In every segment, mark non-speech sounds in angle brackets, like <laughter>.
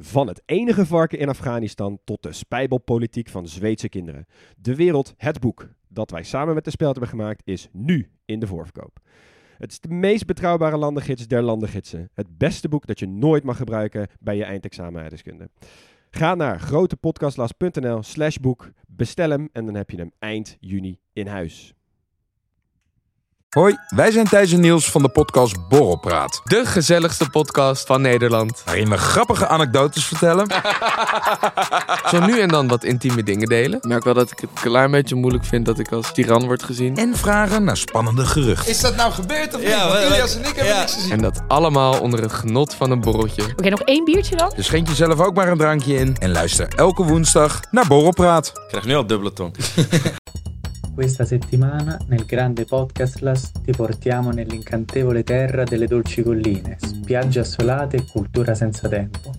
Van het enige varken in Afghanistan tot de spijbelpolitiek van Zweedse kinderen. De Wereld, het boek dat wij samen met de Speld hebben gemaakt, is nu in de voorverkoop. Het is de meest betrouwbare landengids der landengidsen. Het beste boek dat je nooit mag gebruiken bij je eindexamen. Ga naar grotepodcastlas.nl slash boek, bestel hem en dan heb je hem eind juni in huis. Hoi, wij zijn Thijs en Niels van de podcast Borrelpraat. De gezelligste podcast van Nederland. Waarin we grappige anekdotes vertellen. <laughs> Zo nu en dan wat intieme dingen delen. Ik merk wel dat ik het een klein beetje moeilijk vind dat ik als tiran word gezien. En vragen naar spannende geruchten. Is dat nou gebeurd of niet? Ja, Want Ilias en ik hebben ja. niks gezien. En dat allemaal onder het genot van een borreltje. Oké, nog één biertje dan? Dus schenk jezelf ook maar een drankje in. En luister elke woensdag naar Borrelpraat. Ik krijg nu al dubbele tong. <laughs> Questa settimana nel grande podcastlas ti portiamo nell'incantevole terra delle dolci colline, spiagge assolate e cultura senza tempo.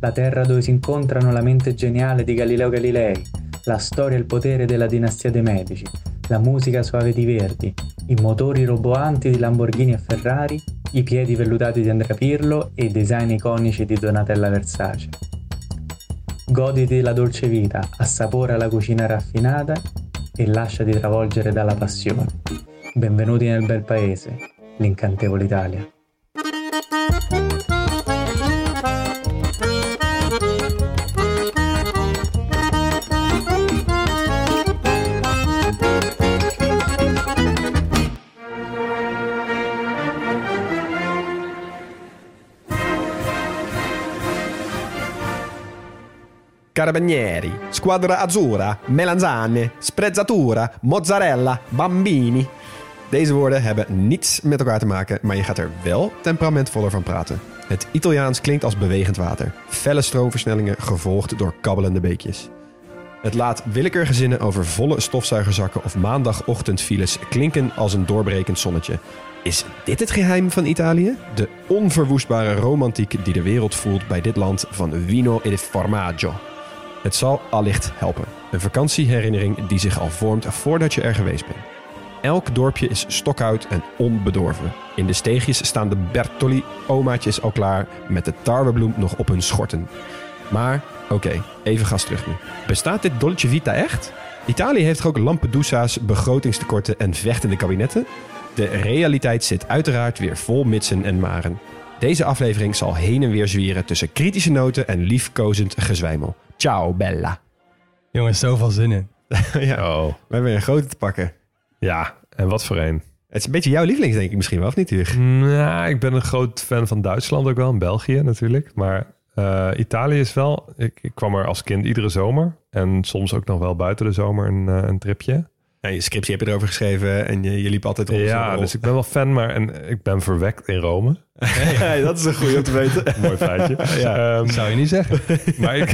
La terra dove si incontrano la mente geniale di Galileo Galilei, la storia e il potere della dinastia dei Medici, la musica suave di Verdi, i motori roboanti di Lamborghini e Ferrari, i piedi vellutati di Andrea Pirlo e i design iconici di Donatella Versace. Goditi la dolce vita, assapora la cucina raffinata e lasciati travolgere dalla passione. Benvenuti nel bel paese, l'incantevole Italia. Carabinieri, squadra azzurra, melanzane, sprezzatura, mozzarella, bambini. Deze woorden hebben niets met elkaar te maken, maar je gaat er wel temperamentvoller van praten. Het Italiaans klinkt als bewegend water. Felle stroomversnellingen gevolgd door kabbelende beekjes. Het laat willekeurige zinnen over volle stofzuigerzakken of maandagochtendfiles klinken als een doorbrekend zonnetje. Is dit het geheim van Italië? De onverwoestbare romantiek die de wereld voelt bij dit land van vino e formaggio. Het zal allicht helpen. Een vakantieherinnering die zich al vormt voordat je er geweest bent. Elk dorpje is stokhout en onbedorven. In de steegjes staan de Bertolli-omaatjes al klaar met de tarwebloem nog op hun schorten. Maar, oké, even gas terug nu. Bestaat dit Dolce Vita echt? Italië heeft ook Lampedusa's, begrotingstekorten en vechtende kabinetten? De realiteit zit uiteraard weer vol mitsen en maren. Deze aflevering zal heen en weer zwieren tussen kritische noten en liefkozend gezwijmel. Ciao, Bella. Jongens, zoveel zin in. <laughs> ja, Oh, we hebben weer een grote te pakken. ja. En wat voor een? Het is een beetje jouw lievelings, denk ik misschien wel, of niet, Huug? Nou, ik ben een groot fan van Duitsland ook wel. En België natuurlijk. Maar eh, Italië is wel... Ik, ik kwam er als kind iedere zomer. En soms ook nog wel buiten de zomer een, eh, een tripje. Je scriptie heb je erover geschreven en je, je liep altijd rond. Ja, dus ik ben wel fan. Maar en, ik ben verwekt in Rome. <laughs> dat is een goede om te weten. <laughs> Mooi feitje. Ja. Ehm, Zou je niet zeggen. <laughs> maar ik,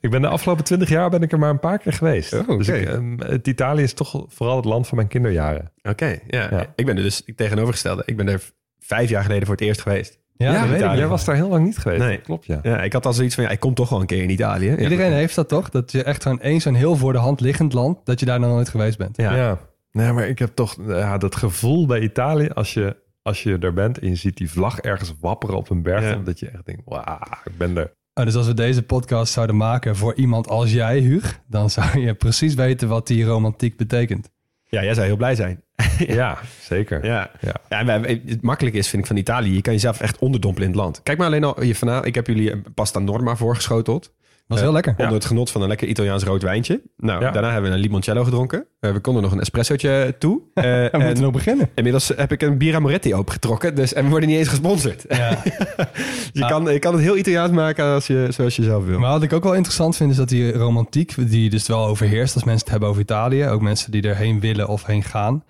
ik ben de afgelopen twintig jaar ben ik er maar een paar keer geweest. Oh. Dus ik, ehm, het Italië is toch vooral het land van mijn kinderjaren. Oké, ja. Ja. Ik ben er dus tegenovergestelde. Ik ben er vijf jaar geleden voor het eerst geweest. Ja, Ja, dat weet ik. Jij was daar heel lang niet geweest. Nee. Klopt, ja. Ja, ik had al zoiets van, ja, ik kom toch wel een keer in Italië. Ja. Iedereen heeft dat toch? Dat je echt zo'n één zo'n heel voor de hand liggend land, dat je daar nog nooit geweest bent. Ja. Ja. Nee, maar ik heb toch ja, dat gevoel bij Italië als je, als je er bent en je ziet die vlag ergens wapperen op een berg, Ja. dat je echt denkt, wauw, ik ben er. Oh, dus als we deze podcast zouden maken voor iemand als jij, Huug, dan zou je precies weten wat die romantiek betekent. Ja, jij zou heel blij zijn. <laughs> Ja, zeker. Ja. Ja. Ja, het makkelijke is, vind ik, van Italië. Je kan jezelf echt onderdompelen in het land. Kijk maar alleen al, je vanavond, ik heb jullie een pasta norma voorgeschoteld. Was Eh, heel lekker. Onder het genot van een lekker Italiaans rood wijntje. Nou, daarna hebben we een limoncello gedronken. Eh, we konden nog een espressootje toe. <laughs> Eh, We en moeten nog beginnen. inmiddels heb ik een Bira Moretti opengetrokken. Dus, en we worden niet eens gesponsord. Ja. <laughs> je, kan, je kan het heel Italiaans maken als je, zoals je zelf wil. Maar wat ik ook wel interessant vind, is dat die romantiek, die dus wel overheerst als mensen het hebben over Italië, ook mensen die erheen willen of heen gaan,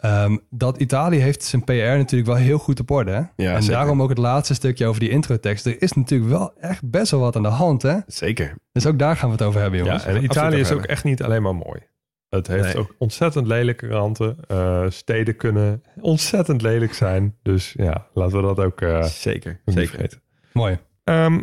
ehm, dat Italië heeft zijn PR natuurlijk wel heel goed op orde. Hè? Ja, en zeker. daarom ook het laatste stukje over die introtekst. Er is natuurlijk wel echt best wel wat aan de hand, hè? Zeker. Dus ook daar gaan we het over hebben, jongens. Ja, en Italië is ook echt niet alleen maar mooi. Het heeft Nee. ook ontzettend lelijke kanten. Eh, steden kunnen ontzettend lelijk zijn. Dus ja, laten we dat ook eh, Zeker. niet Zeker. vergeten. Mooi. Ehm,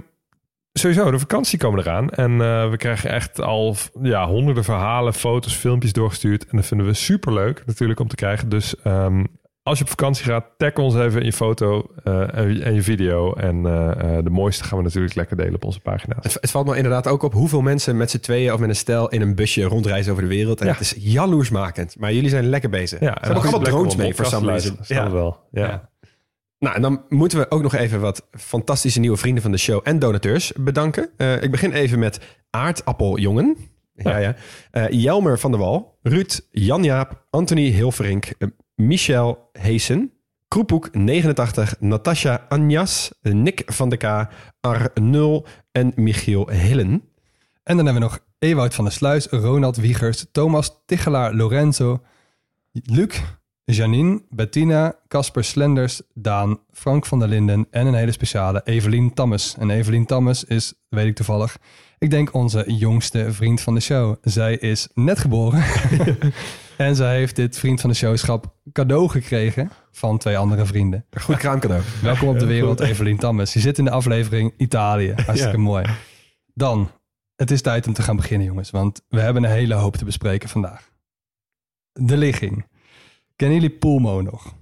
sowieso, de vakantie komen eraan. En eh, we krijgen echt al ja, honderden verhalen, foto's, filmpjes doorgestuurd. En dat vinden we superleuk natuurlijk om te krijgen. Dus ehm, als je op vakantie gaat, tag ons even in je foto uh, en, en, je video. En uh, de mooiste gaan we natuurlijk lekker delen op onze pagina's. Het, het, valt me inderdaad ook op hoeveel mensen met z'n tweeën of met een stel in een busje rondreizen over de wereld. En ja. het is jaloersmakend. Maar jullie zijn lekker bezig. Ja, Ze hebben ook allemaal drones mee voor. Ja. wel. ja. Nou, en dan moeten we ook nog even wat fantastische nieuwe vrienden van de show en donateurs bedanken. Uh, ik begin even met Aardappeljongen. Ja, ja. Uh, Jelmer van der Wal, Ruud, Jan-Jaap, Anthony Hilverink, uh, Michel Heesen, Kroepoek 89, Natasha Anjas, Nick van de K, Ar0 en Michiel Hillen. En dan hebben we nog Ewout van der Sluis, Ronald Wiegers, Thomas Tichelaar, Lorenzo, Luc, Janine, Bettina, Casper Slenders, Daan, Frank van der Linden en een hele speciale Evelien Tammes. En Evelien Tammes is, weet ik toevallig, ik denk onze jongste vriend van de show. Zij is net geboren <laughs> en zij heeft dit vriend van de showschap cadeau gekregen van twee andere vrienden. Goed kraamcadeau. Welkom op de wereld, Evelien Tammes. Je zit in de aflevering Italië. Hartstikke mooi. Dan, het is tijd om te gaan beginnen jongens, want we hebben een hele hoop te bespreken vandaag. De ligging. Kennen jullie Pulmo nog?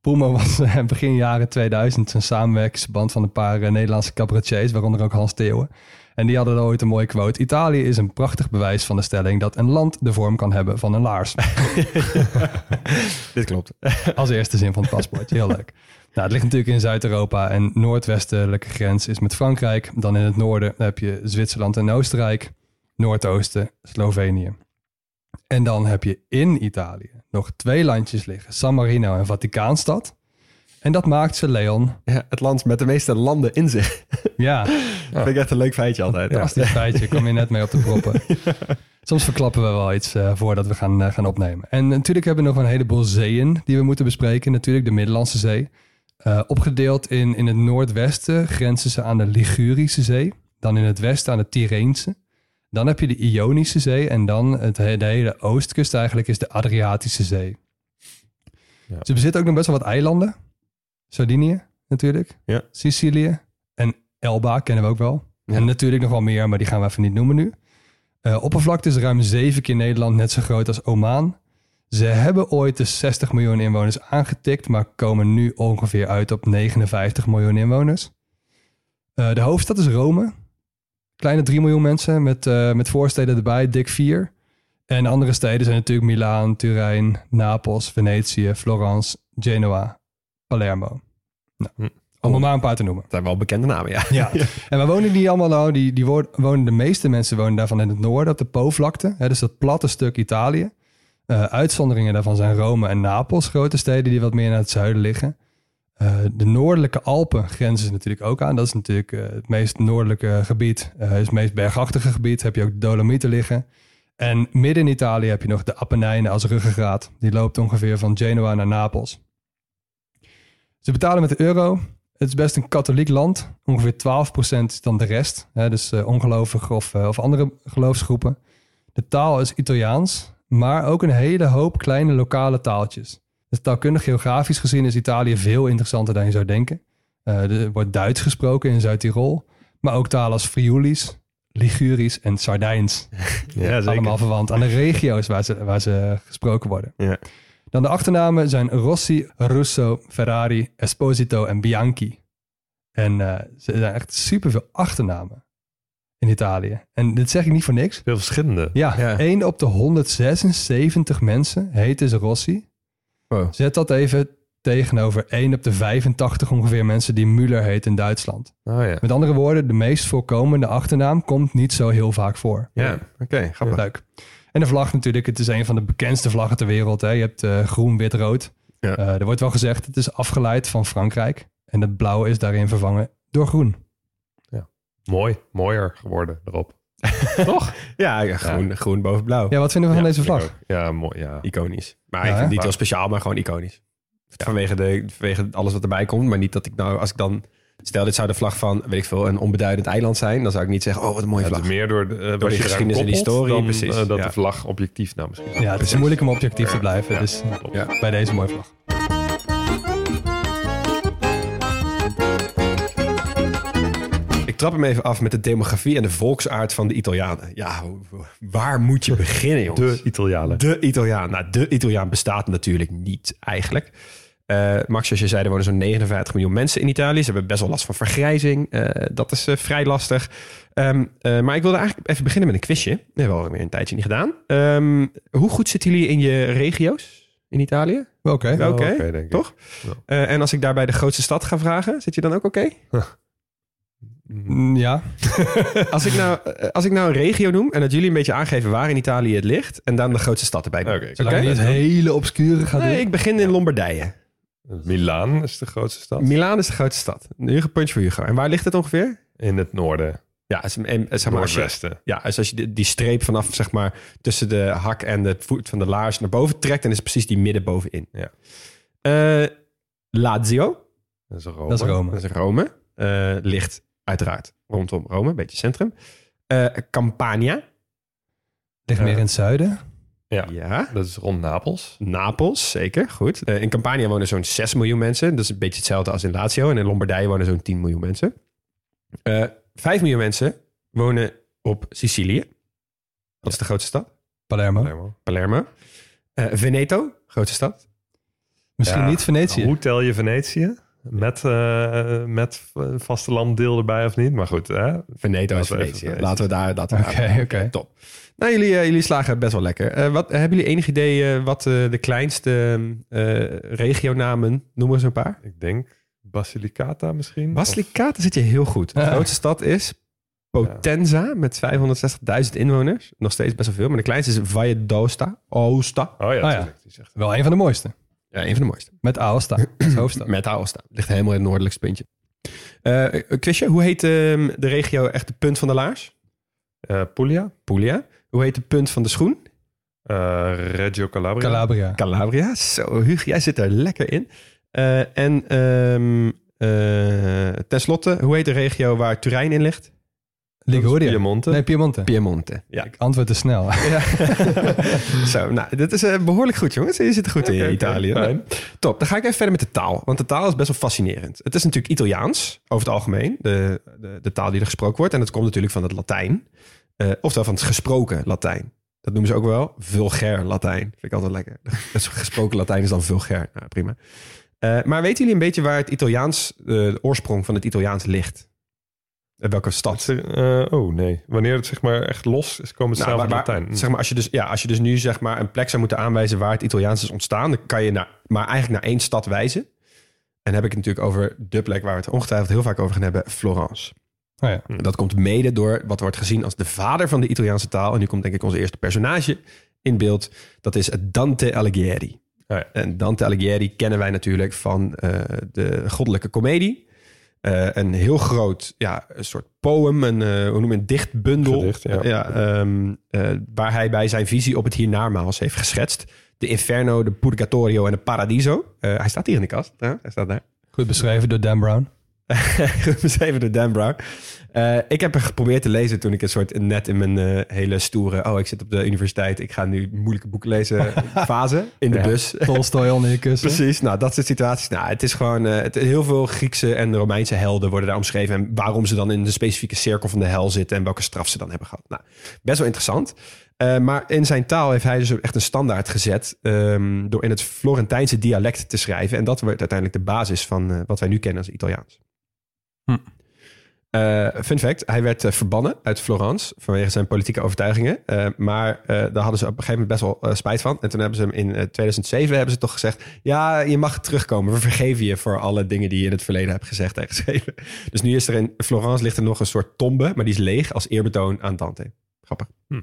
Pulmo was uh, <laughs> begin jaren 2000 een samenwerkingsverband van een paar uh, Nederlandse cabaretiers, waaronder ook Hans Theeuwen. En die hadden ooit een mooie quote. Italië is een prachtig bewijs van de stelling dat een land de vorm kan hebben van een laars. <laughs> <laughs> Dit klopt. Als eerste zin van het paspoort. Heel leuk. Nou, het ligt natuurlijk in Zuid-Europa en noordwestelijke grens is met Frankrijk. Dan in het noorden heb je Zwitserland en Oostenrijk. Noordoosten Slovenië. En dan heb je in Italië nog twee landjes liggen. San Marino en Vaticaanstad. En dat maakt ze, Leon. Ja, het land met de meeste landen in zich. <laughs> Ja. Dat vind ik echt een leuk feitje altijd. Ja, feitje. Kom je net mee op de proppen. <laughs> Soms verklappen we wel iets uh, voordat we gaan, uh, gaan opnemen. En natuurlijk hebben we nog een heleboel zeeën die we moeten bespreken. Natuurlijk de Middellandse Zee. Uh, opgedeeld in, in het noordwesten grenzen ze aan de Ligurische Zee. Dan in het westen aan de Tyreense. Dan heb je de Ionische Zee en dan het, de hele oostkust eigenlijk is de Adriatische Zee. Ja. Ze bezitten ook nog best wel wat eilanden. Sardinië natuurlijk. Ja. Sicilië. En Elba kennen we ook wel. Ja. En natuurlijk nog wel meer, maar die gaan we even niet noemen nu. Uh, oppervlakte is ruim zeven keer Nederland net zo groot als Oman. Ze hebben ooit de 60 miljoen inwoners aangetikt, maar komen nu ongeveer uit op 59 miljoen inwoners. Uh, de hoofdstad is Rome. Kleine 3 miljoen mensen met, uh, met voorsteden erbij, dik 4. En andere steden zijn natuurlijk Milaan, Turijn, Napels, Venetië, Florence, Genoa, Palermo. Nou, hm. Om maar een paar te noemen. Dat zijn wel bekende namen, ja. ja. <laughs> En waar wonen die allemaal nou? Die, die wonen, de meeste mensen wonen daarvan in het noorden, op de Po-vlakte. Dus dat platte stuk Italië. Uh, uitzonderingen daarvan zijn Rome en Napels, grote steden die wat meer naar het zuiden liggen. Uh, de noordelijke Alpen grenzen ze natuurlijk ook aan. Dat is natuurlijk uh, het meest noordelijke gebied. Is het meest bergachtige gebied. Heb je ook de Dolomieten liggen. En midden in Italië heb je nog de Apennijnen als ruggengraat. Die loopt ongeveer van Genoa naar Napels. Ze betalen met de euro. Het is best een katholiek land. Ongeveer 12% is dan de rest. Hè, dus ongelovig of, of andere geloofsgroepen. De taal is Italiaans, maar ook een hele hoop kleine lokale taaltjes. Dus taalkundig geografisch gezien is Italië veel interessanter dan je zou denken. Uh, er wordt Duits gesproken in Zuid-Tirol, maar ook talen als Friulisch, Ligurisch en Sardijns. <laughs> ja, Allemaal verwant aan de regio's waar ze, waar ze gesproken worden. Ja. Dan de achternamen zijn Rossi, Russo, Ferrari, Esposito en Bianchi. En uh, er zijn echt superveel achternamen in Italië. En dit zeg ik niet voor niks. Veel verschillende. Ja, ja. 1 op de 176 mensen heet dus Rossi. Wow. Zet dat even tegenover 1 op de 85 ongeveer mensen die Müller heet in Duitsland. Oh, ja. Met andere woorden, de meest voorkomende achternaam komt niet zo heel vaak voor. Ja, oké, okay, grappig. Leuk. En de vlag natuurlijk, het is een van de bekendste vlaggen ter wereld. Hè. Je hebt uh, groen, wit, rood. Ja. Uh, er wordt wel gezegd, het is afgeleid van Frankrijk. En het blauw is daarin vervangen door groen. Ja. Mooi, mooier geworden erop. <laughs> Toch? Ja, ja, groen, groen boven blauw. Ja, wat vinden we van deze vlag? Ja, mooi. Ja. Iconisch. Maar ik vind het niet heel speciaal, maar gewoon iconisch. Vanwege, de, vanwege alles wat erbij komt. Maar niet dat ik nou, als ik dan... Stel, dit zou de vlag van, weet ik veel, een onbeduidend eiland zijn. Dan zou ik niet zeggen, oh, wat een mooie vlag. Het is meer door de, uh, door de geschiedenis en historie. Dan, precies. Uh, dat de vlag objectief nou misschien. Ja, het is moeilijk om objectief te blijven. Dus bij deze mooie vlag. Trap hem even af met de demografie en de volksaard van de Italianen. Ja, waar moet je beginnen, jongens? De Italianen. De Italiaan. Nou, de Italiaan bestaat natuurlijk niet eigenlijk. Eh, Max, zoals je zei, er wonen zo'n 59 miljoen mensen in Italië. Ze hebben best wel last van vergrijzing. Eh, dat is eh, vrij lastig. Ehm, eh, maar ik wilde eigenlijk even beginnen met een quizje. Dat hebben we alweer een tijdje niet gedaan. Ehm, hoe goed zitten jullie in je regio's in Italië? Oké. Oké, denk ik. toch? Ja. Eh, en als ik daarbij de grootste stad ga vragen, zit je dan ook oké? <laughs> Ja. <laughs> Als ik, nou, eh, als ik nou een regio noem en dat jullie een beetje aangeven waar in Italië het ligt... en dan de grootste stad erbij. Oké, je het hele obscure gaat Nee, doen. ik begin in Lombardije. Milaan is de grootste stad. Milaan is de grootste stad. Een Hugo puntje voor Hugo. En waar ligt het ongeveer? In het noorden, Ja, en, zeg maar, als je, ja, dus als je die, die streep vanaf zeg maar, tussen de hak en de voet van de laars naar boven trekt... dan is het precies die midden bovenin. Ja. Eh, Lazio, Dat is Rome. Dat is Rome. dat is Rome, eh, ligt uiteraard rondom Rome, een beetje centrum. Eh, Campania, Ligt meer in het zuiden. Ja, ja. dat is rond Napels. Napels, zeker, goed. Eh, in Campania wonen zo'n 6 miljoen mensen. Dat is een beetje hetzelfde als in Lazio. En in Lombardije wonen zo'n 10 miljoen mensen. Eh 5 miljoen mensen wonen op Sicilië. Dat is de grootste stad. Palermo. Palermo. Palermo. Eh, Veneto, grootste stad. Misschien Ja. niet Venetië. Hoe tel je Venetië? Met, eh met vastelanddeel erbij of niet? Maar goed, hè? Veneto is Laten we even Venetië. Laten we daar... Oké, oké. Top. Nou, jullie, eh, jullie slagen best wel lekker. Eh, wat, hebben jullie enig idee wat eh, de kleinste eh regionamen... Noemen we ze een paar? Ik denk Basilicata misschien? Basilicata zit je heel goed. De Ja. grootste stad is Potenza met 560.000 inwoners. Nog steeds best wel veel. Maar de kleinste is Valladolid. Oosta. Oh ja, ja. tuurlijk. Die zegt Wel een van de mooiste. Ja, een van de mooiste. Met Aosta als <clears throat> hoofdstad. Met Aosta. Ligt helemaal in het noordelijkste puntje. Eh een quizje. Hoe heet ehm, de regio echt de punt van de laars? eh, Puglia, Puglia. Hoe heet de punt van de schoen? eh, Reggio Calabria. Calabria. Calabria. Zo, jij zit er lekker in. Eh, en ehm eh, tenslotte, hoe heet de regio waar Turijn in ligt? Liguria. Piemonte. Nee, Piemonte. Piemonte. Ja. Ik antwoord te snel. Ja. <laughs> Zo, nou, dit is eh, behoorlijk goed, jongens. Je zit er goed in, oké, Italië. Top, dan ga ik even verder met de taal. Want de taal is best wel fascinerend. Het is natuurlijk Italiaans, over het algemeen. De, de, de taal die er gesproken wordt. En dat komt natuurlijk van het Latijn. Eh oftewel van het gesproken Latijn. Dat noemen ze ook wel vulgair Latijn. Vind ik altijd lekker. <laughs> Het gesproken Latijn is dan vulgair. Nou, prima. Eh, maar weten jullie een beetje waar het Italiaans, eh, de oorsprong van het Italiaans ligt? In welke stad? Eh, oh nee, wanneer het zeg maar echt los is, komen het Nou, samen waar- Latijn. Zeg maar, als je, dus, ja, als je dus nu zeg maar, een plek zou moeten aanwijzen waar het Italiaans is ontstaan, dan kan je naar, maar eigenlijk naar één stad wijzen. En heb ik het natuurlijk over de plek waar we het ongetwijfeld heel vaak over gaan hebben, Florence. Oh ja. Dat komt mede door wat wordt gezien als de vader van de Italiaanse taal. En nu komt denk ik onze eerste personage in beeld. Dat is Dante Alighieri. Oh ja. En Dante Alighieri kennen wij natuurlijk van eh, de goddelijke komedie. Eh, een heel groot, ja, een soort poem, een, eh, hoe noem je een dichtbundel. Gedicht, ja. ehm, eh, waar hij bij zijn visie op het hiernamaals heeft geschetst. De Inferno, de Purgatorio en de Paradiso. Eh, hij staat hier in de kast, hij staat daar. Goed beschreven door Dan Brown. <laughs> Beschreven door Dan Brown. Eh, ik heb er geprobeerd te lezen toen ik een soort net in mijn eh, hele stoere... oh, ik zit op de universiteit, ik ga nu moeilijke boeken lezen <laughs> fase in de Ja. bus. Tolstoy onder je kussen. Precies, nou dat soort situaties. Nou, het is gewoon eh, het, heel veel Griekse en Romeinse helden worden daar omschreven. En waarom ze dan in de specifieke cirkel van de hel zitten en welke straf ze dan hebben gehad. Nou, best wel interessant. Maar in zijn taal heeft hij dus echt een standaard gezet ehm, door in het Florentijnse dialect te schrijven. En dat wordt uiteindelijk de basis van wat wij nu kennen als Italiaans. Hm. Eh, fun fact, hij werd eh, verbannen uit Florence vanwege zijn politieke overtuigingen. Eh, maar daar hadden ze op een gegeven moment best wel spijt van. En toen hebben ze hem in eh, 2007 hebben ze toch gezegd... ja, je mag terugkomen. We vergeven je voor alle dingen die je in het verleden hebt gezegd en geschreven. <laughs> Dus nu is er in Florence ligt er nog een soort tombe... maar die is leeg als eerbetoon aan Dante. Grappig. Hm.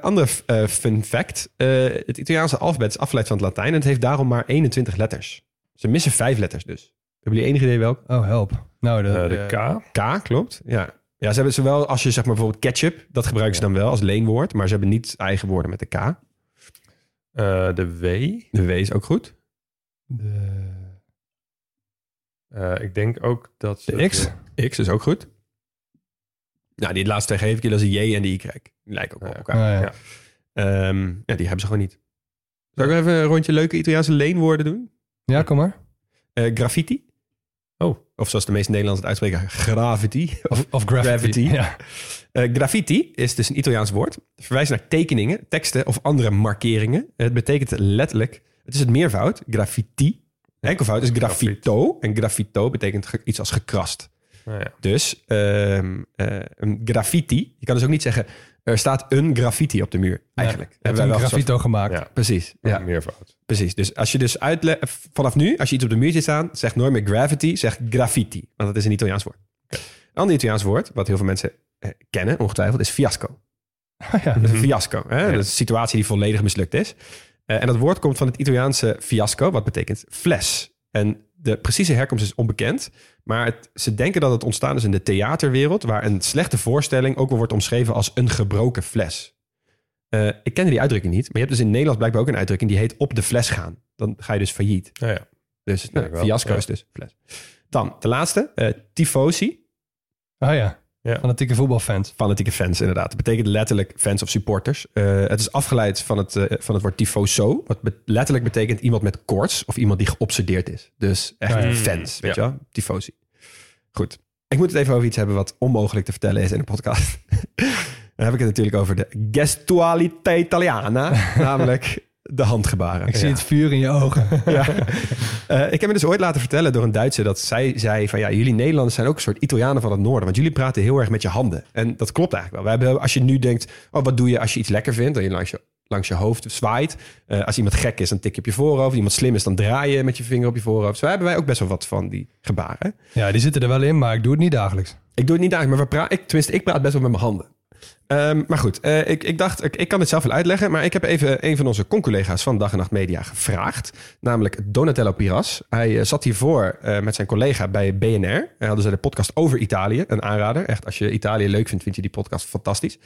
Andere fun fact. het Italiaanse alfabet is afgeleid van het Latijn... en het heeft daarom maar 21 letters. Ze missen vijf letters dus. Hebben jullie enig idee welk? Oh, help. Nou, de, Eh, de K. K, klopt. Ja. ja, ze hebben ze wel, als je zeg maar bijvoorbeeld ketchup, dat gebruiken ze dan wel als leenwoord, maar ze hebben niet eigen woorden met de K. eh, de W. De W is ook goed. de, Eh, ik denk ook dat... ze de X. X is ook goed. Nou, die laatste geef ik je, dat is een J en de Y. Die lijken ook op Ja. elkaar. Oh, ja. Ja. Ehm, ja, die hebben ze gewoon niet. Zal ik even een rondje leuke Italiaanse leenwoorden doen? Ja, kom maar. Eh, graffiti. Of zoals de meeste Nederlanders het uitspreken, gravity. Of, of graffiti. Gravity. Ja. Eh, graffiti is dus een Italiaans woord. Het verwijst naar tekeningen, teksten of andere markeringen. Het betekent letterlijk, het is het meervoud, graffiti. Enkelvoud is graffito. En graffito betekent iets als gekrast. Nou ja. Dus ehm, eh, een graffiti. Je kan dus ook niet zeggen, er staat een graffiti op de muur. Eigenlijk. Je hebt Hebben een wij wel graffito gemaakt. Ja. Precies. Ja. Ja, Meervoud. precies. Dus als je dus uitle vanaf nu, als je iets op de muur ziet staan, zeg nooit meer gravity, zeg graffiti. Want dat is een Italiaans woord. Een ander Italiaans woord, wat heel veel mensen eh, kennen, ongetwijfeld, is fiasco. <laughs> ja. Dat is een fiasco. Hè? Dat is een situatie die volledig mislukt is. Eh, en dat woord komt van het Italiaanse fiasco, wat betekent fles. En de precieze herkomst is onbekend. Maar het- ze denken dat het ontstaan is in de theaterwereld, waar een slechte voorstelling ook wel wordt omschreven als een gebroken fles. Eh, ik kende die uitdrukking niet, maar je hebt dus in Nederlands blijkbaar ook een uitdrukking die heet op de fles gaan. Dan ga je dus failliet. Ja. Dus nou, fiasco Ja. is dus fles. Dan de laatste, eh tifosi. Oh ja. Ja. Fanatieke voetbalfans. Fanatieke fans, inderdaad. Dat betekent letterlijk fans of supporters. Eh, het is afgeleid van het, eh, van het woord tifoso. Wat be- letterlijk betekent iemand met koorts of iemand die geobsedeerd is. Dus echt ja. fans, weet Ja. je wel? Tifosi. Goed. Ik moet het even over iets hebben wat onmogelijk te vertellen is in een podcast. <laughs> Dan heb ik het natuurlijk over de gestualità italiana. <laughs> namelijk de handgebaren. Ik zie het vuur in je ogen. <laughs> Ja. Eh, ik heb me dus ooit laten vertellen door een Duitse dat zij zei van ja, jullie Nederlanders zijn ook een soort Italianen van het noorden, want jullie praten heel erg met je handen. En dat klopt eigenlijk wel. We hebben, als je nu denkt, oh, wat doe je als je iets lekker vindt en je langs je, langs je hoofd zwaait. Eh, als iemand gek is, dan tik je op je voorhoofd. Iemand slim is, dan draai je met je vinger op je voorhoofd. Zo hebben wij ook best wel wat van die gebaren. Ja, die zitten er wel in, maar ik doe het niet dagelijks. Ik doe het niet eigenlijk, maar we ik, tenminste, ik praat best wel met mijn handen. Ehm, maar goed, eh, ik, ik dacht, ik, ik kan het zelf wel uitleggen. Maar ik heb even een van onze conculega's van Dag en Nacht Media gevraagd. Namelijk Donatello Piras. Hij eh, zat hiervoor eh, met zijn collega bij BNR. En hadden ze de podcast over Italië. Een aanrader. Echt, als je Italië leuk vindt, vind je die podcast fantastisch.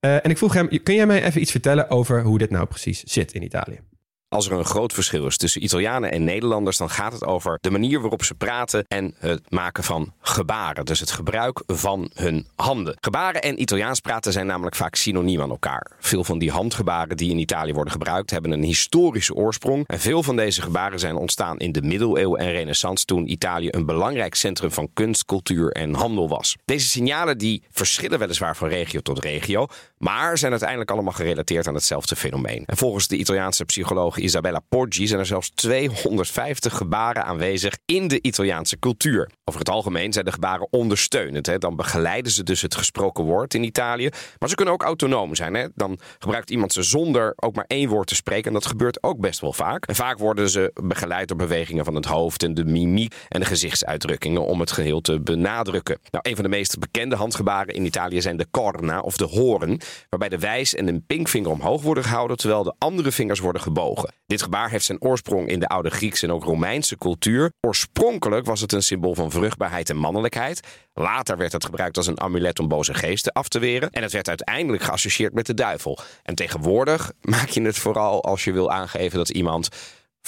En ik vroeg hem, kun jij mij even iets vertellen over hoe dit nou precies zit in Italië? Als er een groot verschil is tussen Italianen en Nederlanders, dan gaat het over de manier waarop ze praten en het maken van gebaren. Dus het gebruik van hun handen. Gebaren en Italiaans praten zijn namelijk vaak synoniem aan elkaar. Veel van die handgebaren die in Italië worden gebruikt hebben een historische oorsprong. En veel van deze gebaren zijn ontstaan in de middeleeuwen en renaissance toen Italië een belangrijk centrum van kunst, cultuur en handel was. Deze signalen die verschillen weliswaar van regio tot regio, maar zijn uiteindelijk allemaal gerelateerd aan hetzelfde fenomeen. En volgens de Italiaanse psycholoog Isabella Poggi zijn er zelfs 250 gebaren aanwezig in de Italiaanse cultuur. Over het algemeen zijn de gebaren ondersteunend. Hè. Dan begeleiden ze dus het gesproken woord in Italië. Maar ze kunnen ook autonoom zijn. Hè. Dan gebruikt iemand ze zonder ook maar één woord te spreken. En dat gebeurt ook best wel vaak. En vaak worden ze begeleid door bewegingen van het hoofd en de mimiek en de gezichtsuitdrukkingen om het geheel te benadrukken. Nou, een van de meest bekende handgebaren in Italië zijn de corna of de horen, waarbij de wijs en de pinkvinger omhoog worden gehouden terwijl de andere vingers worden gebogen. Dit gebaar heeft zijn oorsprong in de oude Griekse en ook Romeinse cultuur. Oorspronkelijk was het een symbool van vruchtbaarheid en mannelijkheid. Later werd het gebruikt als een amulet om boze geesten af te weren. En het werd uiteindelijk geassocieerd met de duivel. En tegenwoordig maak je het vooral als je wil aangeven dat iemand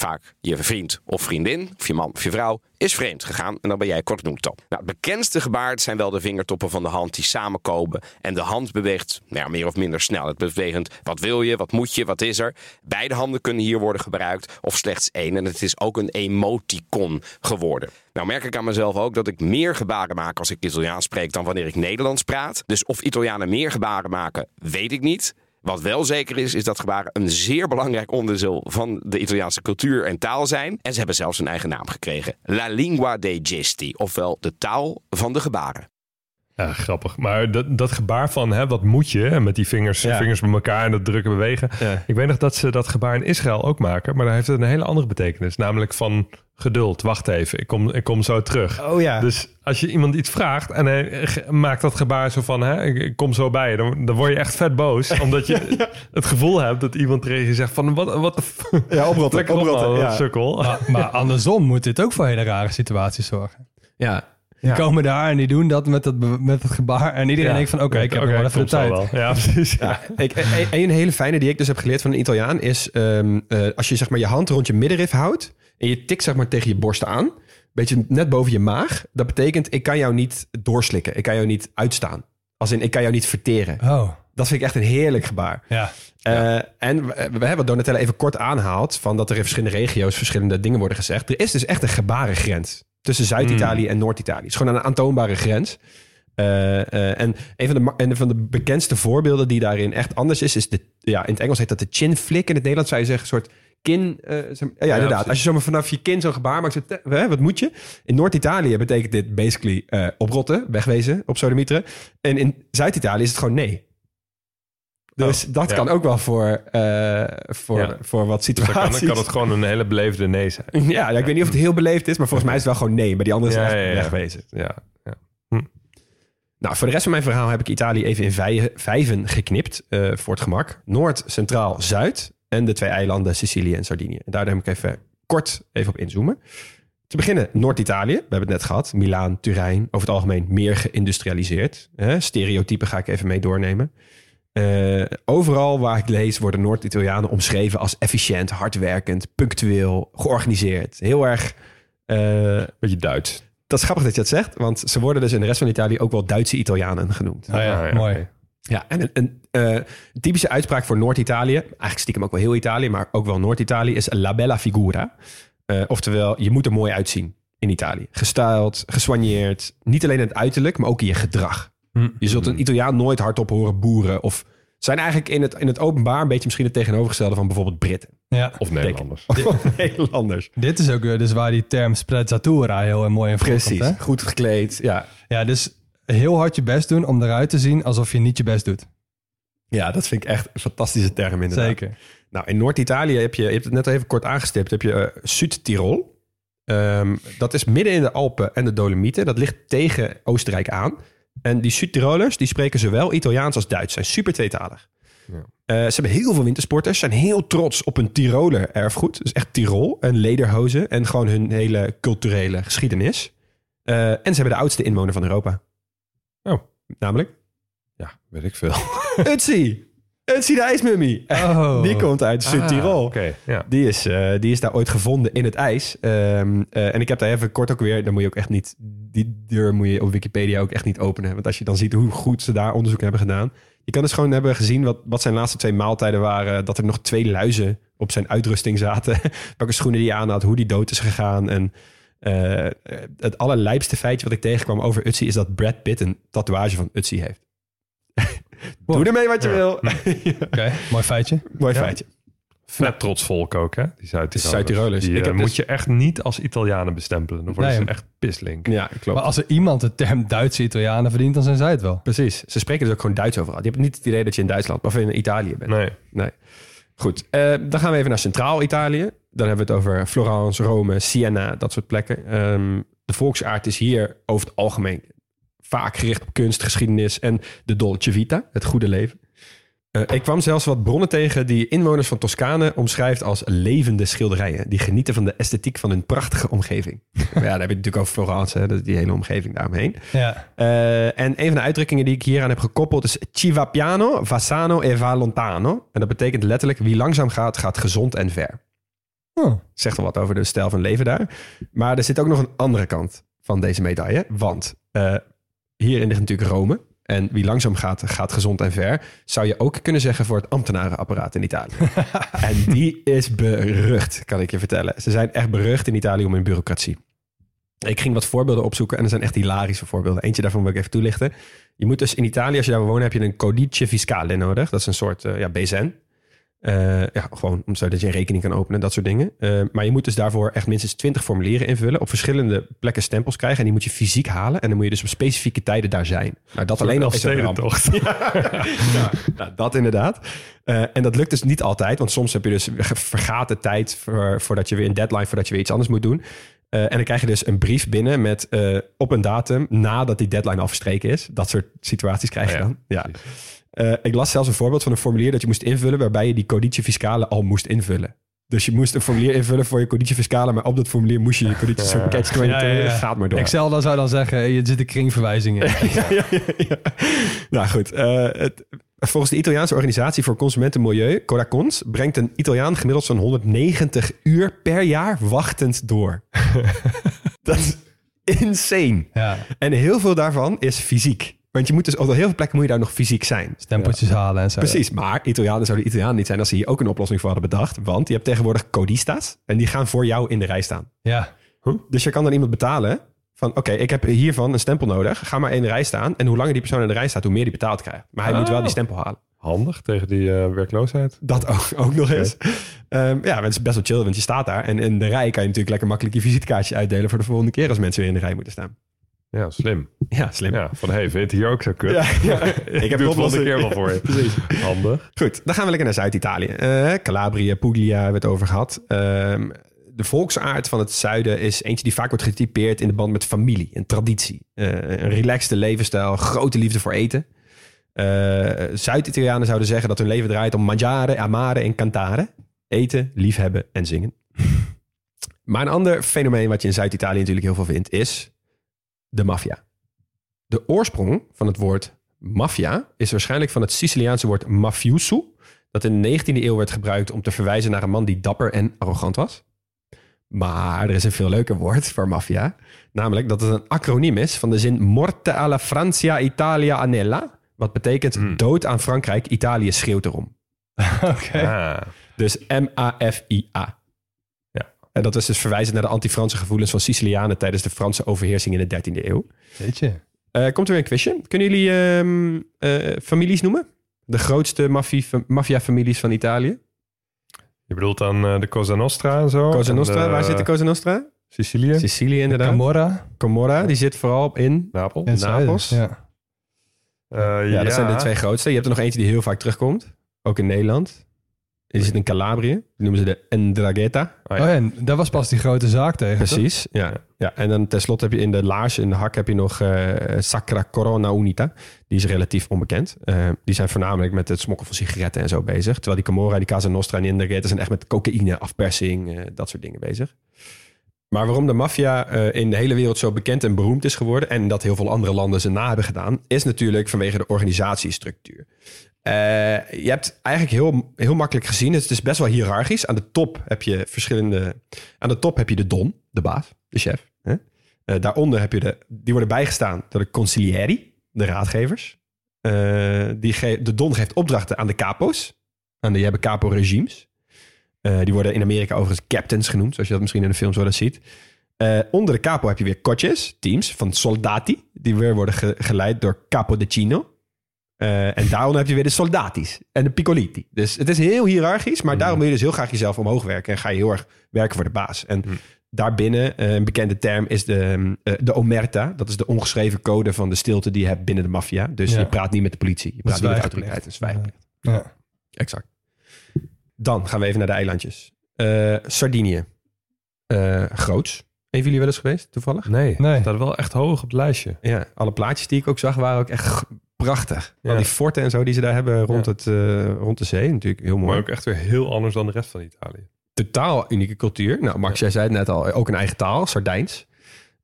vaak je vriend of vriendin, of je man of je vrouw, is vreemd gegaan en dan ben jij cornuto. Nou, het bekendste gebaar zijn wel de vingertoppen van de hand die samenkomen en de hand beweegt nou, ja, meer of minder snel. Het beweegt wat wil je, wat moet je, wat is er. Beide handen kunnen hier worden gebruikt of slechts één en het is ook een emoticon geworden. Nou merk ik aan mezelf ook dat ik meer gebaren maak als ik Italiaans spreek dan wanneer ik Nederlands praat. Dus of Italianen meer gebaren maken, weet ik niet. Wat wel zeker is, is dat gebaren een zeer belangrijk onderdeel van de Italiaanse cultuur en taal zijn. En ze hebben zelfs een eigen naam gekregen. La lingua dei gesti, ofwel de taal van de gebaren. Ja, grappig. Maar dat, dat gebaar van hè, wat moet je en met die vingers, Ja. vingers bij elkaar en dat drukken bewegen. Ja. Ik weet nog dat ze dat gebaar in Israël ook maken, maar daar heeft het een hele andere betekenis. Namelijk van geduld, wacht even, ik kom, ik kom zo terug. Oh ja. Dus als je iemand iets vraagt en hij maakt dat gebaar zo van, hè, ik, kom zo bij je, dan, dan word je echt vet boos. <laughs> Omdat je het gevoel hebt dat iemand tegen je zegt van, wat, wat de f- Ja, oprotten. <laughs> Op, oprotten, man, ja. sukkel. Maar, maar andersom moet dit ook voor hele rare situaties zorgen. Ja. Die Ja. komen daar en die doen dat met het, met het gebaar. En iedereen Ja. denkt van, oké, ik heb nog wel even de tijd. wel. Ja, <laughs> precies. Ja, ik, een, een hele fijne die ik dus heb geleerd van een Italiaan is... ehm, eh, als je zeg maar je hand rond je middenrif houdt... en je tikt zeg maar tegen je borst aan... beetje net boven je maag... dat betekent ik kan jou niet doorslikken. Ik kan jou niet uitstaan. Als in, ik kan jou niet verteren. Oh, Dat vind ik echt een heerlijk gebaar. ja. Eh, en we, we hebben wat Donatella even kort aanhaalt... van dat er in verschillende regio's verschillende dingen worden gezegd. Er is dus echt een gebarengrens tussen Zuid-Italië en Noord-Italië. Het is gewoon een aantoonbare grens. Eh, eh, en een van, de, een van de bekendste voorbeelden die daarin echt anders is... is de, ja, in het Engels heet dat de chin flick. In het Nederlands zou je zeggen een soort kin... ja, inderdaad. Als je zomaar vanaf je kin zo'n gebaar maakt, hè, wat moet je? In Noord-Italië betekent dit basically oprotten, wegwezen op sodemieteren. En in Zuid-Italië is het gewoon nee. Dus dat ja. kan ook wel voor, eh, voor, Ja. voor wat Dus dan situaties. kan, kan het gewoon een hele beleefde nee zijn. <laughs> Ja, ja, ik weet niet of het heel beleefd is, maar volgens mij is het wel gewoon nee. Maar die andere is echt wegwezen. Ja, ja. Nou, voor de rest van mijn verhaal heb ik Italië even in vij- vijven geknipt eh, voor het gemak. Noord, Centraal, Zuid en de twee eilanden Sicilië en Sardinië. En daar heb ik even kort even op inzoomen. Te beginnen Noord-Italië. We hebben het net gehad. Milaan, Turijn. Over het algemeen meer geïndustrialiseerd. Hè? Stereotypen ga ik even mee doornemen. Eh, overal waar ik lees worden Noord-Italianen omschreven als efficiënt, hardwerkend, punctueel, georganiseerd. Heel erg... eh, Beetje Duits. dat is grappig dat je dat zegt, want ze worden dus in de rest van Italië ook wel Duitse Italianen genoemd. Oh ja, Ah, ja, mooi. oké. Ja, en een, een eh, typische uitspraak voor Noord-Italië, eigenlijk stiekem ook wel heel Italië, maar ook wel Noord-Italië, is la bella figura. Oftewel, je moet er mooi uitzien in Italië. Gestyled, gesoigneerd, niet alleen in het uiterlijk, maar ook in je gedrag. Hm. Je zult een Italiaan nooit hardop horen boeren of zijn eigenlijk in het, in het openbaar een beetje misschien het tegenovergestelde van bijvoorbeeld Britten Ja. Of Nederlanders. <laughs> of Nederlanders. Dit is ook dus waar die term sprezzatura heel mooi in voorkomt. Precies, Hè? goed gekleed. Ja. Ja, dus heel hard je best doen om eruit te zien alsof je niet je best doet. ja, dat vind ik echt een fantastische term inderdaad. Zeker. Nou, in Noord-Italië heb je, je hebt het net even kort aangestipt, heb je eh Zuid-Tirol. Ehm, dat is midden in de Alpen en de Dolomieten. Dat ligt tegen Oostenrijk aan. En die Zuid-Tirolers, die spreken zowel Italiaans als Duits. Zijn super tweetalig. Ja. Eh, ze hebben heel veel wintersporters. Zijn heel trots op hun Tiroler erfgoed. Dus echt Tirol en lederhozen. En gewoon hun hele culturele geschiedenis. Eh, en ze hebben de oudste inwoner van Europa. Oh. Namelijk Ja, weet ik veel. Utsi. <laughs> Utsi de ijsmummy. Oh. Die komt uit Zuid-Tirol. Ah, ja. Die is, eh, die is daar ooit gevonden in het ijs. Ehm, eh, en ik heb daar even kort ook weer... Dan moet je ook echt niet... Die deur moet je op Wikipedia ook echt niet openen. Want als je dan ziet hoe goed ze daar onderzoek hebben gedaan... Je kan dus gewoon hebben gezien wat, wat zijn laatste twee maaltijden waren. Dat er nog twee luizen op zijn uitrusting zaten. <laughs> Welke schoenen die aan had, hoe die dood is gegaan. En eh, het allerlijpste feitje wat ik tegenkwam over Utsi... is dat Brad Pitt een tatoeage van Utsi heeft. <laughs> Doe ermee wat je Ja. wil. <laughs> Oké, mooi feitje. Mooi Ja. feitje. Vet trots volk ook, hè? Die Zuid-Tirolers. Zuid-Tirolers. Die Ik eh, heb moet dus- je echt niet als Italianen bestempelen. Dan worden Nee, ze echt pislink. Ja, klopt. Maar als er iemand de term Duitse Italianen verdient, dan zijn zij het wel. Precies. Ze spreken dus ook gewoon Duits overal. Je hebt niet het idee dat je in Duitsland of in Italië bent. Nee. Nee. Goed. Eh, dan gaan we even naar Centraal-Italië. Dan hebben we het over Florence, Rome, Siena, dat soort plekken. Ehm, de volksaard is hier over het algemeen vaak gericht op kunst, geschiedenis en de dolce vita, het goede leven. Eh, ik kwam zelfs wat bronnen tegen die inwoners van Toscane omschrijft als levende schilderijen. Die genieten van de esthetiek van hun prachtige omgeving. <laughs> ja, daar heb je natuurlijk over Florence, hè, die hele omgeving daaromheen. Ja. Eh, en een van de uitdrukkingen die ik hieraan heb gekoppeld is ci va piano, va sano e va lontano. En dat betekent letterlijk wie langzaam gaat, gaat gezond en ver. Oh. Zegt al wat over de stijl van leven daar. Maar er zit ook nog een andere kant van deze medaille. Want eh, hierin ligt natuurlijk Rome. En wie langzaam gaat, gaat gezond en ver. Zou je ook kunnen zeggen voor het ambtenarenapparaat in Italië. <laughs> en die is berucht, kan ik je vertellen. Ze zijn echt berucht in Italië om hun bureaucratie. Ik ging wat voorbeelden opzoeken en er zijn echt hilarische voorbeelden. Eentje daarvan wil ik even toelichten. Je moet dus in Italië, als je daar wonen, heb je een codice fiscale nodig. Dat is een soort eh, ja, BZN. Eh, ja, gewoon om zodat je een rekening kan openen, dat soort dingen. Eh, maar je moet dus daarvoor echt minstens 20 formulieren invullen. Op verschillende plekken stempels krijgen. En die moet je fysiek halen. En dan moet je dus op specifieke tijden daar zijn. Nou, dat alleen al is een ramp. tocht. <laughs> Ja, nou, dat inderdaad. Eh, en dat lukt dus niet altijd. Want soms heb je dus vergaten tijd voor, voordat je weer een deadline, voordat je weer iets anders moet doen. En dan krijg je dus een brief binnen met op een datum nadat die deadline al verstreken is. Dat soort situaties krijg je Oh ja, dan. Ja. Eh, ik las zelfs een voorbeeld van een formulier dat je moest invullen waarbij je die codice fiscale al moest invullen. Dus je moest een formulier invullen voor je codice fiscale, maar op dat formulier moest je je codice zo'n catch 22 Ja, ja, ja. gaat maar door. Excel dan zou dan zeggen, je zit een kringverwijzing in. <laughs> ja, ja, ja. Nou goed, eh, het, volgens de Italiaanse organisatie voor consumentenmilieu, Codacons, brengt een Italiaan gemiddeld zo'n 190 uur per jaar wachtend door. <laughs> dat is insane. Ja, En heel veel daarvan is fysiek. Want je moet dus op heel veel plekken moet je daar nog fysiek zijn. stempeltjes halen en zo. Precies, maar Italianen zouden Italianen niet zijn als ze hier ook een oplossing voor hadden bedacht. Want je hebt tegenwoordig codista's en die gaan voor jou in de rij staan. Ja, Dus je kan dan iemand betalen van oké, ik heb hiervan een stempel nodig. Ga maar in de rij staan. En hoe langer die persoon in de rij staat, hoe meer die betaald krijgt. Maar hij moet wel die stempel halen. Handig tegen die eh, werkloosheid. Dat ook, ook nog eens. Ehm, ja, het is best wel chill, want je staat daar. En in de rij kan je natuurlijk lekker makkelijk je visitekaartje uitdelen... voor de volgende keer als mensen weer in de rij moeten staan. Ja, slim. <laughs> Ja, slim. Ja, van hey, vind je hier ook zo kut? <laughs> Ja, ja. <laughs> Ik heb het volgende keer wel voor je. Precies. Handig. Goed, dan gaan we lekker naar Zuid-Italië. Eh, Calabria, Puglia hebben we het over gehad. Ehm, de volksaard van het zuiden is eentje die vaak wordt getypeerd in de band met familie en traditie. Eh, een relaxte levensstijl, grote liefde voor eten. Eh, Zuid-Italianen zouden zeggen dat hun leven draait om mangiare, amare en cantare. Eten, liefhebben en zingen. maar een ander fenomeen wat je in Zuid-Italië natuurlijk heel veel vindt, is de maffia. De oorsprong van het woord maffia is waarschijnlijk van het Siciliaanse woord mafioso, dat in de 19e eeuw werd gebruikt om te verwijzen naar een man die dapper en arrogant was. Maar er is een veel leuker woord voor maffia, namelijk dat het een acroniem is van de zin Morte alla Francia Italia Anella, wat betekent Hmm. dood aan Frankrijk, Italië schreeuwt erom. <laughs> Oké. Ah, Dus M-A-F-I-A. En dat is dus verwijzend naar de anti-Franse gevoelens van Sicilianen tijdens de Franse overheersing in de 13e eeuw. Weet je. Eh, komt er weer een quizje. Kunnen jullie ehm, eh, families noemen? De grootste maffia-families van Italië? je bedoelt dan eh, de Cosa Nostra en zo? Cosa Nostra, de- waar zit de Cosa Nostra? Sicilië? Sicilië inderdaad. Camorra. Camorra, die zit vooral in... Napel? Zuiden, Napels? Ja. Eh, Ja, dat zijn de twee grootste. Je hebt er nog eentje die heel vaak terugkomt. Ook in Nederland. Die zit in Calabrië. Die noemen ze de Ndrangheta. Oh, Oh ja. en daar was pas die grote zaak tegen. toch? Precies, ja. ja. En dan tenslotte heb je in de laars, in de hak, heb je nog eh, Sacra Corona Unita. Die is relatief onbekend. Eh, die zijn voornamelijk met het smokkelen van sigaretten en zo bezig. Terwijl die Camorra, die Casa Nostra en die Ndrangheta zijn echt met cocaïne, afpersing, eh, dat soort dingen bezig. Maar waarom de maffia eh, in de hele wereld zo bekend en beroemd is geworden... en dat heel veel andere landen ze na hebben gedaan... is natuurlijk vanwege de organisatiestructuur. Eh, je hebt eigenlijk heel, heel makkelijk gezien... het is best wel hiërarchisch. Aan de top heb je verschillende... aan de top heb je de don, de baas, de chef. Hè? Eh, daaronder heb je de... die worden bijgestaan door de consiglieri, de raadgevers. Eh, die ge- de don geeft opdrachten aan de capo's. En die hebben capo-regimes. Eh, die worden in Amerika overigens captains genoemd, zoals je dat misschien in de films wel eens ziet. Onder de capo heb je weer coches, teams van soldati, die weer worden ge- geleid door capo de chino. Eh, en daaronder heb je weer de soldatis en de piccoliti. Dus het is heel hiërarchisch, maar daarom wil je dus heel graag jezelf omhoog werken en ga je heel erg werken voor de baas. En daarbinnen, eh, een bekende term is de, eh, de omerta. Dat is de ongeschreven code van de stilte die je hebt binnen de maffia. Dus Ja. je praat niet met de politie, je praat niet met de autoriteit, een zwijgplicht. Ja. Exact. Dan gaan we even naar de eilandjes. Eh, Sardinië. Eh groots. Een van jullie wel eens geweest, toevallig? Nee, Nee. staat wel echt hoog op het lijstje. Ja, alle plaatjes die ik ook zag waren ook echt prachtig. Ja. Al die forten en zo die ze daar hebben rond, Ja. het, eh, rond de zee. Natuurlijk heel mooi. Maar ook echt weer heel anders dan de rest van Italië. Totaal unieke cultuur. Nou, Max, jij zei het net al, ook een eigen taal, Sardijns.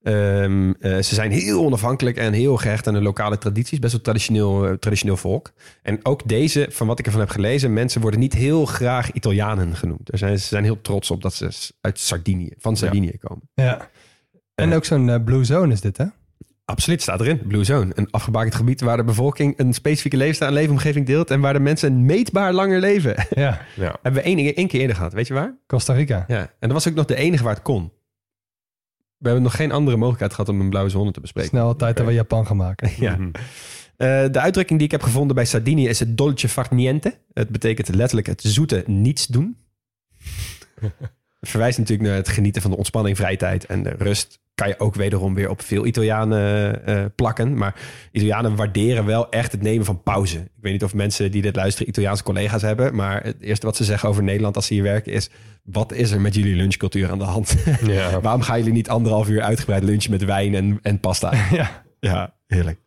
Ehm, eh, ze zijn heel onafhankelijk en heel gehecht aan de lokale tradities. Best wel traditioneel, eh, traditioneel volk. En ook deze, van wat ik ervan heb gelezen, mensen worden niet heel graag Italianen genoemd. Er zijn, ze zijn heel trots op dat ze uit Sardinië, van Sardinië komen. ja. En ook zo'n Blue Zone is dit, hè? Absoluut, staat erin. Blue Zone. Een afgebakend gebied waar de bevolking een specifieke leefstijl en leefomgeving deelt. En waar de mensen een meetbaar langer leven. <laughs> Ja. Ja. Hebben we één, één keer eerder gehad. Weet je waar? Costa Rica. Ja. En dat was ook nog de enige waar het kon. We hebben nog geen andere mogelijkheid gehad om een blauwe zone te bespreken. Snel tijd dat we Japan gaan maken. <laughs> Ja. Mhm. Eh, de uitdrukking die ik heb gevonden bij Sardinië is het dolce far niente. Het betekent letterlijk het zoete niets doen. <laughs> Het verwijst natuurlijk naar het genieten van de ontspanning, vrije tijd en de rust. Kan je ook wederom weer op veel Italianen eh, plakken. Maar Italianen waarderen wel echt het nemen van pauze. Ik weet niet of mensen die dit luisteren Italiaanse collega's hebben. Maar het eerste wat ze zeggen over Nederland als ze hier werken is... wat is er met jullie lunchcultuur aan de hand? <laughs> Ja. <laughs> Waarom gaan jullie niet anderhalf uur uitgebreid lunchen met wijn en, en pasta? <laughs> Ja. Ja, heerlijk.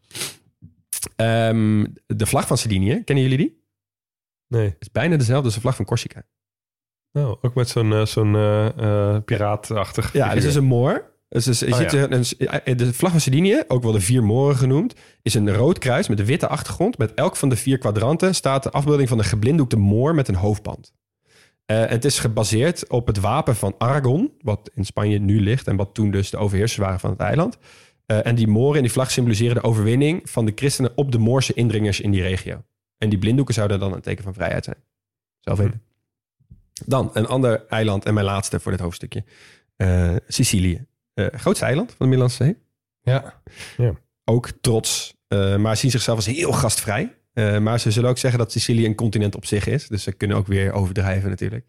Ehm, de vlag van Sardinië, kennen jullie die? Nee. Het is bijna dezelfde als de vlag van Corsica. Nou, ook met zo'n eh, zo'n eh, eh, piraatachtig Ja, dus is een moor. Dus, dus Oh, ja. een- een- de vlag van Sardinië, ook wel de vier moren genoemd, is een rood kruis met een witte achtergrond. Met elk van de vier kwadranten staat de afbeelding van een geblinddoekte moor met een hoofdband. Eh, het is gebaseerd op het wapen van Aragon, wat in Spanje nu ligt en wat toen dus de overheersers waren van het eiland. Eh, en die moren in die vlag symboliseren de overwinning van de christenen op de Moorse indringers in die regio. En die blinddoeken zouden dan een teken van vrijheid zijn. Zelf weten. Dan een ander eiland en mijn laatste voor dit hoofdstukje. Eh, Sicilië. Eh, grootste eiland van de Middellandse Zee. Ja. Ook trots, eh, maar zien zichzelf als heel gastvrij. Eh, maar ze zullen ook zeggen dat Sicilië een continent op zich is. Dus ze kunnen ook weer overdrijven natuurlijk.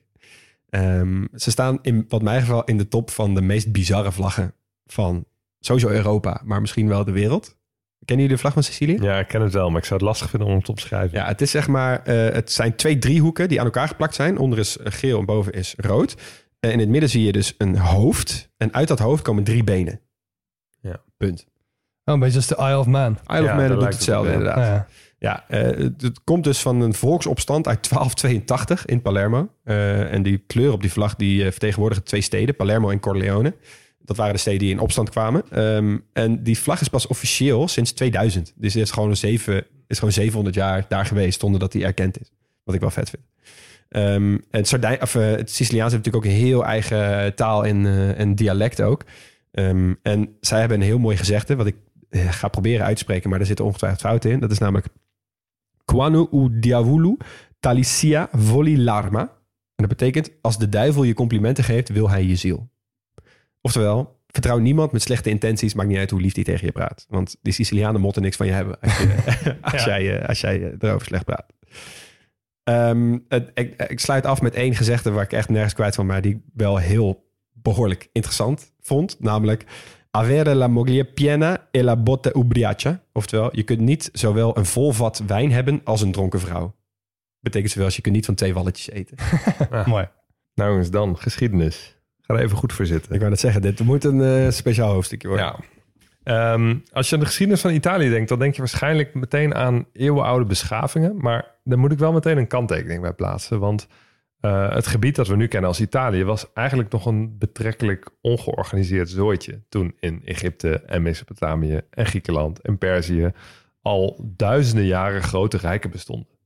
Ehm, ze staan in wat mij geval in de top van de meest bizarre vlaggen van sowieso Europa, maar misschien wel de wereld. Kennen jullie de vlag van Sicilië? Ja, ik ken het wel, maar ik zou het lastig vinden om het te omschrijven. Ja, het is zeg maar, het zijn twee driehoeken die aan elkaar geplakt zijn. Onder is geel en boven is rood. En in het midden zie je dus een hoofd. En uit dat hoofd komen drie benen. Ja. Punt. Oh, een beetje als de Isle of Man. Isle of Man daar doet lijkt het hetzelfde ja. inderdaad. Ja. Ja, eh, het, het komt dus van een volksopstand uit 1282 in Palermo. Eh, en die kleur op die vlag die eh, vertegenwoordigen twee steden, Palermo en Corleone. Dat waren de steden die in opstand kwamen. Ehm, en die vlag is pas officieel sinds 2000. Dus het is gewoon, een zeven, is gewoon 700 jaar daar geweest zonder dat die erkend is. Wat ik wel vet vind. Ehm, het, Sardijn, of, eh, het Siciliaans heeft natuurlijk ook een heel eigen taal en, eh, en dialect ook. Ehm, en zij hebben een heel mooi gezegde, wat ik eh, ga proberen uit te spreken, maar er zitten ongetwijfeld fouten in. Dat is namelijk Quando u diavolo talicia voli larma. En dat betekent, als de duivel je complimenten geeft, wil hij je ziel. Oftewel, vertrouw niemand met slechte intenties, maakt niet uit hoe lief die tegen je praat. Want die Sicilianen motten niks van je hebben als, je, <laughs> als jij, eh, als jij eh, erover slecht praat. Ehm, het- ik, ik sluit af met één gezegde waar ik echt nergens kwijt van, maar die ik wel heel behoorlijk interessant vond. Namelijk, avere la moglie piena e la botte ubriaca. Oftewel, je kunt niet zowel een vol vat wijn hebben als een dronken vrouw. Betekent zowel als je kunt niet van twee walletjes eten. <laughs> Mooi. Nou jongens, dan geschiedenis. Ga er even goed voor zitten. Ik wou net zeggen, dit moet een eh, speciaal hoofdstukje worden. Ja. Ehm, als je aan de geschiedenis van Italië denkt, dan denk je waarschijnlijk meteen aan eeuwenoude beschavingen. Maar daar moet ik wel meteen een kanttekening bij plaatsen. Want eh, het gebied dat we nu kennen als Italië was eigenlijk nog een betrekkelijk ongeorganiseerd zooitje. Toen in Egypte en Mesopotamië en Griekenland en Perzië al duizenden jaren grote rijken bestonden.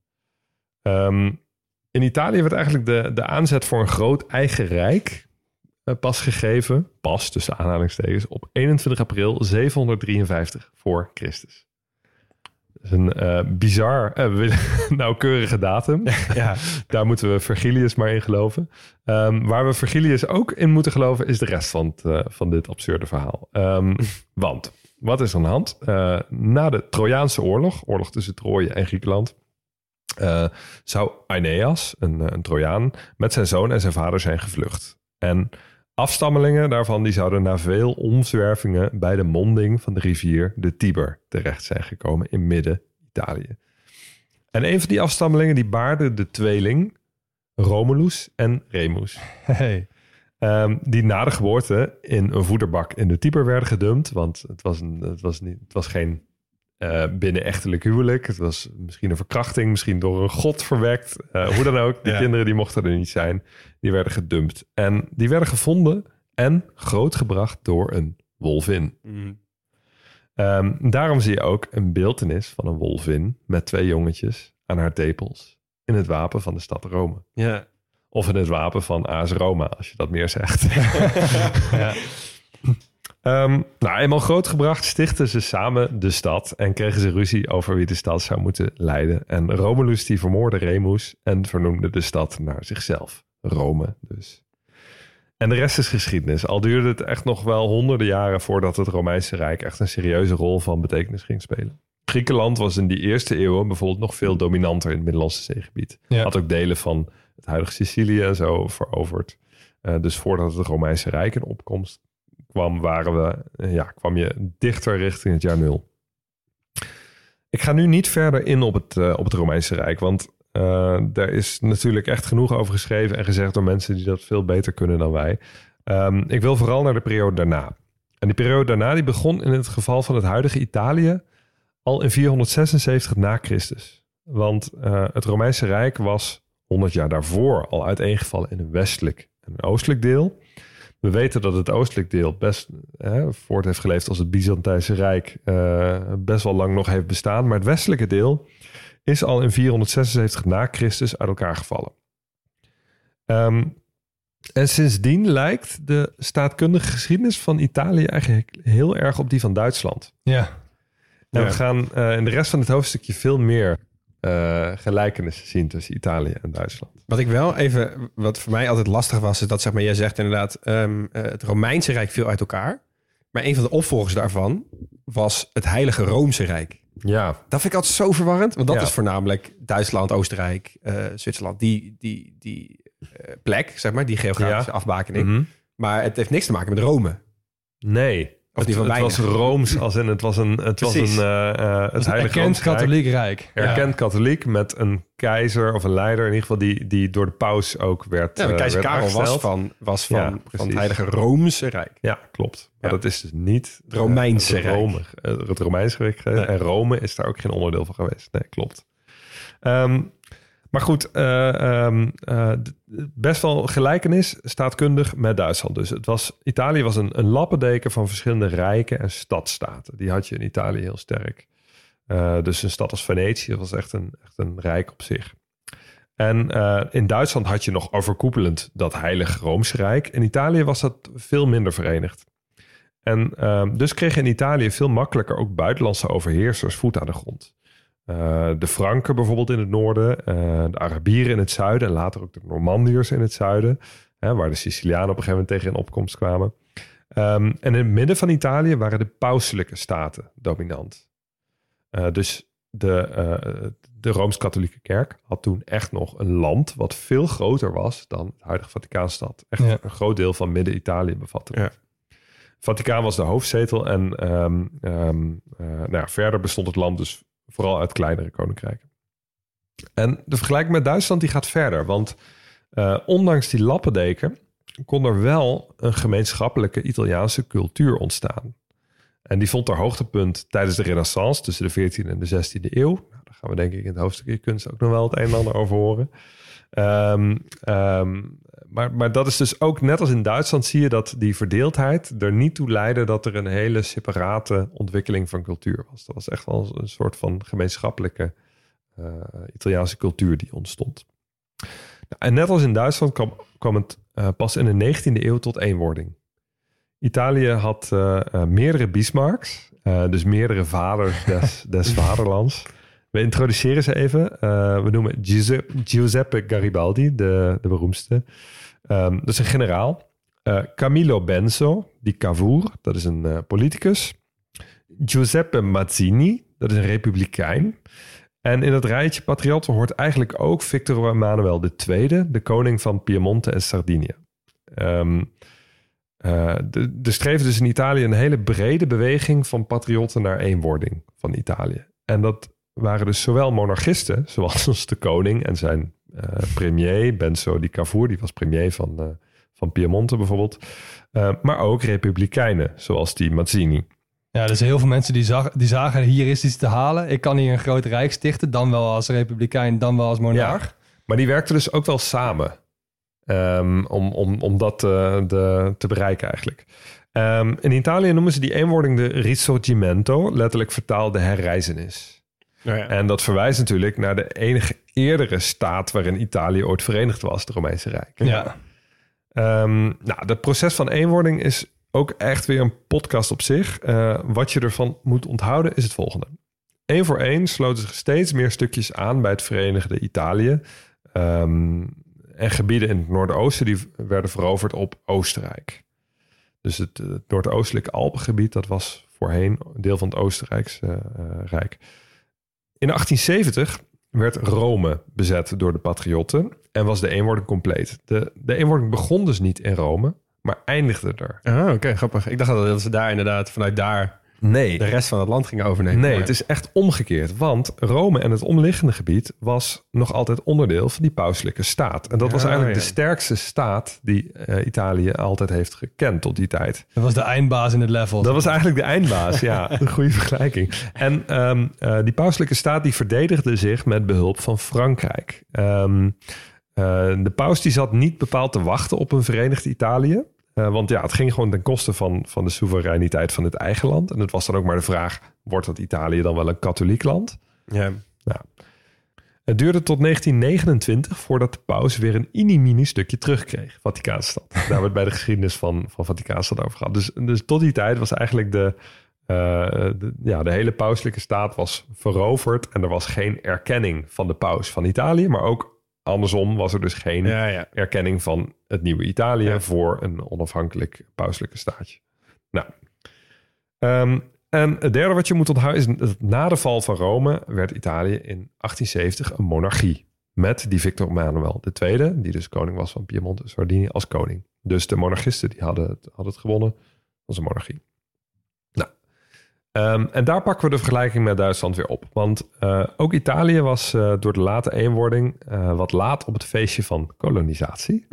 Ehm, in Italië werd eigenlijk de, de aanzet voor een groot eigen rijk pas gegeven, pas tussen aanhalingstekens, op 21 april 753 voor Christus. Dat is een eh, bizar, eh, <laughs> nauwkeurige datum. Ja. <laughs> Daar moeten we Vergilius maar in geloven. Ehm, waar we Vergilius ook in moeten geloven, is de rest van, het, eh, van dit absurde verhaal. Ehm, <laughs> want, wat is er aan de hand? Eh, na de Trojaanse oorlog, oorlog tussen Troje en Griekenland, eh, zou Aeneas, een, eh, een Trojaan, met zijn zoon en zijn vader zijn gevlucht. En afstammelingen daarvan die zouden na veel omzwervingen bij de monding van de rivier de Tiber terecht zijn gekomen in midden-Italië. En een van die afstammelingen die baarde de tweeling Romulus en Remus. Hey. Ehm, die na de geboorte in een voederbak in de Tiber werden gedumpt. Want het was, een, het was, niet, het was geen eh binnenechtelijk huwelijk. Het was misschien een verkrachting, misschien door een god verwekt. Eh, hoe dan ook, die Ja. kinderen die mochten er niet zijn. Die werden gedumpt. En die werden gevonden en grootgebracht door een wolvin. Mm. Ehm, daarom zie je ook een beeltenis van een wolvin met twee jongetjes aan haar tepels in het wapen van de stad Rome. Ja. Of in het wapen van AS Roma, als je dat meer zegt. <laughs> <laughs> Ehm, nou, eenmaal grootgebracht stichtten ze samen de stad en kregen ze ruzie over wie de stad zou moeten leiden. En Romulus die vermoordde Remus en vernoemde de stad naar zichzelf. Rome dus. En de rest is geschiedenis. Al duurde het echt nog wel honderden jaren voordat het Romeinse Rijk echt een serieuze rol van betekenis ging spelen. Griekenland was in die eerste eeuwen bijvoorbeeld nog veel dominanter in het Middellandse zeegebied. Ja. Had ook delen van het huidige Sicilië en zo veroverd. Eh, dus voordat het Romeinse Rijk in opkomst kwam, waren we, eh, ja, kwam je dichter richting het jaar nul. Ik ga nu niet verder in op het, eh, op het Romeinse Rijk, want eh daar is natuurlijk echt genoeg over geschreven en gezegd door mensen die dat veel beter kunnen dan wij. Ehm, ik wil vooral naar de periode daarna. En die periode daarna die begon in het geval van het huidige Italië al in 476 na Christus. Want eh, het Romeinse Rijk was 100 jaar daarvoor al uiteengevallen in een westelijk en een oostelijk deel. We weten dat het oostelijk deel best eh, voort heeft geleefd als het Byzantijnse Rijk eh, best wel lang nog heeft bestaan. Maar het westelijke deel is al in 476 na Christus uit elkaar gevallen. Ehm, en sindsdien lijkt de staatkundige geschiedenis van Italië eigenlijk heel erg op die van Duitsland. Ja. En Ja. we gaan eh, in de rest van het hoofdstukje veel meer eh, gelijkenissen zien tussen Italië en Duitsland. Wat ik wel even, wat voor mij altijd lastig was, is dat zeg maar, jij zegt inderdaad, ehm, eh, het Romeinse Rijk viel uit elkaar. Maar een van de opvolgers daarvan was het Heilige Roomse Rijk. Ja, Dat vind ik altijd zo verwarrend. Want dat Ja. is voornamelijk Duitsland, Oostenrijk, eh, Zwitserland. Die, die, die plek, zeg maar, die geografische Ja. afbakening. Mhm. Maar het heeft niks te maken met Rome. nee. Of het, het was. Rooms, als in het was een, het was een eh, eh, het Het Heilige erkend Rijk. katholiek rijk. Erkend katholiek met een keizer of een leider in ieder geval die, die door de paus ook werd. Ja, eh, keizer werd Karel was van, was van, Ja, van het Heilige Roomse Rijk. Ja, klopt. Maar Ja. dat is dus niet Het Romeinse het, Rome, eh, het Romeinse Rijk. Nee. En Rome is daar ook geen onderdeel van geweest. Nee, klopt. Ehm, maar goed, eh, ehm, eh, best wel gelijkenis staatkundig met Duitsland. Dus het was, Italië was een, een lappendeken van verschillende rijken en stadstaten. Die had je in Italië heel sterk. Eh, dus een stad als Venetië was echt een, echt een rijk op zich. En in Duitsland had je nog overkoepelend dat Heilig Roomse Rijk. In Italië was dat veel minder verenigd. En ehm, dus kregen in Italië veel makkelijker ook buitenlandse overheersers voet aan de grond. Eh, de Franken bijvoorbeeld in het noorden, eh, de Arabieren in het zuiden en later ook de Normandiërs in het zuiden, hè, waar de Sicilianen op een gegeven moment tegen in opkomst kwamen. Ehm, en in het midden van Italië waren de pauselijke staten dominant. Eh, dus de, de Rooms-Katholieke Kerk had toen echt nog een land wat veel groter was dan de huidige Vaticaanstad. Echt Ja. een groot deel van midden-Italië bevatte. Ja. Vaticaan was de hoofdzetel en ehm, ehm, eh, nou ja, verder bestond het land dus vooral uit kleinere koninkrijken. En de vergelijking met Duitsland die gaat verder, want eh, ondanks die lappendeken kon er wel een gemeenschappelijke Italiaanse cultuur ontstaan. En die vond haar hoogtepunt tijdens de Renaissance tussen de 14e en de 16e eeuw. Nou, daar gaan we denk ik in het hoofdstukje kunst ook nog wel het een en ander over horen. Ehm, maar, maar dat is dus ook net als in Duitsland zie je dat die verdeeldheid er niet toe leidde dat er een hele separate ontwikkeling van cultuur was. Dat was echt wel een soort van gemeenschappelijke eh, Italiaanse cultuur die ontstond. En net als in Duitsland kwam, kwam het eh, pas in de 19e eeuw tot eenwording. Italië had eh, meerdere Bismarcks, dus meerdere vaders des, des vaderlands. We introduceren ze even. Eh, we noemen Giuseppe, Garibaldi, de, de beroemdste. Ehm, dat is een generaal. Eh, Camillo Benso, die Cavour, dat is een eh, politicus. Giuseppe Mazzini, dat is een republikein. En in het rijtje patriotten hoort eigenlijk ook Victor Emmanuel II, de koning van Piemonte en Sardinië. Er streefde dus in Italië een hele brede beweging van patriotten naar eenwording van Italië. En dat waren dus zowel monarchisten, zoals <laughs> de koning en zijn eh, premier, Benso di Cavour, die was premier van, eh, van Piemonte bijvoorbeeld. eh, maar ook republikeinen, zoals die Mazzini. Ja, dus heel veel mensen die, zag, die zagen hier is iets te halen. Ik kan hier een groot rijk stichten, dan wel als republikein, dan wel als monarch. Maar die werkten dus ook wel samen. ehm, om, om, om dat de, te bereiken eigenlijk. Ehm, in Italië noemen ze die eenwording de risorgimento, letterlijk vertaald de herreizenis. Nou ja. En dat verwijst natuurlijk naar de enige eerdere staat waarin Italië ooit verenigd was, het Romeinse Rijk. Ja. Ehm, nou, dat proces van eenwording is ook echt weer een podcast op zich. Eh, wat je ervan moet onthouden is het volgende. Eén voor één sloten zich steeds meer stukjes aan bij het Verenigde Italië. Ehm, en gebieden in het Noordoosten die werden veroverd op Oostenrijk. Dus het, het Noordoostelijke Alpengebied, dat was voorheen deel van het Oostenrijkse eh, Rijk. In 1870 werd Rome bezet door de patriotten en was de eenwording compleet. De, de eenwording begon dus niet in Rome, maar eindigde er. Ah, oké, grappig. Ik dacht dat ze daar inderdaad vanuit daar Nee, de rest van het land gingen overnemen. nee Maar- het is echt omgekeerd. Want Rome en het omliggende gebied was nog altijd onderdeel van die pauselijke staat. En dat was Ja, eigenlijk ja. de sterkste staat die eh, Italië altijd heeft gekend tot die tijd. Dat was de eindbaas in het level. Dat was eigenlijk de eindbaas, ja. <laughs> Een goede vergelijking. En ehm, eh, die pauselijke staat die verdedigde zich met behulp van Frankrijk. Ehm, eh, de paus die zat niet bepaald te wachten op een verenigd Italië. Eh, want ja, het ging gewoon ten koste van, van de soevereiniteit van het eigen land. En het was dan ook maar de vraag, wordt dat Italië dan wel een katholiek land? Ja. Het duurde tot 1929 voordat de paus weer een inimini stukje terugkreeg, Vaticaanstad. Daar hebben we het bij de geschiedenis van, van Vaticaanstad over gehad. Dus, dus tot die tijd was eigenlijk de, eh, de, ja, de hele pauselijke staat was veroverd. En er was geen erkenning van de paus van Italië. Maar ook andersom was er dus geen Ja, ja. erkenning van het nieuwe Italië Ja. voor een onafhankelijk pauselijke staatje. Nou, ehm, En het derde wat je moet onthouden is dat na de val van Rome werd Italië in 1870 een monarchie. Met die Victor Emmanuel II, die dus koning was van Piemont en Sardinië, als koning. Dus de monarchisten die hadden, het, hadden het gewonnen, was een monarchie. Ehm, en daar pakken we de vergelijking met Duitsland weer op. Want uh, ook Italië was uh, door de late eenwording uh, wat laat op het feestje van kolonisatie. <laughs>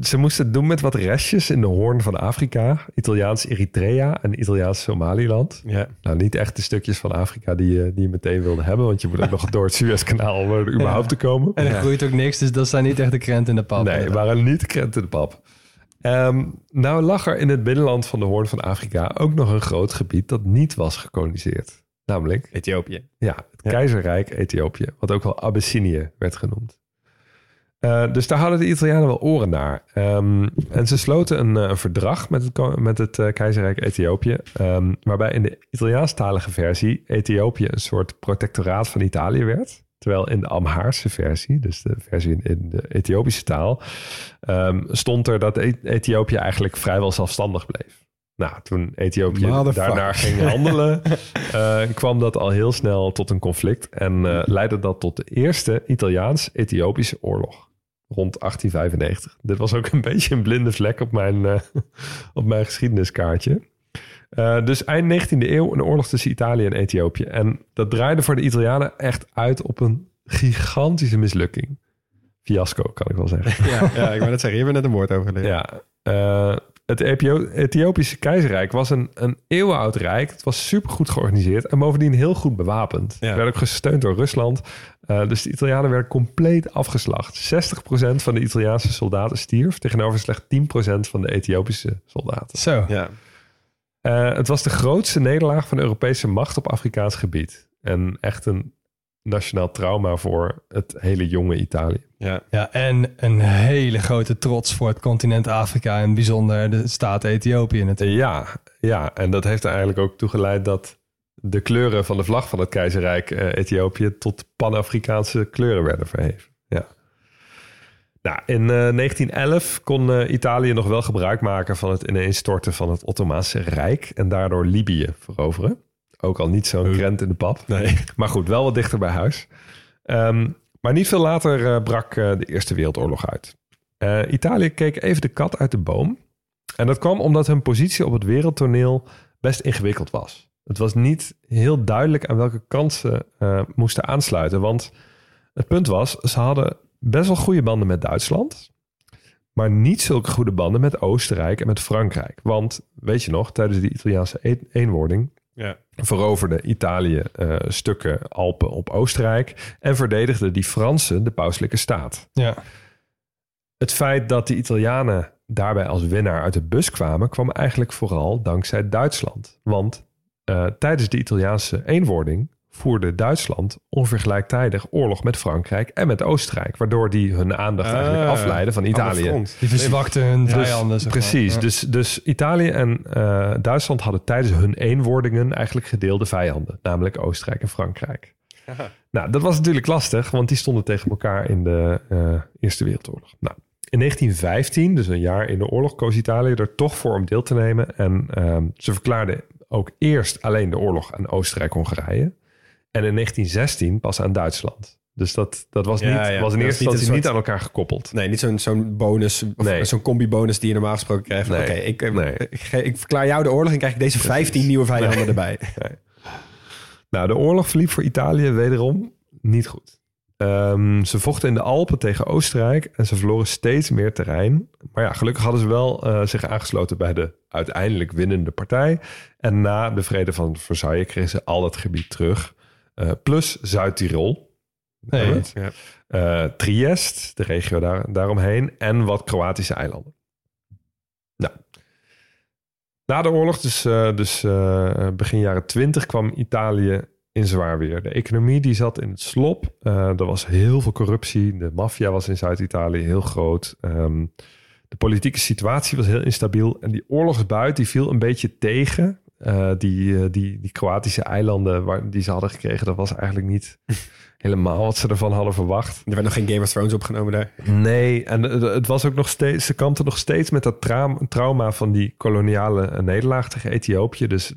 Ze moesten het doen met wat restjes in de hoorn van Afrika. Italiaans Eritrea en Italiaans Somaliland. Ja. Nou, niet echt de stukjes van Afrika die, je, die je meteen wilde hebben. Want je moet ook nog door het Suezkanaal om er <laughs> überhaupt Ja. te komen. En er groeit ook niks, dus dat zijn niet echt de krenten in de pap. Nee, waren niet krent in de pap. Um, nou lag er in het binnenland van de hoorn van Afrika ook nog een groot gebied dat niet was gekoloniseerd. Namelijk Ethiopië. ja, het keizerrijk Ethiopië, wat ook wel Abyssinië werd genoemd. Uh, dus daar hadden de Italianen wel oren naar. Um, en ze sloten een, uh, een verdrag met het, met het uh, keizerrijk Ethiopië. Um, waarbij in de Italiaanstalige versie Ethiopië een soort protectoraat van Italië werd. Terwijl in de Amhaarse versie, dus de versie in, in de Ethiopische taal, um, stond er dat Ethiopië eigenlijk vrijwel zelfstandig bleef. Nou, toen Ethiopië daarnaar ging handelen, uh, <laughs> kwam dat al heel snel tot een conflict en uh, leidde dat tot de eerste Italiaans-Ethiopische oorlog rond 1895. Dit was ook een <laughs> beetje een blinde vlek op mijn, uh, <laughs> op mijn geschiedeniskaartje. Uh, dus eind 19e eeuw een oorlog tussen Italië en Ethiopië. En dat draaide voor de Italianen echt uit op een gigantische mislukking. Fiasco, kan ik wel zeggen. <laughs> Ja, ja ik wou net zeggen, je hebt er net een woord over geleerd. Ja, uh, het Ethiopische keizerrijk was een, een eeuwenoud rijk. Het was supergoed georganiseerd en bovendien heel goed bewapend. Ja. Het werd ook gesteund door Rusland. Uh, dus de Italianen werden compleet afgeslacht. 60% van de Italiaanse soldaten stierf... tegenover slechts 10% van de Ethiopische soldaten. Zo. Ja. Uh, het was de grootste nederlaag van de Europese macht op Afrikaans gebied. En echt een nationaal trauma voor het hele jonge Italië. Ja. ja, en een hele grote trots voor het continent Afrika en bijzonder de staat Ethiopië natuurlijk. Ja, ja, en dat heeft er eigenlijk ook toe geleid dat de kleuren van de vlag van het keizerrijk uh, Ethiopië tot Pan-Afrikaanse kleuren werden verheven. Nou, in uh, 1911 kon uh, Italië nog wel gebruik maken van het ineenstorten van het Ottomaanse Rijk en daardoor Libië veroveren. Ook al niet zo'n krent in de pap. Nee. <laughs> Maar goed, wel wat dichter bij huis. Um, maar niet veel later uh, brak de Eerste Wereldoorlog uit. Italië keek even de kat uit de boom. En dat kwam omdat hun positie op het wereldtoneel best ingewikkeld was. Het was niet heel duidelijk aan welke kant ze moesten aansluiten. Want het punt was, ze hadden best wel goede banden met Duitsland. Maar niet zulke goede banden met Oostenrijk en met Frankrijk. Want, weet je nog, tijdens die Italiaanse eenwording ja. veroverde Italië uh, stukken Alpen op Oostenrijk en verdedigde die Fransen de pauselijke staat. Ja. Het feit dat de Italianen daarbij als winnaar uit de bus kwamen, kwam eigenlijk vooral dankzij Duitsland. Want uh, tijdens de Italiaanse eenwording voerde Duitsland ongeveer gelijktijdig oorlog met Frankrijk en met Oostenrijk, waardoor die hun aandacht eigenlijk Ah, afleiden van Italië. Die verzwakten hun Dus- vijanden. zeg maar. Precies, Ja. dus, dus Italië en eh, Duitsland hadden tijdens hun eenwordingen eigenlijk gedeelde vijanden, namelijk Oostenrijk en Frankrijk. Nou, dat was natuurlijk lastig, want die stonden tegen elkaar in de eh, Eerste Wereldoorlog. Nou, in 1915, dus een jaar in de oorlog, koos Italië er toch voor om deel te nemen. En ehm, ze verklaarden ook eerst alleen de oorlog aan Oostenrijk-Hongarije. En in 1916 pas aan Duitsland. Dus dat, dat was, niet, ja. was in eerste instantie niet aan elkaar gekoppeld. Nee, niet zo'n zo'n bonus, Nee. zo'n combi-bonus die je normaal gesproken krijgt. Nee. Oké, ik, eh, Nee. ik, ge- ik verklaar jou de oorlog en krijg ik deze 15 nieuwe vijanden erbij. <laughs> Nou, de oorlog verliep voor Italië wederom niet goed. Ehm, ze vochten in de Alpen tegen Oostenrijk en ze verloren steeds meer terrein. Maar ja, gelukkig hadden ze wel eh, zich aangesloten bij de uiteindelijk winnende partij. En na de vrede van Versailles kregen ze al dat gebied terug. Eh, plus Zuid-Tirol. Nee. Ja. Eh, Triest, de regio daar, daaromheen. En wat Kroatische eilanden. Nou. Na de oorlog, dus, eh, dus eh, begin jaren 20, kwam Italië in zwaar weer. De economie die zat in het slop. Eh, er was heel veel corruptie. De maffia was in Zuid-Italië heel groot. Ehm, de politieke situatie was heel instabiel. En die oorlogsbuit die viel een beetje tegen. Eh, die, eh, die, die Kroatische eilanden waar, die ze hadden gekregen, dat was eigenlijk niet <laughs> helemaal wat ze ervan hadden verwacht. Er werd nog geen Game of Thrones opgenomen daar. Nee, en het het was ook nog steeds, ze kampten nog steeds met dat tra- trauma van die koloniale eh, nederlaag tegen Ethiopië. Dus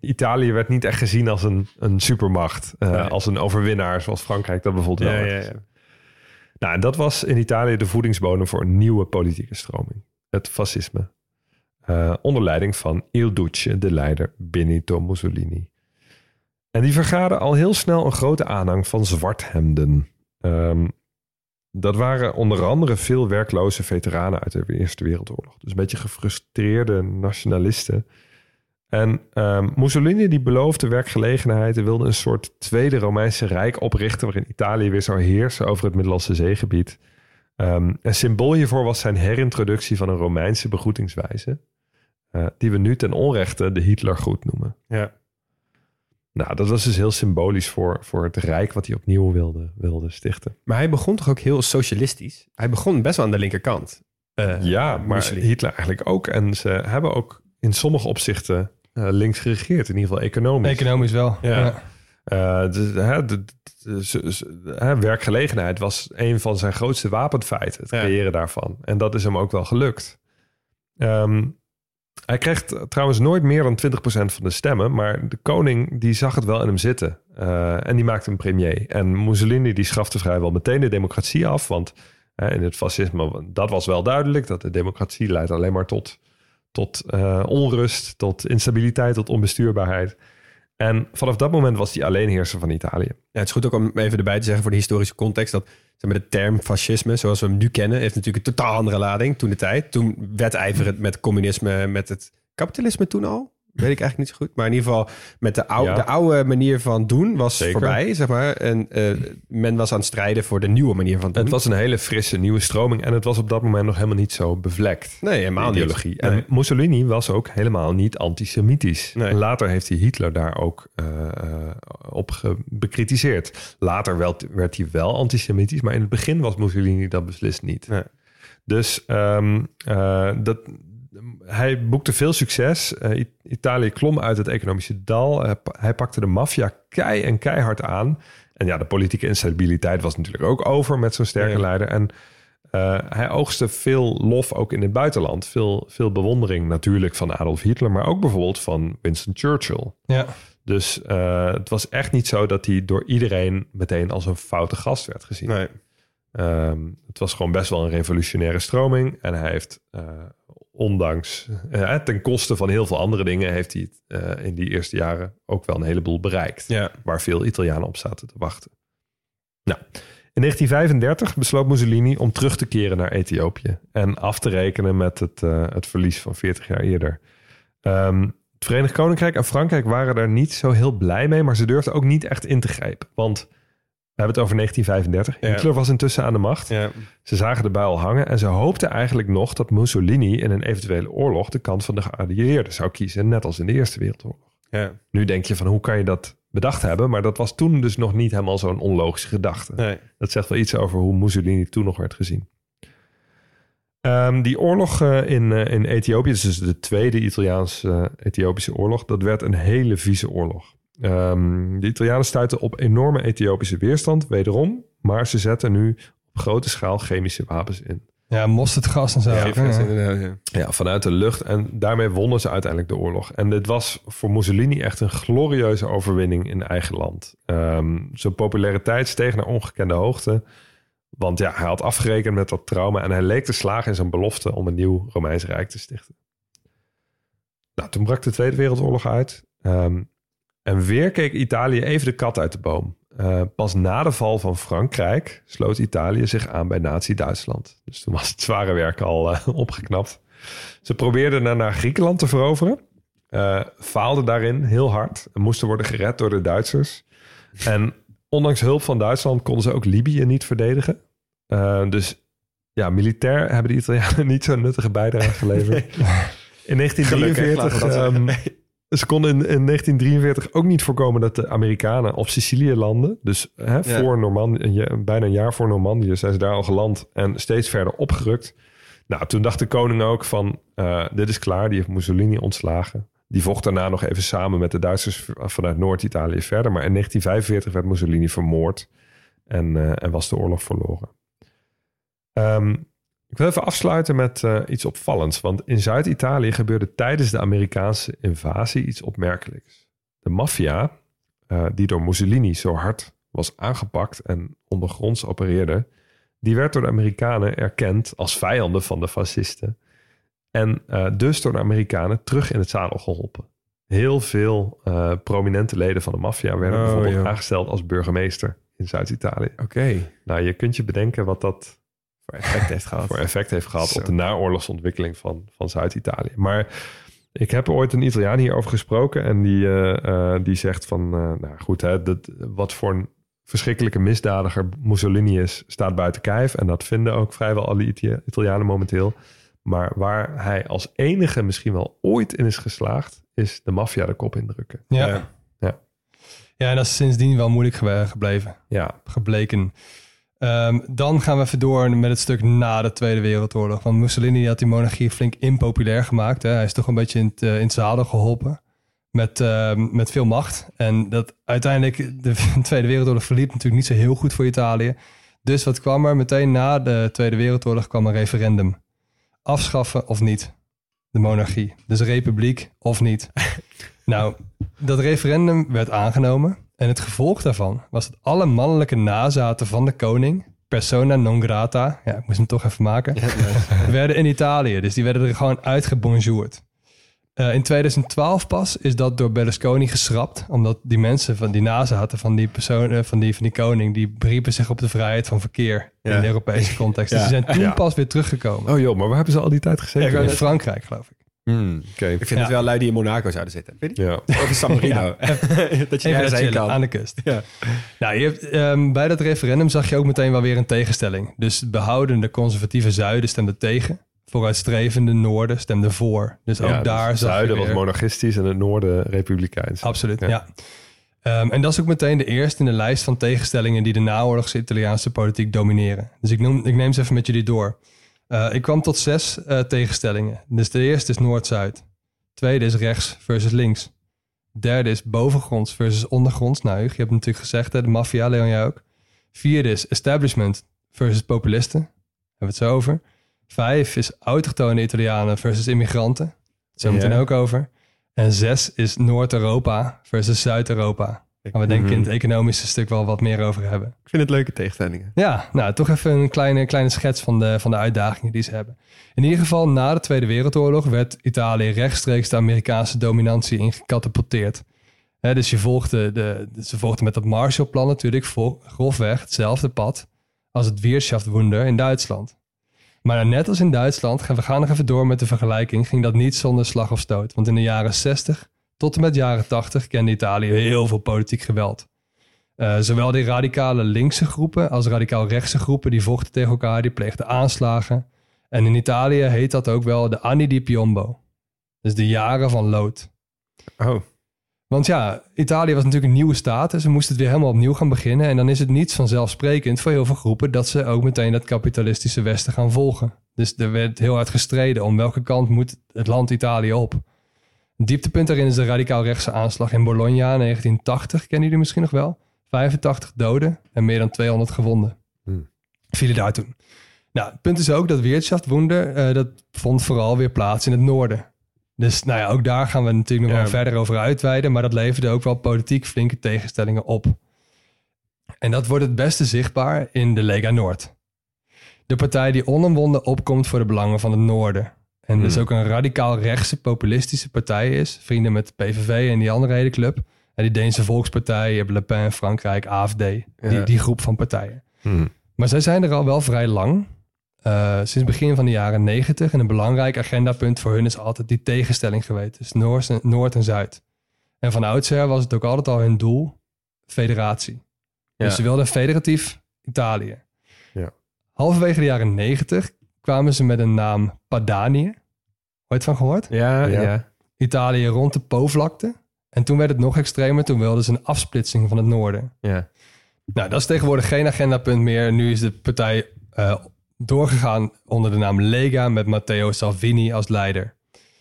Italië werd niet echt gezien als een, een supermacht, eh, Nee. als een overwinnaar, zoals Frankrijk dat bijvoorbeeld wel Ja, werd ja, gezien. Nou, en dat was in Italië de voedingsbodem voor een nieuwe politieke stroming. Het fascisme. Eh, onder leiding van Il Duce, de leider Benito Mussolini. En die vergaarde al heel snel een grote aanhang van zwarthemden. Ehm, dat waren onder andere veel werkloze veteranen uit de Eerste Wereldoorlog. Dus een beetje gefrustreerde nationalisten. En ehm, Mussolini die beloofde werkgelegenheid en wilde een soort tweede Romeinse Rijk oprichten... waarin Italië weer zou heersen over het Middellandse zeegebied. Ehm, een symbool hiervoor was zijn herintroductie van een Romeinse begroetingswijze... eh, die we nu ten onrechte de Hitlergroet noemen. Ja. Nou, dat was dus heel symbolisch voor, voor het Rijk wat hij opnieuw wilde, wilde stichten. Maar hij begon toch ook heel socialistisch? Hij begon best wel aan de linkerkant. Eh, Ja, maar Mussolini. Hitler eigenlijk ook. En ze hebben ook in sommige opzichten eh, links geregeerd, in ieder geval economisch. Economisch wel. Ja. Ja. Eh, dus, hè, de, werkgelegenheid was een van zijn grootste wapenfeiten, het Ja. creëren daarvan. En dat is hem ook wel gelukt. Ehm, hij kreeg trouwens nooit meer dan 20% van de stemmen, maar de koning die zag het wel in hem zitten. Eh, en die maakte hem premier. En Mussolini die schafte vrijwel meteen de democratie af, want hè, in het fascisme, dat was wel duidelijk, dat de democratie leidt alleen maar tot, tot eh, onrust, tot instabiliteit, tot onbestuurbaarheid. En vanaf dat moment was hij alleenheerser van Italië. Ja, het is goed ook om even erbij te zeggen voor de historische context dat zeg maar, de term fascisme, zoals we hem nu kennen, heeft natuurlijk een totaal andere lading toen de tijd. Toen wedijverend met communisme, met het kapitalisme toen al. Weet ik eigenlijk niet zo goed. Maar in ieder geval met de oude, Ja. de oude manier van doen was Zeker. voorbij, zeg maar. En eh, men was aan het strijden voor de nieuwe manier van doen. Het was een hele frisse nieuwe stroming en het was op dat moment nog helemaal niet zo bevlekt. nee, helemaal niet. ideologie. Nee. En Mussolini was ook helemaal niet antisemitisch. Nee. Later heeft hij Hitler daar ook eh, op bekritiseerd. Later wel, werd hij wel antisemitisch, maar in het begin was Mussolini dat beslist niet. Nee. Dus ehm, eh, dat, hij boekte veel succes. Eh, Italië klom uit het economische dal. Eh, hij pakte de maffia kei en keihard aan. En ja, de politieke instabiliteit was natuurlijk ook over met zo'n sterke leider. En eh, hij oogste veel lof ook in het buitenland. Veel, veel bewondering natuurlijk van Adolf Hitler, maar ook bijvoorbeeld van Winston Churchill. Ja. Dus het was echt niet zo dat hij door iedereen meteen als een foute gast werd gezien. Nee. Ehm, het was gewoon best wel een revolutionaire stroming. En hij heeft, ondanks, eh, ten koste van heel veel andere dingen, heeft hij eh, in die eerste jaren ook wel een heleboel bereikt. Ja. Waar veel Italianen op zaten te wachten. Nou, in 1935 besloot Mussolini om terug te keren naar Ethiopië. En af te rekenen met het, eh, het verlies van 40 jaar eerder. Ehm, het Verenigd Koninkrijk en Frankrijk waren daar niet zo heel blij mee, maar ze durfden ook niet echt in te grijpen. Want we hebben het over 1935. Ja. Hitler was intussen aan de macht. Ja. Ze zagen de bui al hangen en ze hoopten eigenlijk nog dat Mussolini in een eventuele oorlog de kant van de geallieerden zou kiezen, net als in de Eerste Wereldoorlog. Ja. Nu denk je van hoe kan je dat bedacht hebben, maar dat was toen dus nog niet helemaal zo'n onlogische gedachte. Nee. Dat zegt wel iets over hoe Mussolini toen nog werd gezien. Ehm, die oorlog eh, in, eh, in Ethiopië, dus de tweede Italiaans-Ethiopische oorlog, dat werd een hele vieze oorlog. Ehm, de Italianen stuiten op enorme Ethiopische weerstand, wederom, maar ze zetten nu op grote schaal chemische wapens in. Ja, mosterdgas en zo. Ja, ja. Ja, vanuit de lucht. En daarmee wonnen ze uiteindelijk de oorlog. En dit was voor Mussolini echt een glorieuze overwinning in eigen land. Ehm, zijn populariteit steeg naar ongekende hoogte. Want ja, hij had afgerekend met dat trauma. En hij leek te slagen in zijn belofte om een nieuw Romeins Rijk te stichten. Nou, toen brak de Tweede Wereldoorlog uit. Ehm, en weer keek Italië even de kat uit de boom. Eh, pas na de val van Frankrijk sloot Italië zich aan bij Nazi-Duitsland. Dus toen was het zware werk al eh, opgeknapt. Ze probeerden naar, naar Griekenland te veroveren. eh, faalden daarin heel hard. En moesten worden gered door de Duitsers. En ondanks hulp van Duitsland konden ze ook Libië niet verdedigen. Dus ja, militair hebben de Italianen <laughs> niet zo'n nuttige bijdrage geleverd. In 1943... Gelukkig, ehm, ze konden in, in 1943 ook niet voorkomen dat de Amerikanen op Sicilië landen. Dus hè, Ja. voor Normandië, bijna een jaar voor Normandië zijn ze daar al geland en steeds verder opgerukt. Nou, toen dacht de koning ook van, eh, dit is klaar, die heeft Mussolini ontslagen. Die vocht daarna nog even samen met de Duitsers vanuit Noord-Italië verder. Maar in 1945 werd Mussolini vermoord en, uh, en was de oorlog verloren. Um, ik wil even afsluiten met uh, iets opvallends. Want in Zuid-Italië gebeurde tijdens de Amerikaanse invasie iets opmerkelijks. De maffia, uh, die door Mussolini zo hard was aangepakt en ondergronds opereerde, die werd door de Amerikanen erkend als vijanden van de fascisten. En uh, dus door de Amerikanen terug in het zadel geholpen. Heel veel prominente leden van de maffia werden oh, bijvoorbeeld aangesteld als burgemeester in Zuid-Italië. Oké. Okay. Nou, je kunt je bedenken wat dat voor effect heeft gehad. <laughs> voor effect heeft gehad Zo. op de naoorlogsontwikkeling van, van Zuid-Italië. Maar ik heb ooit een Italiaan hierover gesproken en die, uh, uh, die zegt van, uh, nou goed, hè, dat, wat voor een verschrikkelijke misdadiger Mussolini is, staat buiten kijf. En dat vinden ook vrijwel alle Italianen momenteel. Maar waar hij als enige misschien wel ooit in is geslaagd, is de maffia de kop indrukken. Ja. ja. Ja, en dat is sindsdien wel moeilijk gebleven. Ja. Gebleken. Um, dan gaan we even door met het stuk na de Tweede Wereldoorlog. Want Mussolini had die monarchie flink impopulair gemaakt. Hè. Hij is toch een beetje in het, uh, in het zadel geholpen. Met, uh, met veel macht. En dat uiteindelijk, de <laughs> Tweede Wereldoorlog verliep natuurlijk niet zo heel goed voor Italië. Dus wat kwam er? Meteen na de Tweede Wereldoorlog kwam een referendum. Afschaffen of niet? De monarchie. Dus republiek of niet? <laughs> nou, dat referendum werd aangenomen. En het gevolg daarvan was dat alle mannelijke nazaten van de koning, persona non grata, ja, ik moest hem toch even maken, ja, <laughs> werden in Italië. Dus die werden er gewoon uitgebonjourd. Uh, in 2012 pas is dat door Berlusconi geschrapt, omdat die mensen van die nazaten van die personen, van die, van die koning, die beriepen zich op de vrijheid van verkeer ja. in de Europese context. Dus die zijn toen pas weer teruggekomen. Oh joh, maar waar hebben ze al die tijd gezeten? in Frankrijk, geloof ik. Hmm, okay. Ik vind het wel lui die in Monaco zouden zitten. Weet je? Ja. Of in San Marino. <laughs> <laughs> dat je Even zijn kan. aan de kust. Ja. Nou, je hebt, um, bij dat referendum zag je ook meteen wel weer een tegenstelling. Dus behoudende conservatieve zuiden stemde tegen. Vooruitstrevende noorden stemde voor. Dus ook ja, daar dus zag het zuiden je was monarchistisch en het noorden republikeins. Absoluut, ja. Um, en dat is ook meteen de eerste in de lijst van tegenstellingen die de naoorlogse Italiaanse politiek domineren. Dus ik, noem, ik neem ze even met jullie door. Uh, ik kwam tot zes uh, tegenstellingen. Dus de eerste is Noord-Zuid. Tweede is rechts versus links. Derde is bovengronds versus ondergronds. Nou, je hebt natuurlijk gezegd, hè, de maffia, Leon, jij ook. Vierde is establishment versus populisten. Hebben we het zo over. Vijf is autochtone Italianen versus immigranten. Zo meteen ook over. En zes is Noord-Europa versus Zuid-Europa. Gaan we denk ik in het economische stuk wel wat meer over hebben. Ik vind het leuke tegenstellingen. Ja, nou toch even een kleine, kleine schets van de, van de uitdagingen die ze hebben. In ieder geval, na de Tweede Wereldoorlog werd Italië rechtstreeks de Amerikaanse dominantie ingecatapulteerd. Dus je volgde de, ze volgden met dat Marshallplan natuurlijk grofweg hetzelfde pad als het Wirtschaftswunder in Duitsland. Maar net als in Duitsland, gaan we gaan nog even door met de vergelijking, ging dat niet zonder slag of stoot. Want in de jaren 60 tot en met jaren 80 kende Italië heel veel politiek geweld. Uh, zowel die radicale linkse groepen als radicaal rechtse groepen die vochten tegen elkaar, die pleegden aanslagen. En in Italië heet dat ook wel de anni di piombo. Dus de jaren van lood. Oh, Want ja, Italië was natuurlijk een nieuwe staat. Dus ze moesten het weer helemaal opnieuw gaan beginnen. En dan is het niet vanzelfsprekend voor heel veel groepen dat ze ook meteen dat kapitalistische Westen gaan volgen. Dus er werd heel hard gestreden om welke kant moet het land Italië op. Dieptepunt daarin is de radicaal rechtse aanslag in Bologna in 1980. Kennen jullie misschien nog wel? 85 doden en meer dan 200 gewonden. Hmm. Vielen daar toen. Nou, het punt is ook dat Wirtschaftswunder, uh, dat vond vooral weer plaats in het noorden. Dus nou ja, ook daar gaan we natuurlijk nog Ja. wel verder over uitweiden. Maar dat leverde ook wel politiek flinke tegenstellingen op. En dat wordt het beste zichtbaar in de Lega Noord. De partij die onomwonden opkomt voor de belangen van het noorden. En dus Hmm. ook een radicaal rechtse populistische partij is. Vrienden met de PVV en die andere hele club. En die Deense Volkspartij, je hebt Le Pen, Frankrijk, AFD. Die, Ja. die groep van partijen. Hmm. Maar zij zijn er al wel vrij lang. eh, sinds begin van de jaren negentig. En een belangrijk agendapunt voor hun is altijd die tegenstelling geweest. Dus Noord en, Noord en Zuid. En van oudsher was het ook altijd al hun doel federatie. Ja. Dus ze wilden federatief Italië. Ja. Halverwege de jaren negentig kwamen ze met een naam Padanië. Ooit van gehoord? Ja, Ja. ja. Italië rond de Po-vlakte. En toen werd het nog extremer. Toen wilden ze een afsplitsing van het noorden. ja. Nou, dat is tegenwoordig geen agendapunt meer. Nu is de partij eh, doorgegaan onder de naam Lega met Matteo Salvini als leider.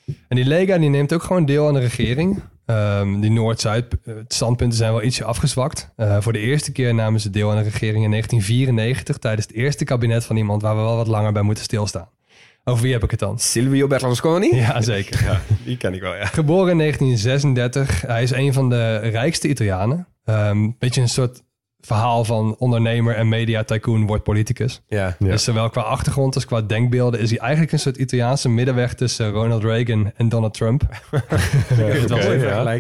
En die Lega die neemt ook gewoon deel aan de regering. Ehm, die Noord-Zuid eh, standpunten zijn wel ietsje afgezwakt. Uh, voor de eerste keer namen ze deel aan de regering in 1994... tijdens het eerste kabinet van iemand waar we wel wat langer bij moeten stilstaan. Over wie heb ik het dan? Silvio Berlusconi? <laughs> Ja, zeker. Ja, die ken ik wel, ja. Geboren in 1936. Hij is een van de rijkste Italianen. Een beetje een soort verhaal van ondernemer en media tycoon wordt politicus. Ja. Ja. Dus zowel qua achtergrond als qua denkbeelden is hij eigenlijk een soort Italiaanse middenweg tussen Ronald Reagan en Donald Trump. <laughs> Dat was Oké, even ja.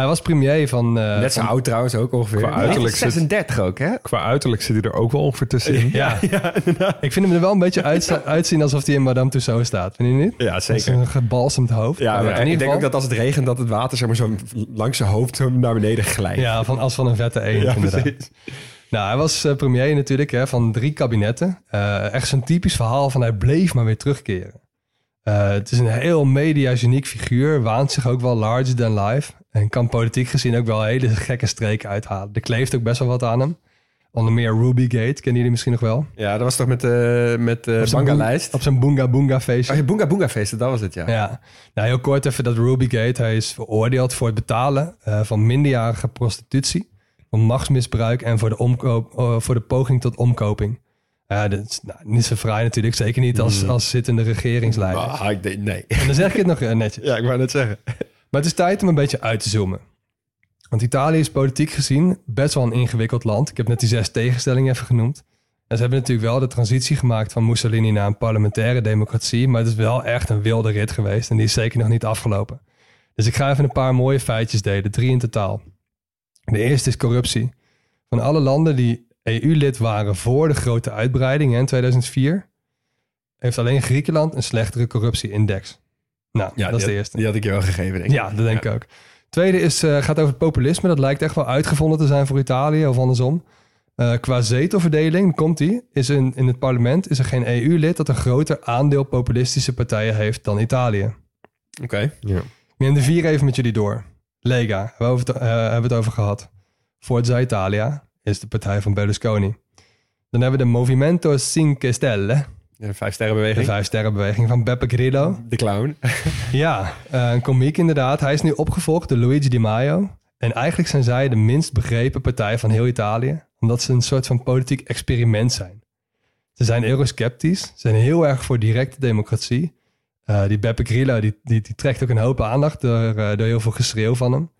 Hij was premier van... eh, Net zo van- oud trouwens ook ongeveer. Qua uiterlijk zit- 36 ook, hè? Qua uiterlijk zit hij er ook wel ongeveer tussenin. Ja. <laughs> ik vind hem er wel een beetje <laughs> uitzien alsof hij in Madame Tussauds staat. Vind je niet? Ja, Met zeker. Een gebalsemd hoofd. Ja, Maar maar in ik denk ook dat als het regent, dat het water zeg maar, zo langs zijn hoofd naar beneden glijdt. Ja, van, als van een vette eend Ja, inderdaad. precies. Nou, hij was eh, premier natuurlijk hè, van drie kabinetten. Eh, echt zo'n typisch verhaal van hij bleef maar weer terugkeren. Het is een heel media-geniek figuur. Waant zich ook wel larger than life. En kan politiek gezien ook wel hele gekke streken uithalen. Er kleeft ook best wel wat aan hem. Onder meer Rubygate, kennen jullie misschien nog wel? Ja, dat was toch met de met de Op zijn Banga-lijst? boe- Op zijn Boonga Boonga feestje. Oh, je Boonga Boonga feesten, dat was het, ja. Ja, nou heel kort even dat Rubygate. Hij is veroordeeld voor het betalen eh, van minderjarige prostitutie, voor machtsmisbruik en voor de, omkoop, voor de poging tot omkoping. Ja, dat is nou, niet zo fraai natuurlijk, zeker niet als, als zittende regeringsleider. Ah, ik denk, nee. En dan zeg ik het nog netjes. Ja, ik wou net zeggen. Maar het is tijd om een beetje uit te zoomen. Want Italië is politiek gezien best wel een ingewikkeld land. Ik heb net die zes tegenstellingen even genoemd. En ze hebben natuurlijk wel de transitie gemaakt van Mussolini naar een parlementaire democratie. Maar het is wel echt een wilde rit geweest. En die is zeker nog niet afgelopen. Dus ik ga even een paar mooie feitjes delen. Drie in totaal. De eerste is corruptie. Van alle landen die EU-lid waren voor de grote uitbreiding in 2004... heeft alleen Griekenland een slechtere corruptie-index. Nou, Ja, dat is de eerste. Die had ik je wel gegeven, denk ik. Ja, dat denk ik ook. Tweede is, eh, gaat over populisme. Dat lijkt echt wel uitgevonden te zijn voor Italië of andersom. Eh, qua zetelverdeling, komt die, is in, in het parlement is er geen EU-lid dat een groter aandeel populistische partijen heeft dan Italië. Oké. Ik neem de vier even met jullie door. Lega, hebben we, het, eh, hebben we het over gehad. Forza Italia is de partij van Berlusconi. Dan hebben we de Movimento Cinque Stelle, Ja, vijf de sterrenbeweging. vijf sterrenbeweging van Beppe Grillo. De clown. <laughs> Ja, eh, een komiek inderdaad. Hij is nu opgevolgd door Luigi Di Maio. En eigenlijk zijn zij de minst begrepen partij van heel Italië. Omdat ze een soort van politiek experiment zijn. Ze zijn eurosceptisch. Ze zijn heel erg voor directe democratie. Eh, die Beppe Grillo die, die, die trekt ook een hoop aandacht door, eh, door heel veel geschreeuw van hem.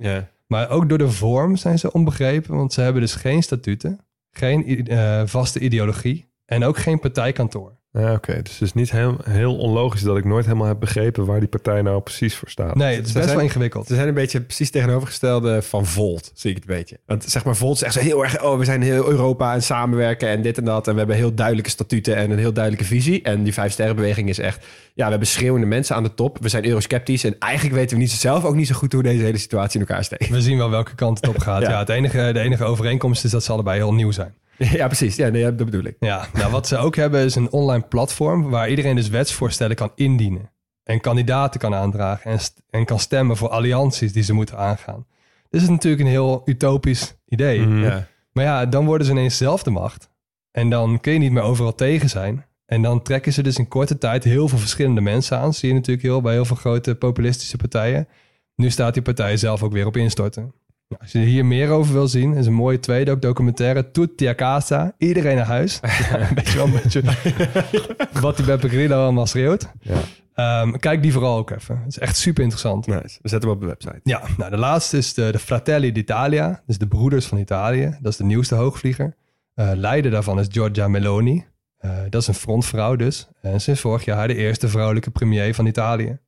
Maar ook door de vorm zijn ze onbegrepen. Want ze hebben dus geen statuten. Geen vaste ideologie. En ook geen partijkantoor. Ja, oké. Dus het is niet heel, heel onlogisch dat ik nooit helemaal heb begrepen waar die partij nou precies voor staat. Nee, het is best zijn- wel ingewikkeld. Ze zijn een beetje precies tegenovergestelde van Volt, zie ik het een beetje. Want zeg maar, Volt is echt zo heel erg... Oh, we zijn heel Europa en samenwerken en dit en dat. En we hebben heel duidelijke statuten en een heel duidelijke visie. En die vijf sterrenbeweging is echt... Ja, we hebben schreeuwende mensen aan de top. We zijn eurosceptisch. En eigenlijk weten we niet zelf ook niet zo goed hoe deze hele situatie in elkaar steekt. We zien wel welke kant het op gaat. <laughs> Ja. ja. het enige, de enige overeenkomst is dat ze allebei heel nieuw zijn. <laughs> Ja, precies. Ja, nee, dat bedoel ik. Ja, nou, wat ze ook hebben is een online platform waar iedereen dus wetsvoorstellen kan indienen. En kandidaten kan aandragen en, st- en kan stemmen voor allianties die ze moeten aangaan. Dit is natuurlijk een heel utopisch idee. Mhm. Ja. Maar ja, dan worden ze ineens zelf de macht. En dan kun je niet meer overal tegen zijn. En dan trekken ze dus in korte tijd heel veel verschillende mensen aan. Zie je natuurlijk heel bij heel veel grote populistische partijen. Nu staat die partij zelf ook weer op instorten. Als je hier meer over wil zien, is een mooie tweede ook documentaire. Tutti a casa. Iedereen naar huis. <laughs> een beetje wel een beetje <laughs> wat die Beppe Grillo allemaal schreeuwt. Ja. Ehm, kijk die vooral ook even. Het is echt super interessant. Nice. We zetten hem op de website. Ja, nou de laatste is de, de Fratelli d'Italia. Dus de broeders van Italië. Dat is de nieuwste hoogvlieger. Eh, leider daarvan is Giorgia Meloni. Eh, dat is een frontvrouw dus. En sinds vorig jaar de eerste vrouwelijke premier van Italië.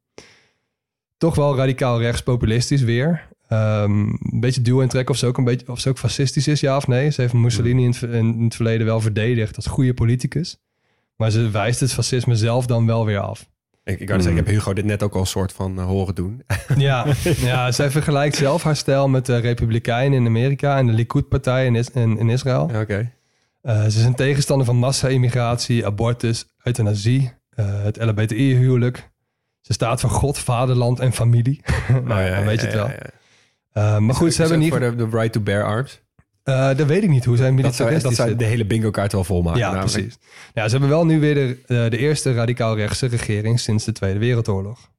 Toch wel radicaal rechtspopulistisch weer. Ehm, een beetje duw en trek of ze, ook een beetje, of ze ook fascistisch is, ja of nee. Ze heeft Mussolini in het, ver- in het verleden wel verdedigd als goede politicus. Maar ze wijst het fascisme zelf dan wel weer af. Ik, ik, zeggen, ik heb Hugo dit net ook al een soort van eh, horen doen. <laughs> Ja, <laughs> ja, zij vergelijkt zelf haar stijl met de Republikeinen in Amerika en de Likud-partij in, Is- in, in Israël. Oké. Eh, ze is een tegenstander van massa-immigratie, abortus, euthanasie, eh, het LHBTI-huwelijk. Ze staat voor God, vaderland en familie. nou, <laughs> Oh, ja, dan weet je ja, het wel. Eh, maar goed, ze hebben niet... Voor de, de right to bear arms. eh dat weet ik niet, hoe zijn Dat militaristisch dat zit. de hele bingo kaart wel volmaken. Ja, namelijk. precies. Ja, ze hebben wel nu weer de, eh, de eerste radicaal rechtse regering sinds de Tweede Wereldoorlog.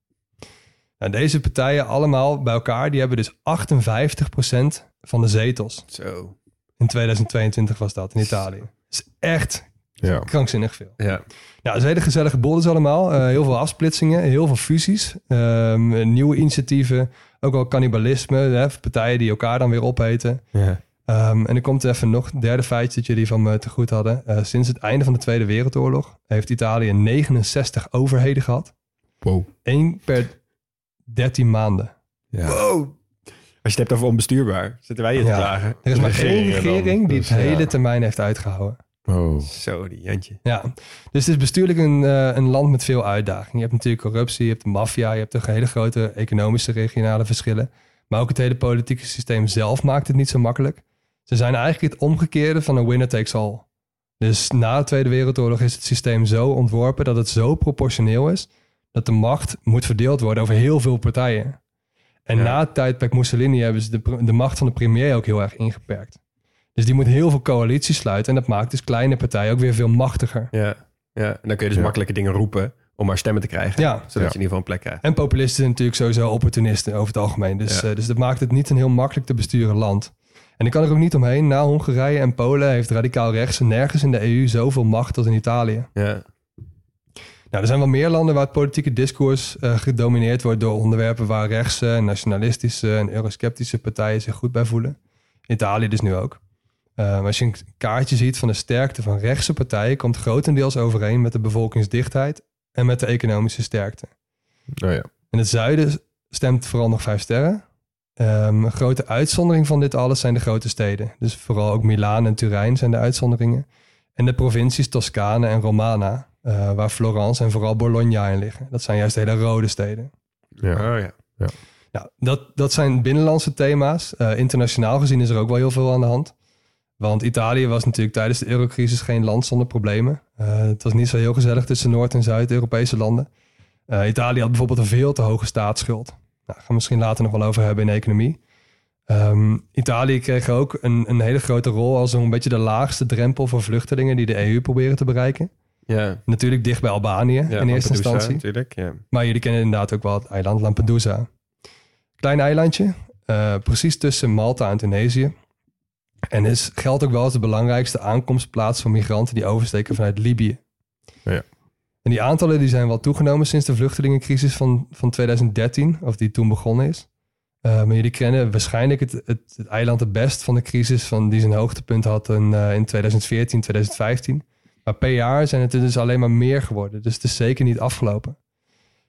Nou, deze partijen allemaal bij elkaar, die hebben dus 58% van de zetels. Zo. In 2022 was dat in Italië. Dat is echt Ja. krankzinnig veel. Ja. Nou, het is hele gezellige bolders allemaal. Heel veel afsplitsingen, heel veel fusies, ehm, nieuwe initiatieven. Ook wel cannibalisme, hè, partijen die elkaar dan weer opeten. ja. Ehm, en er komt even nog een derde feitje dat jullie van me te goed hadden. Eh, sinds het einde van de Tweede Wereldoorlog heeft Italië 69 overheden gehad. Wow. Eén per 13 maanden. Ja. Wow. Als je het hebt over onbestuurbaar, zitten wij hier te Ja. klagen. Er is maar dan. regering die Dus, het hele ja. termijn heeft uitgehouden. Oh. Zo, die Jantje. Ja, dus het is bestuurlijk een, eh, een land met veel uitdagingen. Je hebt natuurlijk corruptie, je hebt de maffia, je hebt de hele grote economische regionale verschillen. Maar ook het hele politieke systeem zelf maakt het niet zo makkelijk. Ze zijn eigenlijk het omgekeerde van een winner takes all. Dus na de Tweede Wereldoorlog is het systeem zo ontworpen dat het zo proportioneel is dat de macht moet verdeeld worden over heel veel partijen. En Ja. na het tijdperk Mussolini hebben ze de, de macht van de premier ook heel erg ingeperkt. Dus die moet heel veel coalities sluiten en dat maakt dus kleine partijen ook weer veel machtiger. Ja. ja. En dan kun je dus Ja. makkelijke dingen roepen om maar stemmen te krijgen. Ja. Zodat Ja. je in ieder geval een plek krijgt. En populisten zijn natuurlijk sowieso opportunisten over het algemeen. Dus, Ja. eh, dus dat maakt het niet een heel makkelijk te besturen land. En ik kan er ook niet omheen. Na Hongarije en Polen heeft radicaal rechts nergens in de EU zoveel macht als in Italië. Ja. Nou, er zijn wel meer landen waar het politieke discours eh, gedomineerd wordt door onderwerpen waar rechtse, nationalistische en eurosceptische partijen zich goed bij voelen. Italië dus nu ook. Eh, maar als je een kaartje ziet van de sterkte van rechtse partijen, komt grotendeels overeen met de bevolkingsdichtheid en met de economische sterkte. Oh ja. In het zuiden stemt vooral nog vijf sterren. Ehm, een grote uitzondering van dit alles zijn de grote steden. Dus vooral ook Milaan en Turijn zijn de uitzonderingen. En de provincies Toscane en Romana, eh, waar Florence en vooral Bologna in liggen. Dat zijn juist hele rode steden. Ja. Oh ja. Nou, dat, dat zijn binnenlandse thema's. Eh, internationaal gezien is er ook wel heel veel aan de hand. Want Italië was natuurlijk tijdens de eurocrisis geen land zonder problemen. Eh, het was niet zo heel gezellig tussen Noord- en Zuid-Europese landen. Eh, Italië had bijvoorbeeld een veel te hoge staatsschuld. Nou, daar gaan we misschien later nog wel over hebben in de economie. Ehm, Italië kreeg ook een, een hele grote rol als zo'n beetje de laagste drempel voor vluchtelingen die de EU proberen te bereiken. Ja. Natuurlijk dicht bij Albanië ja in eerste instantie. Natuurlijk, ja. Maar jullie kennen inderdaad ook wel het eiland Lampedusa. Klein eilandje, eh, precies tussen Malta en Tunesië. En is, geldt ook wel als de belangrijkste aankomstplaats voor migranten die oversteken vanuit Libië. Ja. En die aantallen die zijn wel toegenomen sinds de vluchtelingencrisis van, van 2013, of die toen begonnen is. Eh, maar jullie kennen waarschijnlijk het, het, het eiland het best van de crisis van die zijn hoogtepunt had in, eh, in 2014, 2015. Maar per jaar zijn het er dus alleen maar meer geworden. Dus het is zeker niet afgelopen.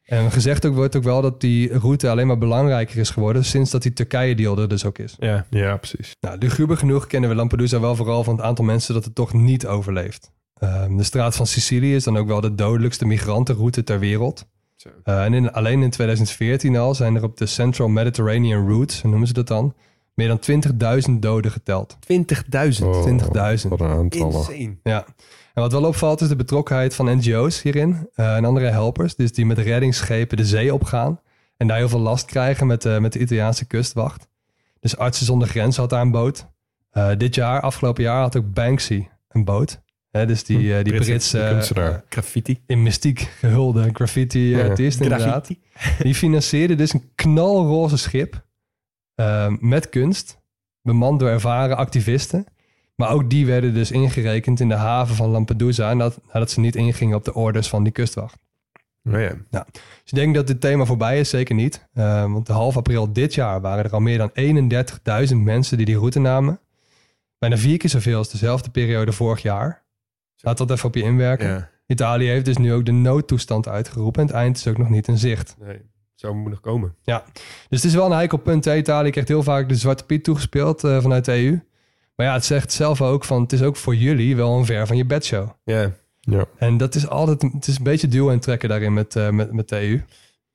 En gezegd ook, wordt ook wel dat die route alleen maar belangrijker is geworden sinds dat die Turkije-deal er dus ook is. Ja. Ja, precies. Nou, luguber genoeg kennen we Lampedusa wel vooral van het aantal mensen dat het toch niet overleeft. Ehm, de straat van Sicilië is dan ook wel de dodelijkste migrantenroute ter wereld. Zo. Eh, en in, alleen in 2014 al zijn er op de Central Mediterranean Route, zo noemen ze dat dan, meer dan 20.000 doden geteld. 20.000. Oh, 20.000. Wat een aantallen. Insane. Ja. En wat wel opvalt is de betrokkenheid van NGO's hierin eh, en andere helpers. Dus die met reddingsschepen de zee opgaan. En daar heel veel last krijgen met, de met de Italiaanse kustwacht. Dus Artsen zonder Grenzen had daar een boot. Eh, dit jaar, afgelopen jaar, had ook Banksy een boot. Hè, dus die, eh, die Britse Britse, kunstenaar. eh, Graffiti. in mystiek gehulde graffiti-artiest inderdaad. Die financierde dus een knalroze schip eh, met kunst, bemand door ervaren activisten. Maar ook die werden dus ingerekend in de haven van Lampedusa, nadat, nadat ze niet ingingen op de orders van die kustwacht. Oh ja. Dus ik denk dat dit thema voorbij is, zeker niet. Eh, want de half april dit jaar waren er al meer dan 31.000 mensen die die route namen. Bijna vier keer zoveel als dezelfde periode vorig jaar. Laat dat even op je inwerken. Ja. Italië heeft dus nu ook de noodtoestand uitgeroepen en het eind is ook nog niet in zicht. Nee. Zo moet nog komen. Dus het is wel een heikel punt. Italië krijgt heel vaak de Zwarte Piet toegespeeld eh, vanuit de EU. Maar ja, het zegt zelf ook van... het is ook voor jullie wel een ver van je bedshow. Ja. En dat is altijd... het is een beetje duwen en trekken daarin met, eh, met, met de EU.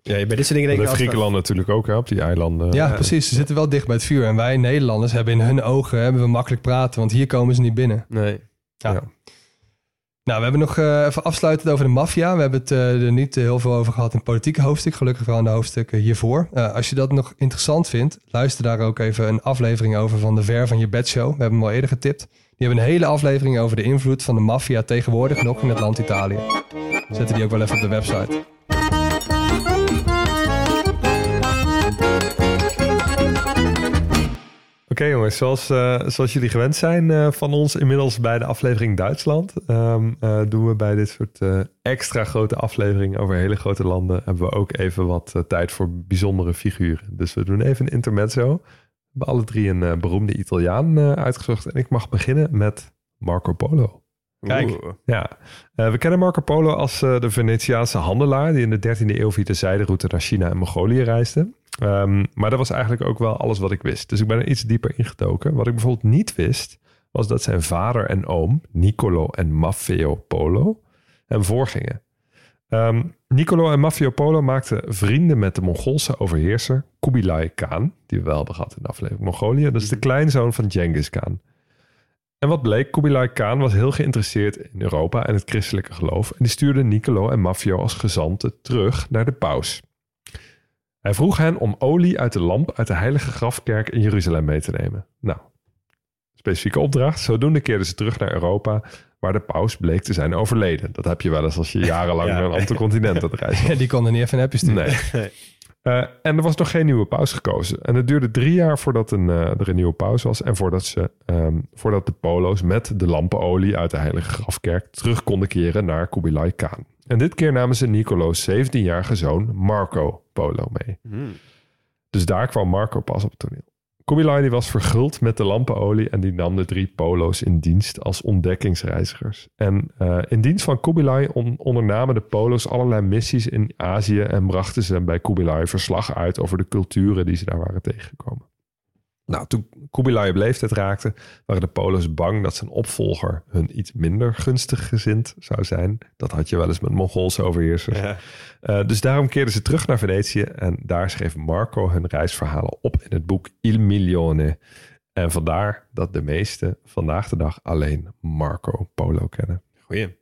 ja, bij dit soort dingen denk ik Griekenland natuurlijk ook, hè, op die eilanden. ja, ja. precies. Ze zitten wel dicht bij het vuur. En wij Nederlanders hebben in hun ogen hebben we makkelijk praten. Want hier komen ze niet binnen. Nee. Ja. Ja. Nou, we hebben nog eh, even afsluitend over de maffia. We hebben het eh, er niet heel veel over gehad in het politieke hoofdstuk. Gelukkig wel in de hoofdstukken hiervoor. Eh, als je dat nog interessant vindt, luister daar ook even een aflevering over van de Ver van je bed show. We hebben hem al eerder getipt. Die hebben een hele aflevering over de invloed van de maffia tegenwoordig nog in het land Italië. Zetten die ook wel even op de website. Oké jongens, zoals, uh, zoals jullie gewend zijn uh, van ons inmiddels bij de aflevering Duitsland, um, uh, doen we bij dit soort extra grote afleveringen over hele grote landen, hebben we ook even wat tijd voor bijzondere figuren. Dus we doen even een intermezzo. We hebben alle drie een beroemde Italiaan uitgezocht en ik mag beginnen met Marco Polo. Kijk, ja. we kennen Marco Polo als de Venetiaanse handelaar die in de 13e eeuw via de zijderoute naar China en Mongolië reisde. Um, maar dat was eigenlijk ook wel alles wat ik wist. Dus ik ben er iets dieper ingedoken. Wat ik bijvoorbeeld niet wist, was dat zijn vader en oom, Nicolo en Maffeo Polo, hem voorgingen. Um, Nicolo en Maffeo Polo maakten vrienden met de Mongoolse overheerser Kubilai Khan, die we wel hebben gehad in de aflevering Mongolië. Dat is de mhm. kleinzoon van Genghis Khan. En wat bleek, Kubilai Khan was heel geïnteresseerd in Europa en het christelijke geloof. En die stuurde Nicolo en Maffeo als gezanten terug naar de paus. Hij vroeg hen om olie uit de lamp uit de heilige grafkerk in Jeruzalem mee te nemen. Nou, specifieke opdracht. Zodoende keerden ze terug naar Europa, waar de paus bleek te zijn overleden. Dat heb je wel eens als je <laughs> jarenlang naar een ander continent aan het reizen was. Die konden niet even een appje sturen. Nee. <laughs> Uh, en er was nog geen nieuwe paus gekozen. En het duurde drie jaar voordat een, uh, er een nieuwe paus was. En voordat, ze, um, voordat de polo's met de lampenolie uit de heilige grafkerk terug konden keren naar Kubilai Khan. En dit keer namen ze Nicolo's 17-jarige zoon Marco Polo mee. Hmm. Dus daar kwam Marco pas op het toneel. Kubilai was verguld met de lampenolie en die nam de drie polo's in dienst als ontdekkingsreizigers. En uh, in dienst van Kubilai ondernamen de polo's allerlei missies in Azië en brachten ze bij Kubilai verslag uit over de culturen die ze daar waren tegengekomen. Nou, toen Kubilai op leeftijd raakte, waren de Polos bang dat zijn opvolger hun iets minder gunstig gezind zou zijn. Dat had je wel eens met Mongoolse overheersers. Ja. Uh, dus daarom keerden ze terug naar Venetië en daar schreef Marco hun reisverhalen op in het boek Il Milione. En vandaar dat de meesten vandaag de dag alleen Marco Polo kennen. Goeie.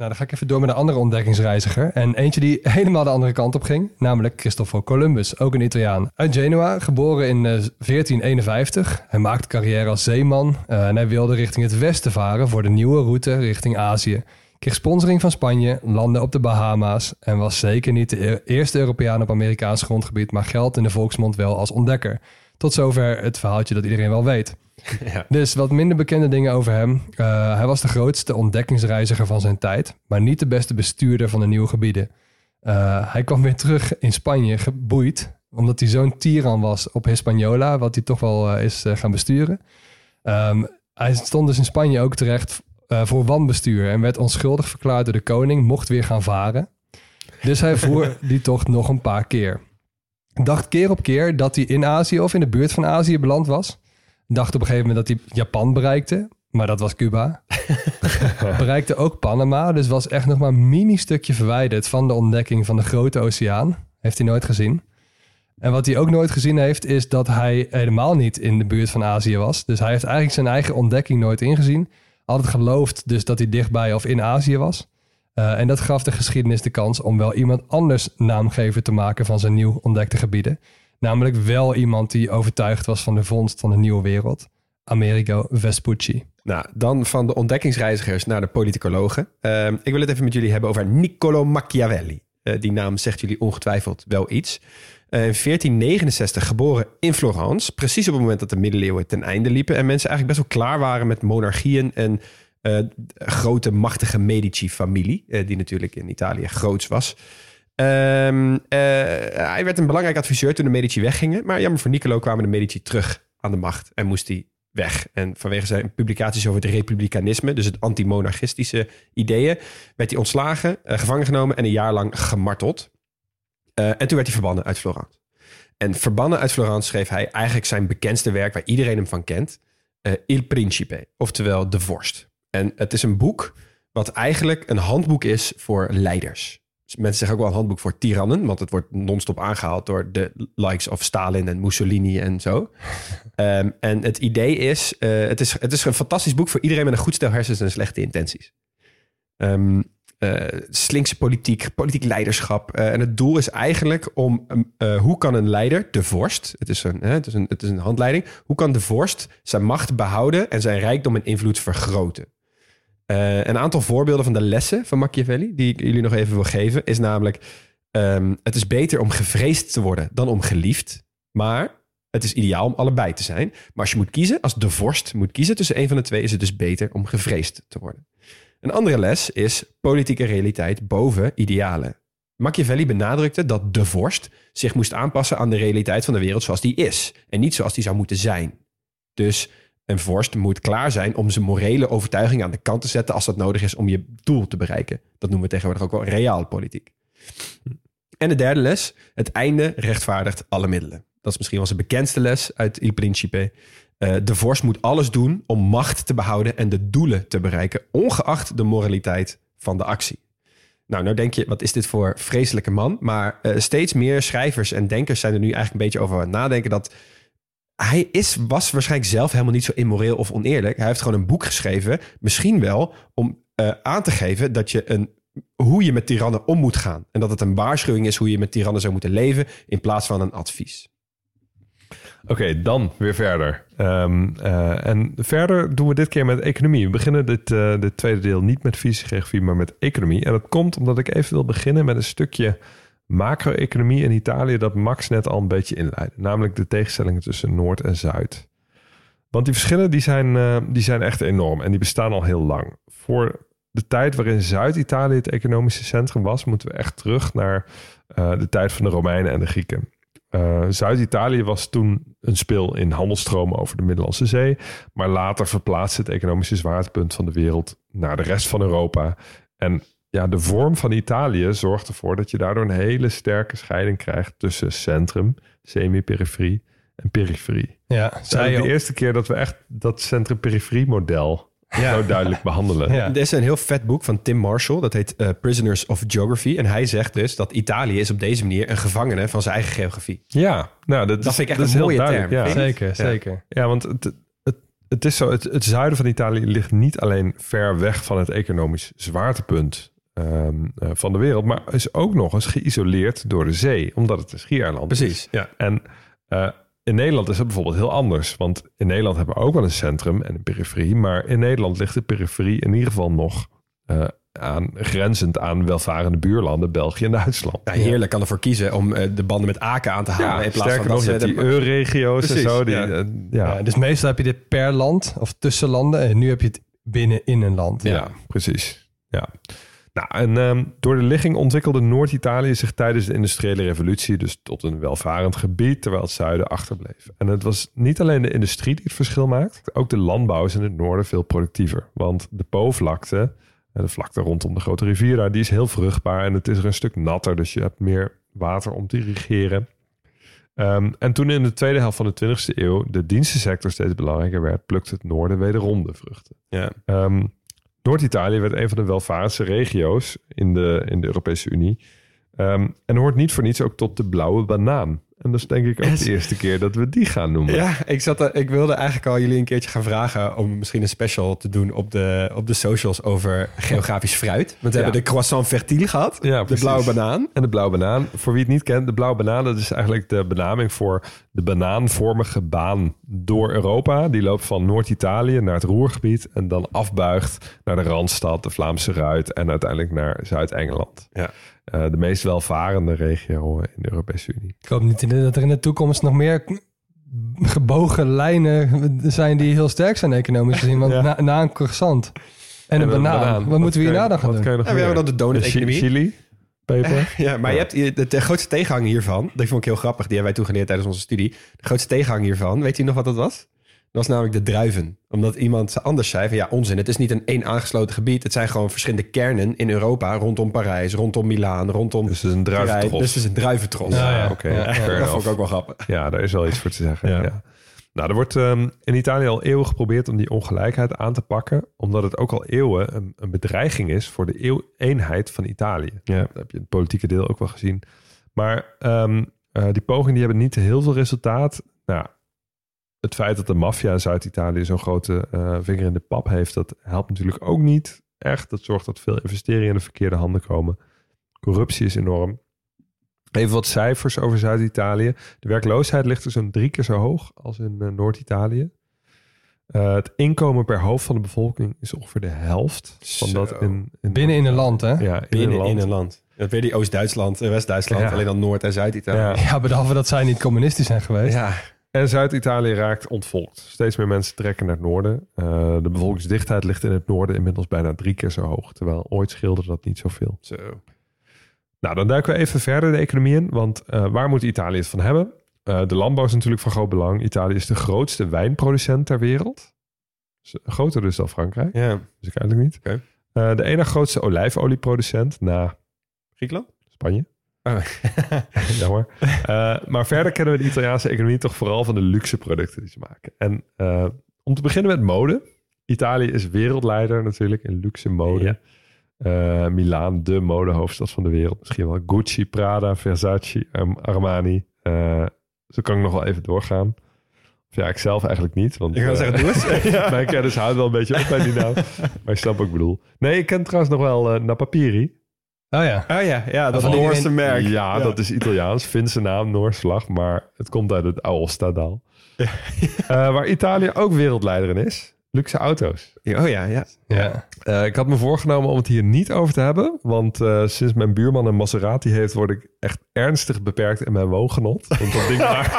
Nou, dan ga ik even door met een andere ontdekkingsreiziger. En eentje die <laughs> helemaal de andere kant op ging, namelijk Christopher Columbus, ook een Italiaan. Uit Genua, geboren in 1451. Eh, hij maakte carrière als zeeman uh, en hij wilde richting het westen varen voor de nieuwe route richting Azië. Kreeg sponsoring van Spanje, landde op de Bahama's en was zeker niet de e-, eerste Europeaan op Amerikaans grondgebied, maar geldt in de volksmond wel als ontdekker. Tot zover het verhaaltje dat iedereen wel weet. <laughs> Ja. Dus wat minder bekende dingen over hem. Uh, hij was de grootste ontdekkingsreiziger van zijn tijd, maar niet de beste bestuurder van de nieuwe gebieden. Uh, hij kwam weer terug in Spanje geboeid, omdat hij zo'n tiran was op Hispaniola, wat hij toch wel uh, is gaan besturen. Um, hij stond dus in Spanje ook terecht voor wanbestuur en werd onschuldig verklaard door de koning, mocht weer gaan varen. Dus hij voer <laughs> die tocht nog een paar keer. Dacht keer op keer dat hij in Azië of in de buurt van Azië beland was dacht op een gegeven moment dat hij Japan bereikte. Maar dat was Cuba. <laughs> bereikte ook Panama. Dus was echt nog maar een mini-stukje verwijderd van de ontdekking van de grote oceaan. Heeft hij nooit gezien. En wat hij ook nooit gezien heeft, is dat hij helemaal niet in de buurt van Azië was. Dus hij heeft eigenlijk zijn eigen ontdekking nooit ingezien. Altijd geloofd dus dat hij dichtbij of in Azië was. Uh, en dat gaf de geschiedenis de kans om wel iemand anders naamgever te maken van zijn nieuw ontdekte gebieden. Namelijk wel iemand die overtuigd was van de vondst van de nieuwe wereld. Amerigo Vespucci. Nou, dan van de ontdekkingsreizigers naar de politicologen. Uh, ik wil het even met jullie hebben over Niccolo Machiavelli. Uh, die naam zegt jullie ongetwijfeld wel iets. Uh, in 1469 geboren in Florence. Precies op het moment dat de middeleeuwen ten einde liepen. En mensen eigenlijk best wel klaar waren met monarchieën en uh, grote machtige Medici-familie. die natuurlijk in Italië groots was. Um, hij werd een belangrijk adviseur toen de Medici weggingen. Maar jammer voor Niccolo kwamen de Medici terug aan de macht en moest hij weg. En vanwege zijn publicaties over het republikeinisme, dus het anti-monarchistische ideeën, werd hij ontslagen, uh, gevangen genomen en een jaar lang gemarteld. Uh, en toen werd hij verbannen uit Florence. En verbannen uit Florence schreef hij eigenlijk zijn bekendste werk, waar iedereen hem van kent, Il Principe, oftewel De Vorst. En het is een boek wat eigenlijk een handboek is voor leiders. Mensen zeggen ook wel een handboek voor tirannen, want het wordt non-stop aangehaald door de likes of Stalin en Mussolini en zo. um, <laughs> en het idee is, uh, het is, het is een fantastisch boek voor iedereen met een goed stel hersens en slechte intenties. Um, uh, slinkse politiek, politiek leiderschap. Uh, en het doel is eigenlijk om hoe kan een leider, de vorst, het is, een, het, is een, het is een handleiding, hoe kan de vorst zijn macht behouden en zijn rijkdom en invloed vergroten? Uh, een aantal voorbeelden van de lessen van Machiavelli, die ik jullie nog even wil geven, is namelijk: um, het is beter om gevreesd te worden dan om geliefd. Maar Het is ideaal om allebei te zijn. Maar als je moet kiezen, als de vorst moet kiezen tussen een van de twee, is het dus beter om gevreesd te worden. Een andere les is politieke realiteit boven idealen. Machiavelli benadrukte dat de vorst zich moest aanpassen aan de realiteit van de wereld zoals die is. En niet zoals die zou moeten zijn. Dus een vorst moet klaar zijn om zijn morele overtuiging aan de kant te zetten als dat nodig is om je doel te bereiken. Dat noemen we tegenwoordig ook wel realpolitiek. En de derde les, het einde rechtvaardigt alle middelen. Dat is misschien wel zijn bekendste les uit Il Principe. Uh, de vorst moet alles doen om macht te behouden en de doelen te bereiken, ongeacht de moraliteit van de actie. Nou, nou denk je, wat is dit voor vreselijke man? Maar uh, steeds meer schrijvers en denkers zijn er nu eigenlijk een beetje over aan het nadenken dat hij is, was waarschijnlijk zelf helemaal niet zo immoreel of oneerlijk. Hij heeft gewoon een boek geschreven, misschien wel om uh, aan te geven dat je een, hoe je met tirannen om moet gaan. En dat het een waarschuwing is hoe je met tirannen zou moeten leven in plaats van een advies. Oké, dan weer verder. Um, uh, en verder doen we dit keer met economie. We beginnen dit, dit tweede deel niet met fysische geografie, maar met economie. En dat komt omdat ik even wil beginnen met een stukje macro-economie in Italië dat Max net al een beetje inleidde. Namelijk de tegenstellingen tussen Noord en Zuid. Want die verschillen die zijn, uh, die zijn echt enorm en die bestaan al heel lang. Voor de tijd waarin Zuid-Italië het economische centrum was, moeten we echt terug naar de tijd van de Romeinen en de Grieken. Uh, Zuid-Italië was toen een speel in handelstromen over de Middellandse Zee. Maar later verplaatste het economische zwaartepunt van de wereld naar de rest van Europa. En ja, de vorm van Italië zorgt ervoor dat je daardoor een hele sterke scheiding krijgt tussen centrum, semi-periferie en periferie. Ja, het is de eerste keer dat we echt dat centrum-periferie model ja. zo duidelijk behandelen. Ja. Er is een heel vet boek van Tim Marshall, dat heet uh, Prisoners of Geography. En hij zegt dus dat Italië is op deze manier een gevangene van zijn eigen geografie. Ja, nou, dat, dat vind ik echt een mooie term. Ja. Zeker, zeker. Ja, want het, het, het is zo, het, het zuiden van Italië ligt niet alleen ver weg van het economisch zwaartepunt um, uh, van de wereld, maar is ook nog eens geïsoleerd door de zee, omdat het een schiereiland Precies, is. ja. En uh, in Nederland is het bijvoorbeeld heel anders. Want in Nederland hebben we ook wel een centrum en een periferie. Maar in Nederland ligt de periferie in ieder geval nog uh, aan, grenzend aan welvarende buurlanden, België en Duitsland. Ja, heerlijk kan ervoor kiezen om uh, de banden met Aken aan te halen. Ja, in plaats van dat nog, die EU-regio's en zo. Die, ja. Uh, ja. dus meestal heb je dit per land of tussen landen. En nu heb je het binnen in een land. Ja, precies. Ja. Nou, en um, door de ligging ontwikkelde Noord-Italië zich tijdens de industriële revolutie dus tot een welvarend gebied, terwijl het zuiden achterbleef. En het was niet alleen de industrie die het verschil maakt, ook de landbouw is in het noorden veel productiever. Want de Po-vlakte, de vlakte rondom de grote rivier daar, die is heel vruchtbaar en het is er een stuk natter, dus je hebt meer water om te irrigeren. Um, en toen in de tweede helft van de 20e eeuw de dienstensector steeds belangrijker werd, plukte het noorden wederom de vruchten. Ja. Um, Noord-Italië werd een van de welvarendste regio's in de, in de Europese Unie. Um, en hoort niet voor niets ook tot de blauwe banaan. En dat is denk ik ook de eerste keer dat we die gaan noemen. Ja, ik, zat er, ik wilde eigenlijk al jullie een keertje gaan vragen... om misschien een special te doen op de, op de socials over geografisch fruit. Want we ja. hebben de croissant fertile gehad, ja, de blauwe banaan. En de blauwe banaan. Voor wie het niet kent, de blauwe banaan... dat is eigenlijk de benaming voor de banaanvormige baan door Europa. Die loopt van Noord-Italië naar het Roergebied... en dan afbuigt naar de Randstad, de Vlaamse Ruit... en uiteindelijk naar Zuid-Engeland. Ja. Uh, de meest welvarende regio in de Europese Unie. Ik hoop niet dat er in de toekomst nog meer gebogen lijnen zijn die heel sterk zijn economisch gezien. Want <laughs> ja. na, na, een croissant en, en een, banaan, banaan, wat, wat moeten we hierna dan gaan doen? Ja, we hebben dan de donut-economie. Chili? Peper. <laughs> Ja, maar ja. je hebt de, de, grootste tegenhanger hiervan, dat vond ik heel grappig, die hebben wij toen geleerd tijdens onze studie. De grootste tegenhanger hiervan, weet u nog wat dat was? Dat was namelijk de druiven. Omdat iemand anders zei van ja, onzin. Het is niet een één aangesloten gebied. Het zijn gewoon verschillende kernen in Europa. Rondom Parijs, rondom Milaan, rondom... Dus het is een druiventros. Dus het is een druiventros. Ja, ja. oké. Okay. Ja, dat vond ik ook wel grappig. Ja, daar is wel iets voor te zeggen. Ja. Nou, er wordt um, in Italië al eeuwen geprobeerd om die ongelijkheid aan te pakken. Omdat het ook al eeuwen een, een bedreiging is voor de eeuw, eenheid van Italië. Ja. Dat heb je het politieke deel ook wel gezien. Maar um, uh, die pogingen die hebben niet heel veel resultaat. Nou, het feit dat de maffia in Zuid-Italië zo'n grote uh, vinger in de pap heeft, dat helpt natuurlijk ook niet echt. Dat zorgt dat veel investeringen in de verkeerde handen komen. Corruptie is enorm. Even wat cijfers over Zuid-Italië. De werkloosheid ligt er zo'n drie keer zo hoog als in uh, Noord-Italië. Uh, het inkomen per hoofd van de bevolking is ongeveer de helft van Zo. dat in, in Binnen in een land, hè? Ja, in Binnen een land. in een land. Dat weer die Oost-Duitsland en West-Duitsland. Ja. Alleen dan Noord- en Zuid-Italië. Ja. Ja, behalve dat zij niet communistisch zijn geweest. Ja. En Zuid-Italië raakt ontvolkt. Steeds meer mensen trekken naar het noorden. Uh, de bevolkingsdichtheid ligt in het noorden inmiddels bijna drie keer zo hoog. Terwijl ooit scheelde dat niet zoveel. Zo. Nou, dan duiken we even verder de economie in. Want uh, waar moet Italië het van hebben? Uh, de landbouw is natuurlijk van groot belang. Italië is de grootste wijnproducent ter wereld. Groter dus dan Frankrijk. Ja. Dus ik eigenlijk niet. Okay. De ene grootste olijfolieproducent na Griekenland? Spanje. Oh. Jammer. Uh, maar verder kennen we de Italiaanse economie toch vooral van de luxe producten die ze maken. En uh, om te beginnen met mode. Italië is wereldleider natuurlijk in luxe mode. Ja. Uh, Milaan, de modehoofdstad van de wereld. Misschien wel Gucci, Prada, Versace, Armani. zo kan ik nog wel even doorgaan. Of ja, ik zelf eigenlijk niet. Want, ik ga zeggen, doe eens. <laughs> mijn kennis houdt wel een beetje op bij die naam. maar je snapt wat ik bedoel. Nee, ik ken trouwens nog wel uh, Napapiri. Oh ja. Oh ja, ja dat Noorse in... merk. Ja, ja, dat is Italiaans. Finse naam, Noors vlag. Maar het komt uit het Aostadal. Ja. <laughs> uh, waar Italië ook wereldleider in is. Luxe auto's. Oh ja, ja. ja. Uh, ik had me voorgenomen om het hier niet over te hebben. Want uh, sinds mijn buurman een Maserati heeft... word ik echt ernstig beperkt in mijn woongenot. Want dat ding <laughs> maakt,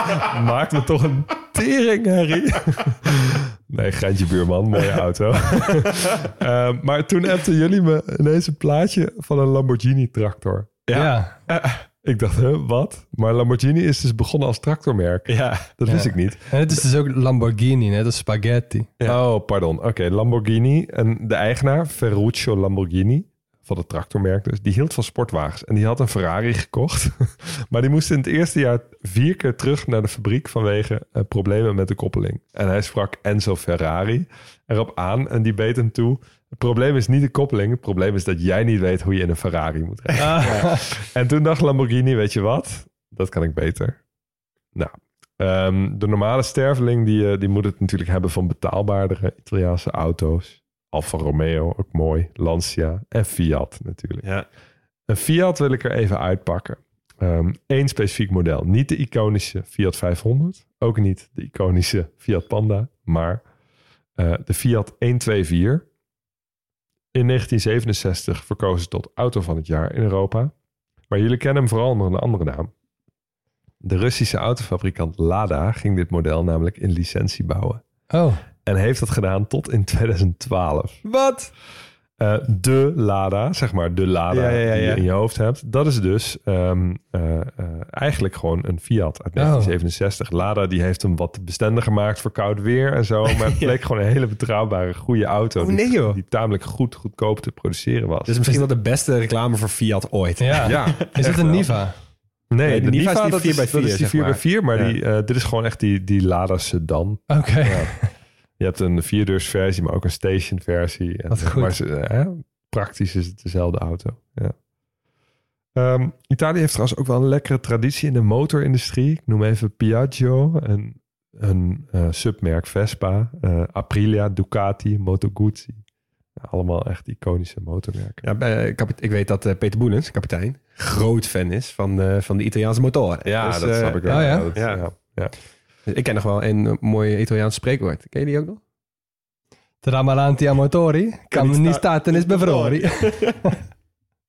maakt me toch een tering, Harry. <laughs> nee, geintje buurman. Mooie <laughs> auto. uh, <laughs> maar toen appten jullie me ineens een plaatje van een Lamborghini tractor. Ja. ja. Ik dacht, huh, wat? Maar Lamborghini is dus begonnen als tractormerk. Ja. Dat ja. wist ik niet. En het is dus ook Lamborghini, net als spaghetti. Ja. Oh, pardon. Oké, okay, Lamborghini. En de eigenaar, Ferruccio Lamborghini, van het tractormerk dus, die hield van sportwagens. En die had een Ferrari gekocht. <laughs> maar die moest in het eerste jaar vier keer terug naar de fabriek vanwege uh, problemen met de koppeling. En hij sprak Enzo Ferrari erop aan en die beet hem toe. Het probleem is niet de koppeling. Het probleem is dat jij niet weet hoe je in een Ferrari moet rijden. Ah. Ja. En toen dacht Lamborghini, weet je wat? Dat kan ik beter. Nou, um, de normale sterveling die, uh, die moet het natuurlijk hebben van betaalbaardere Italiaanse auto's. Alfa Romeo, ook mooi. Lancia en Fiat natuurlijk. Ja. Een Fiat wil ik er even uitpakken. Eén um, specifiek model. Niet de iconische Fiat 500. Ook niet de iconische Fiat Panda. Maar uh, de Fiat 124. In 1967 verkozen tot auto van het jaar in Europa. Maar jullie kennen hem vooral onder een andere naam. De Russische autofabrikant Lada ging dit model namelijk in licentie bouwen. Oh. En heeft dat gedaan tot in 2012. Wat? Uh, de Lada, zeg maar de Lada ja, ja, ja, die je in je hoofd hebt. Dat is dus um, uh, uh, eigenlijk gewoon een Fiat uit 1967. Oh. Lada die heeft hem wat bestendiger gemaakt voor koud weer en zo. Maar het <laughs> bleek gewoon een hele betrouwbare, goede auto. Oh, nee, die, joh. die tamelijk goed, goedkoop te produceren was. Dus misschien wel de beste reclame voor Fiat ooit. Ja. ja is het een wel. Niva? Nee, Nee, de, de Niva Niva, is die dat 4x4, dat is die zeg 4x4, maar, maar. die, uh, dit is gewoon echt die, die Lada sedan. Oké. Okay. <laughs> Ja. Je hebt een vierdeurs versie, maar ook een station versie. En, Wat goed. Maar ze, eh, praktisch is het dezelfde auto. Ja. Um, Italië heeft trouwens ook wel een lekkere traditie in de motorindustrie. Ik noem even Piaggio, een, een uh, submerk Vespa, uh, Aprilia, Ducati, Moto Guzzi. Ja, allemaal echt iconische motormerken. Ja, ik weet dat Peter Boelens, kapitein, groot fan is van, uh, van de Italiaanse motoren. Ja, dus, dat snap ik wel. Oh, ja? Dat, Ja. ja. Ik ken nog wel een mooi Italiaans spreekwoord. Ken je die ook nog? Tramalanti a motori, kan niet starten is bevroren. <laughs>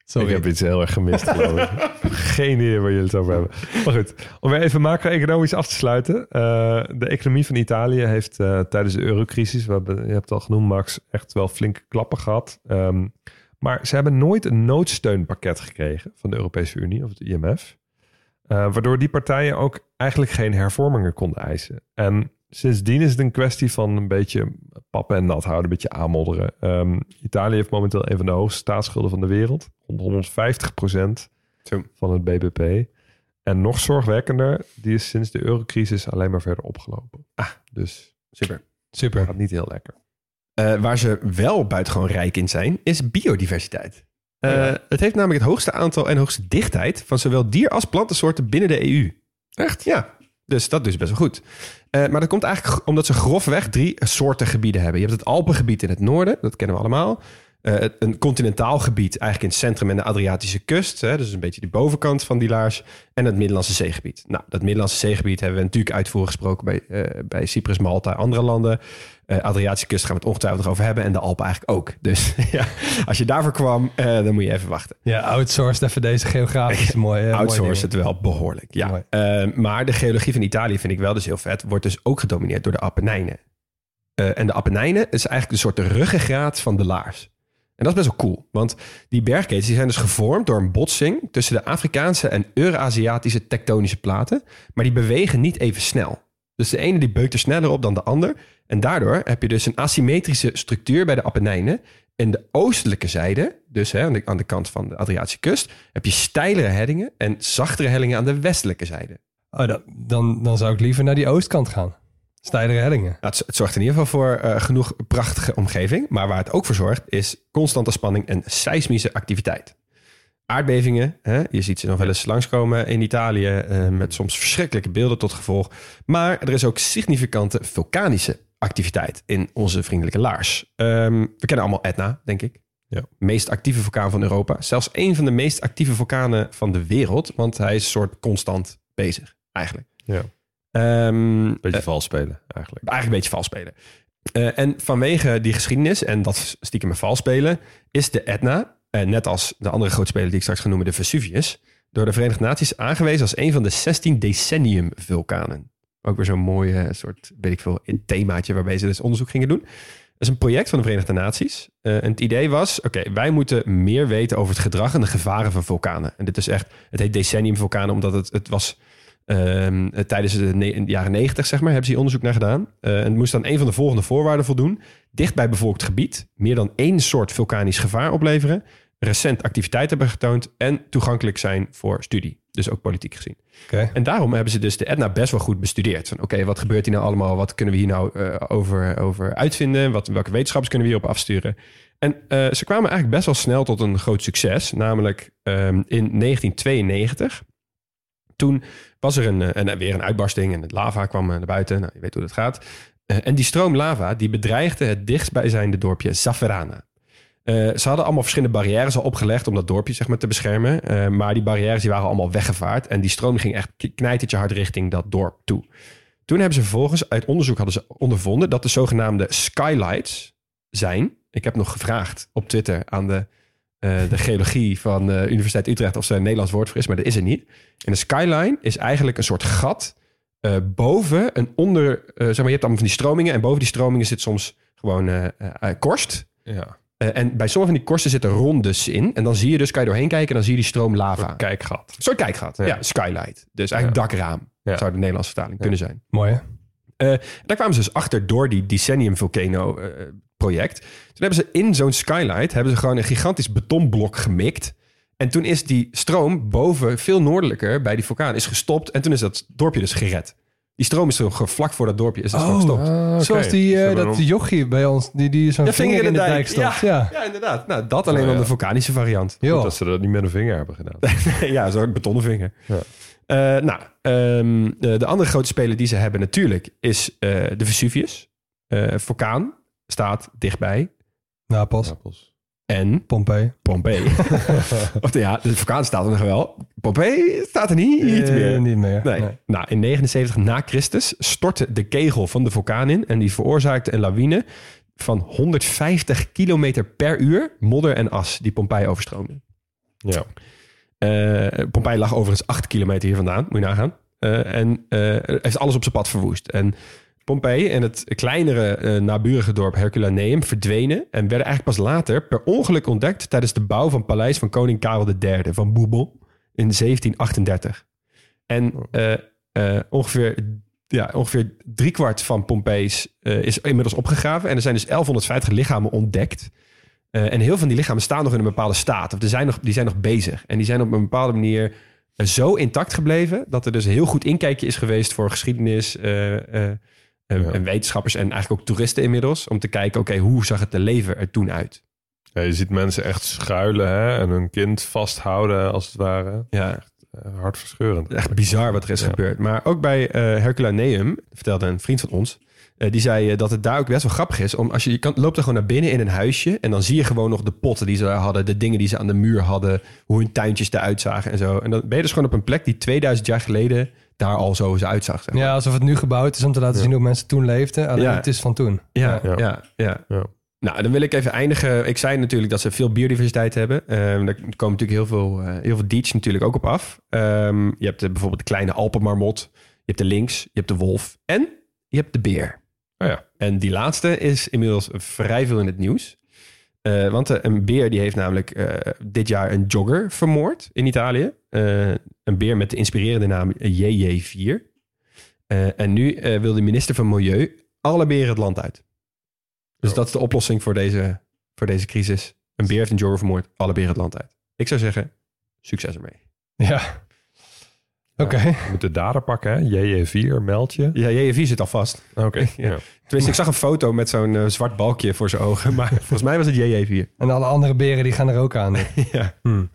Sorry. Ik heb iets heel erg gemist, geloof ik. <laughs> Geen idee waar jullie het over hebben. Maar goed, om weer even macro-economisch af te sluiten. Uh, de economie van Italië heeft uh, tijdens de eurocrisis, we hebben, je hebt het al genoemd Max, echt wel flinke klappen gehad. Um, maar ze hebben nooit een noodsteunpakket gekregen van de Europese Unie of het IMF. Uh, waardoor die partijen ook eigenlijk geen hervormingen konden eisen. En sindsdien is het een kwestie van een beetje pappen en nat houden, een beetje aanmodderen. Um, Italië heeft momenteel een van de hoogste staatsschulden van de wereld. Rond 150 procent van het BBP. En nog zorgwekkender, die is sinds de eurocrisis alleen maar verder opgelopen. Ah, dus super. Super. Gaat niet heel lekker. Uh, waar ze wel buitengewoon rijk in zijn, is biodiversiteit. Uh, ja. Het heeft namelijk het hoogste aantal en hoogste dichtheid van zowel dier- als plantensoorten binnen de EU. Echt? Ja. Dus dat is best wel goed. Uh, maar dat komt eigenlijk omdat ze grofweg drie soorten gebieden hebben. Je hebt het Alpengebied in het noorden, dat kennen we allemaal. Eh, een continentaal gebied, eigenlijk in het centrum en de Adriatische kust. Hè, dus een beetje de bovenkant van die laars. En het Middellandse zeegebied. Nou, dat Middellandse zeegebied hebben we natuurlijk uitvoerig gesproken bij, uh, bij Cyprus, Malta, andere landen. Uh, Adriatische kust gaan we het ongetwijfeld over hebben. En de Alpen eigenlijk ook. <laughs> Dus ja, als je daarvoor kwam, dan moet je even wachten. Ja, outsourced even deze geografische <laughs> mooie. outsourced het wel behoorlijk, ja. maar de geologie van Italië vind ik wel dus heel vet. Wordt dus ook gedomineerd door de Apennijnen. en de Apennijnen is eigenlijk een soort ruggengraat van de laars. En dat is best wel cool, want die bergketens die zijn dus gevormd door een botsing tussen de Afrikaanse en Euraziatische tektonische platen, maar die bewegen niet even snel. Dus de ene die beukt er sneller op dan de ander. En daardoor heb je dus een asymmetrische structuur bij de Apennijnen. En de oostelijke zijde, dus hè, aan, de, kant van de Adriatische kust, heb je steilere hellingen en zachtere hellingen aan de westelijke zijde. Oh, dan, dan zou ik liever naar die oostkant gaan. Steilere hellingen. het, zorgt in ieder geval voor uh, genoeg prachtige omgeving. Maar waar het ook voor zorgt, is constante spanning en seismische activiteit. Aardbevingen, hè, je ziet ze nog wel eens langskomen in Italië, uh, met soms verschrikkelijke beelden tot gevolg. Maar er is ook significante vulkanische activiteit in onze vriendelijke laars. Um, we kennen allemaal Etna, denk ik. Ja. Meest actieve vulkaan van Europa. Zelfs een van de meest actieve vulkanen van de wereld. Want hij is een soort constant bezig, eigenlijk. Ja. Um, beetje uh, vals spelen, eigenlijk. Eigenlijk een beetje vals spelen. Uh, en vanwege die geschiedenis en dat stiekem met vals spelen, is de Etna, uh, net als de andere grote speler die ik straks ga noemen, de Vesuvius, door de Verenigde Naties aangewezen als een van de 16 decennium vulkanen. Ook weer zo'n mooi soort, weet ik veel, een themaatje waarbij ze dus onderzoek gingen doen. Dat is een project van de Verenigde Naties. en het idee was, oké, wij moeten meer weten over het gedrag en de gevaren van vulkanen. En dit is echt, het heet decennium vulkanen omdat het, het was Um, tijdens de jaren 90 zeg maar, hebben ze hier onderzoek naar gedaan. Uh, en het moest dan een van de volgende voorwaarden voldoen. Dicht bij bevolkt gebied, meer dan één soort vulkanisch gevaar opleveren, recent activiteit hebben getoond en toegankelijk zijn voor studie. Dus ook politiek gezien. Okay. En daarom hebben ze dus de Etna best wel goed bestudeerd. Oké, wat gebeurt hier nou allemaal? Wat kunnen we hier nou uh, over, over uitvinden? Wat, welke wetenschappers kunnen we hierop afsturen? En uh, ze kwamen eigenlijk best wel snel tot een groot succes. Namelijk um, in 1992 toen was er een, een, weer een uitbarsting en het lava kwam naar buiten. Nou, je weet hoe dat gaat. En die stroom lava die bedreigde het dichtstbijzijnde dorpje Zafferana. Uh, ze hadden allemaal verschillende barrières al opgelegd om dat dorpje zeg maar, te beschermen. Maar die barrières die waren allemaal weggevaard. En die stroom ging echt knijtertje hard richting dat dorp toe. Toen hebben ze vervolgens uit onderzoek hadden ze ondervonden dat de zogenaamde skylights zijn. Ik heb nog gevraagd op Twitter aan de uh, de geologie van uh, Universiteit Utrecht of ze een Nederlands woord voor is, maar dat is er niet. En de skyline is eigenlijk een soort gat uh, boven een onder, zeg maar, je hebt allemaal van die stromingen en boven die stromingen zit soms gewoon korst. Ja. en bij sommige van die korsten zitten rondes in. En dan zie je dus, kan je doorheen kijken en dan zie je die stroom lava. Een kijkgat. Een soort kijkgat, ja. ja skylight. Dus eigenlijk ja. dakraam ja. zou de Nederlandse vertaling kunnen zijn. Mooi hè? daar kwamen ze dus achter door die Decennium Volcano project. Toen hebben ze in zo'n skylight hebben ze gewoon een gigantisch betonblok gemikt. En toen is die stroom boven, veel noordelijker, bij die vulkaan, is gestopt. En toen is dat dorpje dus gered. Die stroom is toch vlak voor dat dorpje is dat oh, gestopt. Uh, okay. Zoals die, uh, dat jochie bij ons, die, die zo'n vinger, vinger in de, de dijk, stopt. Ja, ja. ja, inderdaad. Nou, dat alleen oh, ja. de vulkanische variant. Goed dat ze dat niet met een vinger hebben gedaan. <laughs> ja, zo'n betonnen vinger. Ja. Uh, nou, um, de, de, andere grote speler die ze hebben natuurlijk is uh, de Vesuvius. vulkaan staat dichtbij. Napels. Napels. En Pompeii. Pompeii. <laughs> of ja, de vulkaan staat er nog wel. Pompeii staat er niet, niet uh, meer. Niet meer. Nee. nee. Nou, in 79 na Christus stortte de kegel van de vulkaan in en die veroorzaakte een lawine van 150 kilometer per uur modder en as die Pompeii overstroomde. Ja. Uh, Pompeii lag overigens 8 kilometer hier vandaan, moet je nagaan. Uh, en heeft alles op zijn pad verwoest. En Pompeii en het kleinere uh, naburige dorp Herculaneum verdwenen en werden eigenlijk pas later per ongeluk ontdekt tijdens de bouw van het paleis van koning Karel III van Bourbon in 1738. En uh, uh, ongeveer, ja, ongeveer driekwart van Pompei's is inmiddels opgegraven en er zijn dus 1150 lichamen ontdekt. en heel veel van die lichamen staan nog in een bepaalde staat of die zijn nog, die zijn nog bezig en die zijn op een bepaalde manier zo intact gebleven dat er dus een heel goed inkijkje is geweest voor geschiedenis en, ja. en, wetenschappers en eigenlijk ook toeristen inmiddels. Om te kijken, oké, okay, hoe zag het te leven er toen uit? Ja, je ziet mensen echt schuilen hè? en hun kind vasthouden als het ware. Ja. Echt uh, hartverscheurend. Echt bizar wat er is ja. gebeurd. Maar ook bij uh, Herculaneum, vertelde een vriend van ons... Eh, die zei eh, dat het daar ook best wel grappig is. Om, als je, je kan, loopt er gewoon naar binnen in een huisje. En dan zie je gewoon nog de potten die ze daar hadden. De dingen die ze aan de muur hadden. Hoe hun tuintjes eruit zagen en zo. En dan ben je dus gewoon op een plek die 2000 jaar geleden daar al zo eens uitzag. zeg maar. Ja, alsof het nu gebouwd is om te laten zien hoe mensen toen leefden. Alleen Ja. het is van toen. Ja, ja, Ja. ja. Ja. Nou, dan wil ik even eindigen. Ik zei natuurlijk dat ze veel biodiversiteit hebben. Ehm daar komen natuurlijk heel veel, eh heel veel deets natuurlijk ook op af. Ehm, je hebt de, bijvoorbeeld de kleine Alpenmarmot. Je hebt de lynx, je hebt de wolf en je hebt de beer. Oh ja. En die laatste is inmiddels vrij veel in het nieuws. Eh, want eh, een beer die heeft namelijk eh, dit jaar een jogger vermoord in Italië. Eh, een beer met de inspirerende naam JJ4. Eh, en nu eh, wil de minister van Milieu alle beren het land uit. Dus Oh. dat is de oplossing voor deze, voor deze crisis. Een beer heeft een jogger vermoord, alle beren het land uit. Ik zou zeggen, succes ermee. Ja. Oké. Je moet de dader pakken, hè? JJ4, meld je. Ja, JJ4 zit al vast. Oké. <laughs> Ja. ja. Tenminste, ik zag een foto met zo'n zwart balkje voor zijn ogen. Maar <laughs> volgens mij was het JJ4. En alle andere beren die gaan er ook aan. <laughs> ja. Hmm.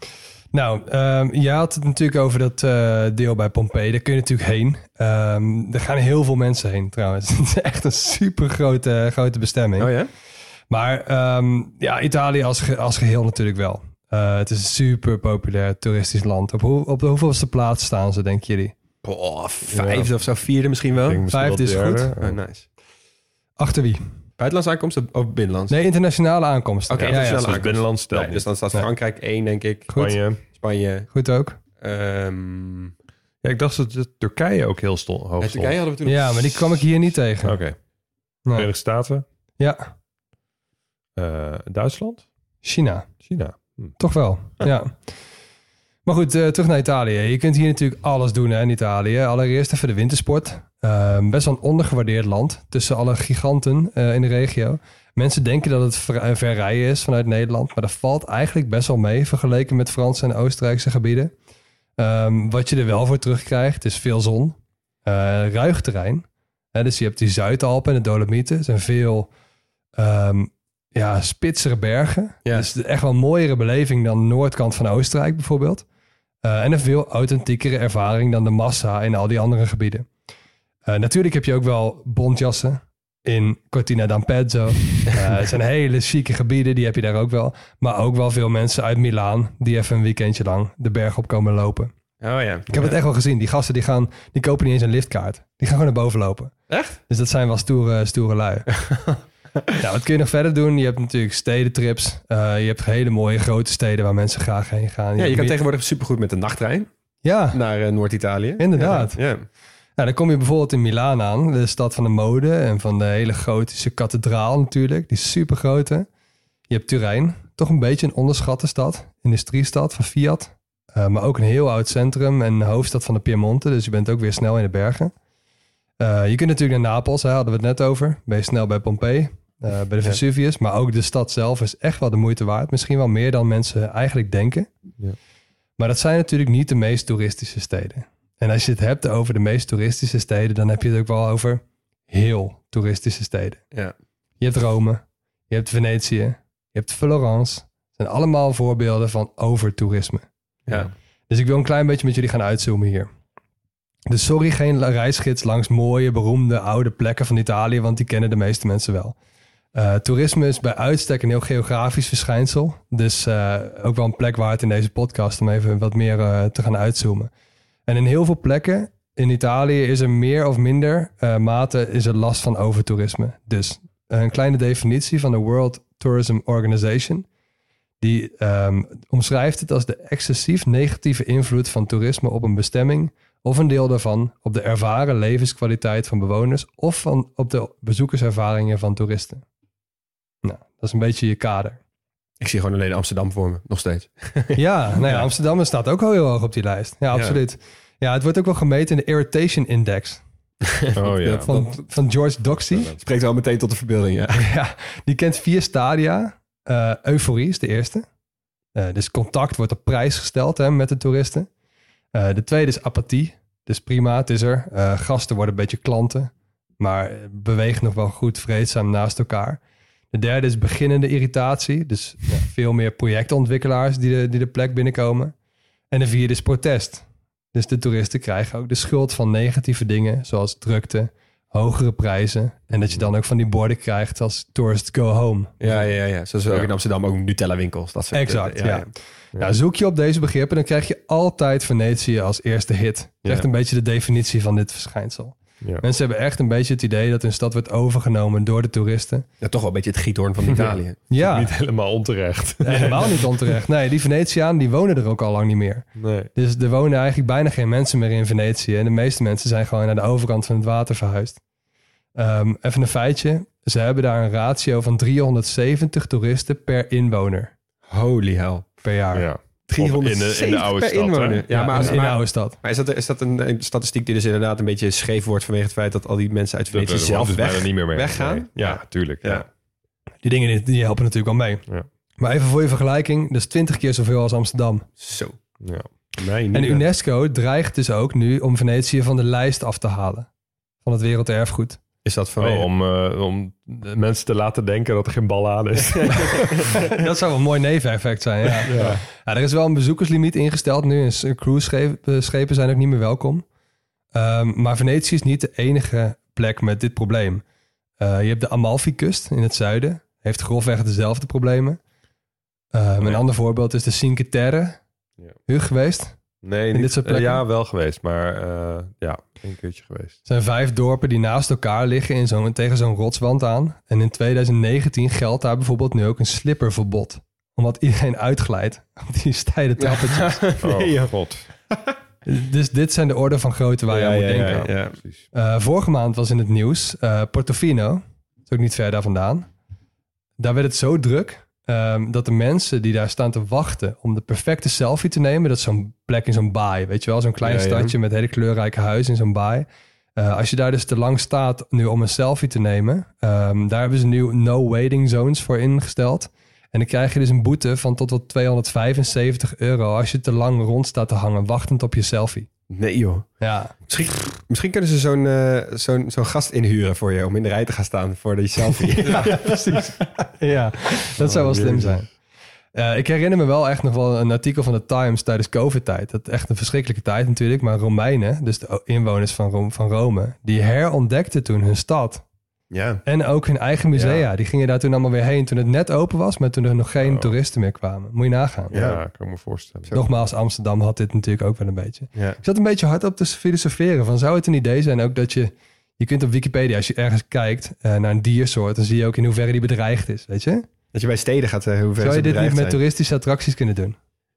Nou, ehm, je had het natuurlijk over dat eh, deel bij Pompeii. Daar kun je natuurlijk heen. Ehm, er gaan heel veel mensen heen trouwens. <laughs> Het is echt een super grote, grote bestemming. Oh ja? Maar ehm, ja, Italië als, ge- als geheel natuurlijk wel. Eh, het is een super populair toeristisch land. Op, hoe, op de hoeveelste plaats staan ze, denken jullie? Oh, vijfde of zo, vierde misschien wel. Misschien Vijfde wel is derde. Oh, nice. Achter wie? Buitenlandse aankomsten of binnenlands? Nee, internationale aankomsten. Oké, ja, ja, internationale dus binnenland stelt Nee, dus dan staat. Frankrijk één, denk ik. Goed. Spanje. Spanje. Goed ook. ehm Ja, ik dacht dat de Turkije ook heel stond, hoog stond. Turkije hadden we toen. Ja, maar die kwam ik hier niet tegen. Oké. Nee. Verenigde Staten. Ja, eh, Duitsland. China. China. Hm. Toch wel, ja. Maar goed, eh, terug naar Italië. Je kunt hier natuurlijk alles doen hè, in Italië. Allereerst even de wintersport. Ehm, best wel een ondergewaardeerd land tussen alle giganten eh, in de regio. Mensen denken dat het ver, ver rijden is vanuit Nederland. Maar dat valt eigenlijk best wel mee vergeleken met Franse en Oostenrijkse gebieden. Ehm, wat je er wel voor terugkrijgt is veel zon. eh, ruig terrein. Hè, dus je hebt die Zuidalpen en de Dolomieten. Zijn veel ehm, ja, spitsere bergen. Ja. Dus echt wel een mooiere beleving dan de noordkant van Oostenrijk bijvoorbeeld. Eh, en een veel authentiekere ervaring dan de massa in al die andere gebieden. Eh, natuurlijk heb je ook wel bontjassen in Cortina d'Ampezzo. <laughs> Eh, het zijn hele chique gebieden, die heb je daar ook wel. Maar ook wel veel mensen uit Milaan die even een weekendje lang de berg op komen lopen. Oh ja. Ik heb het echt wel gezien. Die gasten die gaan, die kopen niet eens een liftkaart. Die gaan gewoon naar boven lopen. Echt? Dus dat zijn wel stoere, stoere lui. <laughs> nou, wat kun je nog verder doen? Je hebt natuurlijk stedentrips. Eh, je hebt hele mooie grote steden waar mensen graag heen gaan. Ja, je kan tegenwoordig supergoed met de nachttrein Ja, naar eh, Noord-Italië. Inderdaad. Ja. ja. Nou, dan kom je bijvoorbeeld in Milaan aan. De stad van de mode en van de hele gotische kathedraal natuurlijk. Die is super grote. Je hebt Turijn. Toch een beetje een onderschatte stad. Industriestad van Fiat. Eh, maar ook een heel oud centrum en hoofdstad van de Piemonte. Dus je bent ook weer snel in de bergen. Eh, je kunt natuurlijk naar Napels, hè, hadden we het net over. Ben je snel bij Pompeii, eh, bij de Vesuvius. Maar ook de stad zelf is echt wel de moeite waard. Misschien wel meer dan mensen eigenlijk denken. Ja. Maar dat zijn natuurlijk niet de meest toeristische steden. En als je het hebt over de meest toeristische steden, dan heb je het ook wel over heel toeristische steden. Ja. Je hebt Rome, je hebt Venetië, je hebt Florence. Het zijn allemaal voorbeelden van overtoerisme. Ja. Dus ik wil een klein beetje met jullie gaan uitzoomen hier. Dus sorry, geen reisgids langs mooie, beroemde, oude plekken van Italië, want die kennen de meeste mensen wel. Eh, toerisme is bij uitstek een heel geografisch verschijnsel. Dus eh, ook wel een plek waard in deze podcast om even wat meer eh, te gaan uitzoomen. En in heel veel plekken in Italië is er meer of minder eh, mate is er last van overtoerisme. Dus eh, een kleine definitie van de World Tourism Organization. Die ehm, omschrijft het als de excessief negatieve invloed van toerisme op een bestemming of een deel daarvan op de ervaren levenskwaliteit van bewoners of van, op de bezoekerservaringen van toeristen. Nou, dat is een beetje je kader. Ik zie gewoon alleen Amsterdam voor me, nog steeds. <laughs> Ja, nou ja, Amsterdam staat ook al heel hoog op die lijst. Ja, absoluut. Ja, het wordt ook wel gemeten in de Irritation Index <laughs> Oh ja. van, van George Doxey. Spreekt wel meteen tot de verbeelding, ja. <laughs> Ja, die kent vier stadia. Eh, euforie is de eerste. Eh, dus contact wordt op prijs gesteld hè, met de toeristen. Eh, de tweede is apathie. Dus prima, het is er. Gasten worden een beetje klanten. Maar bewegen nog wel goed vreedzaam naast elkaar. De derde is beginnende irritatie. Dus ja, veel meer projectontwikkelaars die de, die de plek binnenkomen. En de vierde is protest. Dus de toeristen krijgen ook de schuld van negatieve dingen... zoals drukte, hogere prijzen. En dat je dan ook van die borden krijgt als tourist go home. Ja, ja, ja. Zoals ook Ja. in Amsterdam ook Nutella winkels. Dat soort, Exact, ja. ja. Nou, zoek je op deze begrippen, dan krijg je altijd Venetië als eerste hit. Echt een beetje de definitie van dit verschijnsel. Ja. Mensen hebben echt een beetje het idee dat hun stad wordt overgenomen door de toeristen. Ja, toch wel een beetje het giethoorn van <laughs> Italië. Ja, Niet helemaal onterecht. helemaal niet onterecht. Nee, die Venetianen die wonen er ook al lang niet meer. Nee. Dus er wonen eigenlijk bijna geen mensen meer in Venetië. En de meeste mensen zijn gewoon naar de overkant van het water verhuisd. Ehm, even een feitje. Ze hebben daar een ratio van 370 toeristen per inwoner Holy hell. per jaar. Ja. 370 in de, in de oude per stad. hè? inwoner. Ja, maar, als, in, de maar, oude stad. maar is dat, is dat een, een statistiek die dus inderdaad een beetje scheef wordt vanwege het feit dat al die mensen uit Venetië zelf dus weg, niet meer mee. weggaan? Nee. Ja, tuurlijk. Ja. Ja. Die dingen die, die helpen natuurlijk wel mee. Ja. Maar even voor je vergelijking. Dus 20 keer zoveel als Amsterdam. Zo. Ja. Nee, niet En. UNESCO dreigt dus ook nu om Venetië van de lijst af te halen. Van het werelderfgoed. Is dat vanwege... Oh, om, eh, om de mensen te laten denken dat er geen bal aan is. <laughs> dat zou een mooi neveneffect zijn, ja. ja. Er is wel een bezoekerslimiet ingesteld nu. En cruise-schepen zijn ook niet meer welkom. Ehm, maar Venetië is niet de enige plek met dit probleem. Eh, je hebt de Amalfi-kust in het zuiden. Heeft grofweg dezelfde problemen. Ehm, Een ja. ander voorbeeld is de Cinque Terre. Ja. Huug geweest. Nee, In niet, dit soort eh, plekken? ja, wel geweest. Maar eh, ja, een keertje geweest. Het zijn vijf dorpen die naast elkaar liggen in zo'n, tegen zo'n rotswand aan. En in 2019 geldt daar bijvoorbeeld nu ook een slipperverbod. Omdat iedereen uitglijdt op die <laughs> steile trappetjes. <laughs> Oh, Nee, joh. god. <laughs> Dus dit zijn de orde van grootte waar je Ja, aan moet ja, denken. ja, ja. Precies. Eh, vorige maand was in het nieuws eh, Portofino. Dat is ook niet ver daar vandaan. Daar werd het zo druk ehm, dat de mensen die daar staan te wachten om de perfecte selfie te nemen, dat is zo'n plek in zo'n baai, weet je wel, zo'n klein Ja, ja. stadje met hele kleurrijke huizen in zo'n baai. Eh, als je daar dus te lang staat nu om een selfie te nemen, ehm, daar hebben ze nu no waiting zones voor ingesteld. En dan krijg je dus een boete van tot wel 275 euro als je te lang rond staat te hangen, wachtend op je selfie. Nee joh. Ja, Misschien, misschien kunnen ze zo'n eh, zo'n zo'n gast inhuren voor je om in de rij te gaan staan voor die selfie. <laughs> Ja, precies. ja, dat zou wel slim zijn. Eh, ik herinner me wel echt nog wel een artikel van de Times tijdens COVID-tijd. Dat echt een verschrikkelijke tijd natuurlijk. Maar Romeinen, dus de inwoners van, Ro- van Rome, die herontdekten toen hun stad. Ja. En ook hun eigen musea. Ja. Die gingen daar toen allemaal weer heen toen het net open was, maar toen er nog geen Oh. toeristen meer kwamen. Moet je nagaan. Ja, kan ik me voorstellen. Nogmaals, Amsterdam had dit natuurlijk ook wel een beetje. Ja. Ik zat een beetje hard op te filosoferen. Van zou het een idee zijn ook dat je... Je kunt op Wikipedia, als je ergens kijkt eh, naar een diersoort... dan zie je ook in hoeverre die bedreigd is, weet je? Dat je bij steden gaat zeggen hoe ver Zou je dit niet met zijn. toeristische attracties kunnen doen?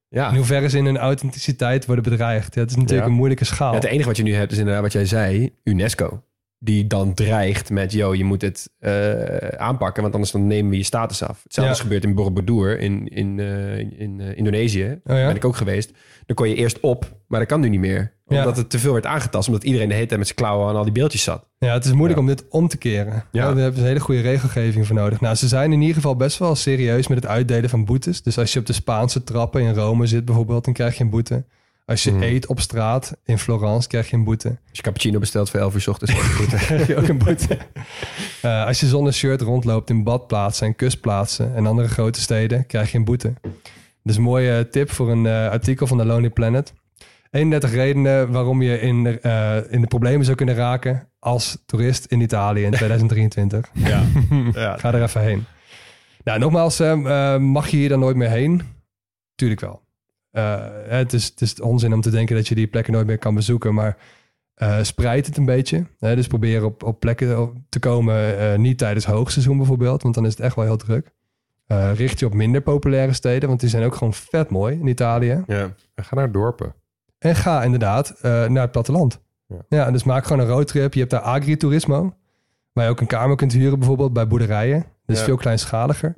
Ja. In hoeverre ze in hun authenticiteit worden bedreigd? Ja, het is natuurlijk Ja. een moeilijke schaal. Ja, het enige wat je nu hebt is inderdaad wat jij zei, UNESCO. Die dan dreigt met, yo, je moet het eh, aanpakken, want anders dan nemen we je status af. Hetzelfde Ja. is gebeurd in Borobudur in, in, eh, in eh, Indonesië. Oh ja? ben ik ook geweest. Dan kon je eerst op, maar dat kan nu niet meer. Ja. Omdat het te veel werd aangetast. Omdat iedereen de hele tijd met zijn klauwen aan al die beeldjes zat. Ja, het is moeilijk om dit om te keren. Ja. Ja. Daar hebben ze een hele goede regelgeving voor nodig. Nou, ze zijn in ieder geval best wel serieus met het uitdelen van boetes. Dus als je op de Spaanse trappen in Rome zit bijvoorbeeld, dan krijg je een boete. Als je Mhm. eet op straat in Florence, krijg je een boete. Als je cappuccino bestelt voor 11 uur 's ochtends. krijg je goed. <laughs> krijg je ook een boete. Eh, als je zonder shirt rondloopt in badplaatsen en kustplaatsen en andere grote steden, krijg je een boete. Dus een mooie tip voor een eh, artikel van The Lonely Planet. 31 redenen waarom je in, de- eh, in de problemen zou kunnen raken als toerist in Italië in <laughs> 2023. ja. <laughs> ja. Ga er even heen. Nou, nogmaals, eh, eh, mag je hier dan nooit meer heen? Tuurlijk wel. Eh, het, is, het is onzin om te denken dat je die plekken nooit meer kan bezoeken, maar eh spreid het een beetje. Hè? Dus probeer op, op plekken te komen, eh, niet tijdens hoogseizoen bijvoorbeeld, want dan is het echt wel heel druk. Richt je op minder populaire steden, want die zijn ook gewoon vet mooi in Italië. ja. En ga naar dorpen. En ga inderdaad naar het platteland. Ja. Ja. dus maak gewoon een roadtrip. Je hebt daar agriturismo, waar je ook een kamer kunt huren bijvoorbeeld bij boerderijen. Dus Ja. veel kleinschaliger.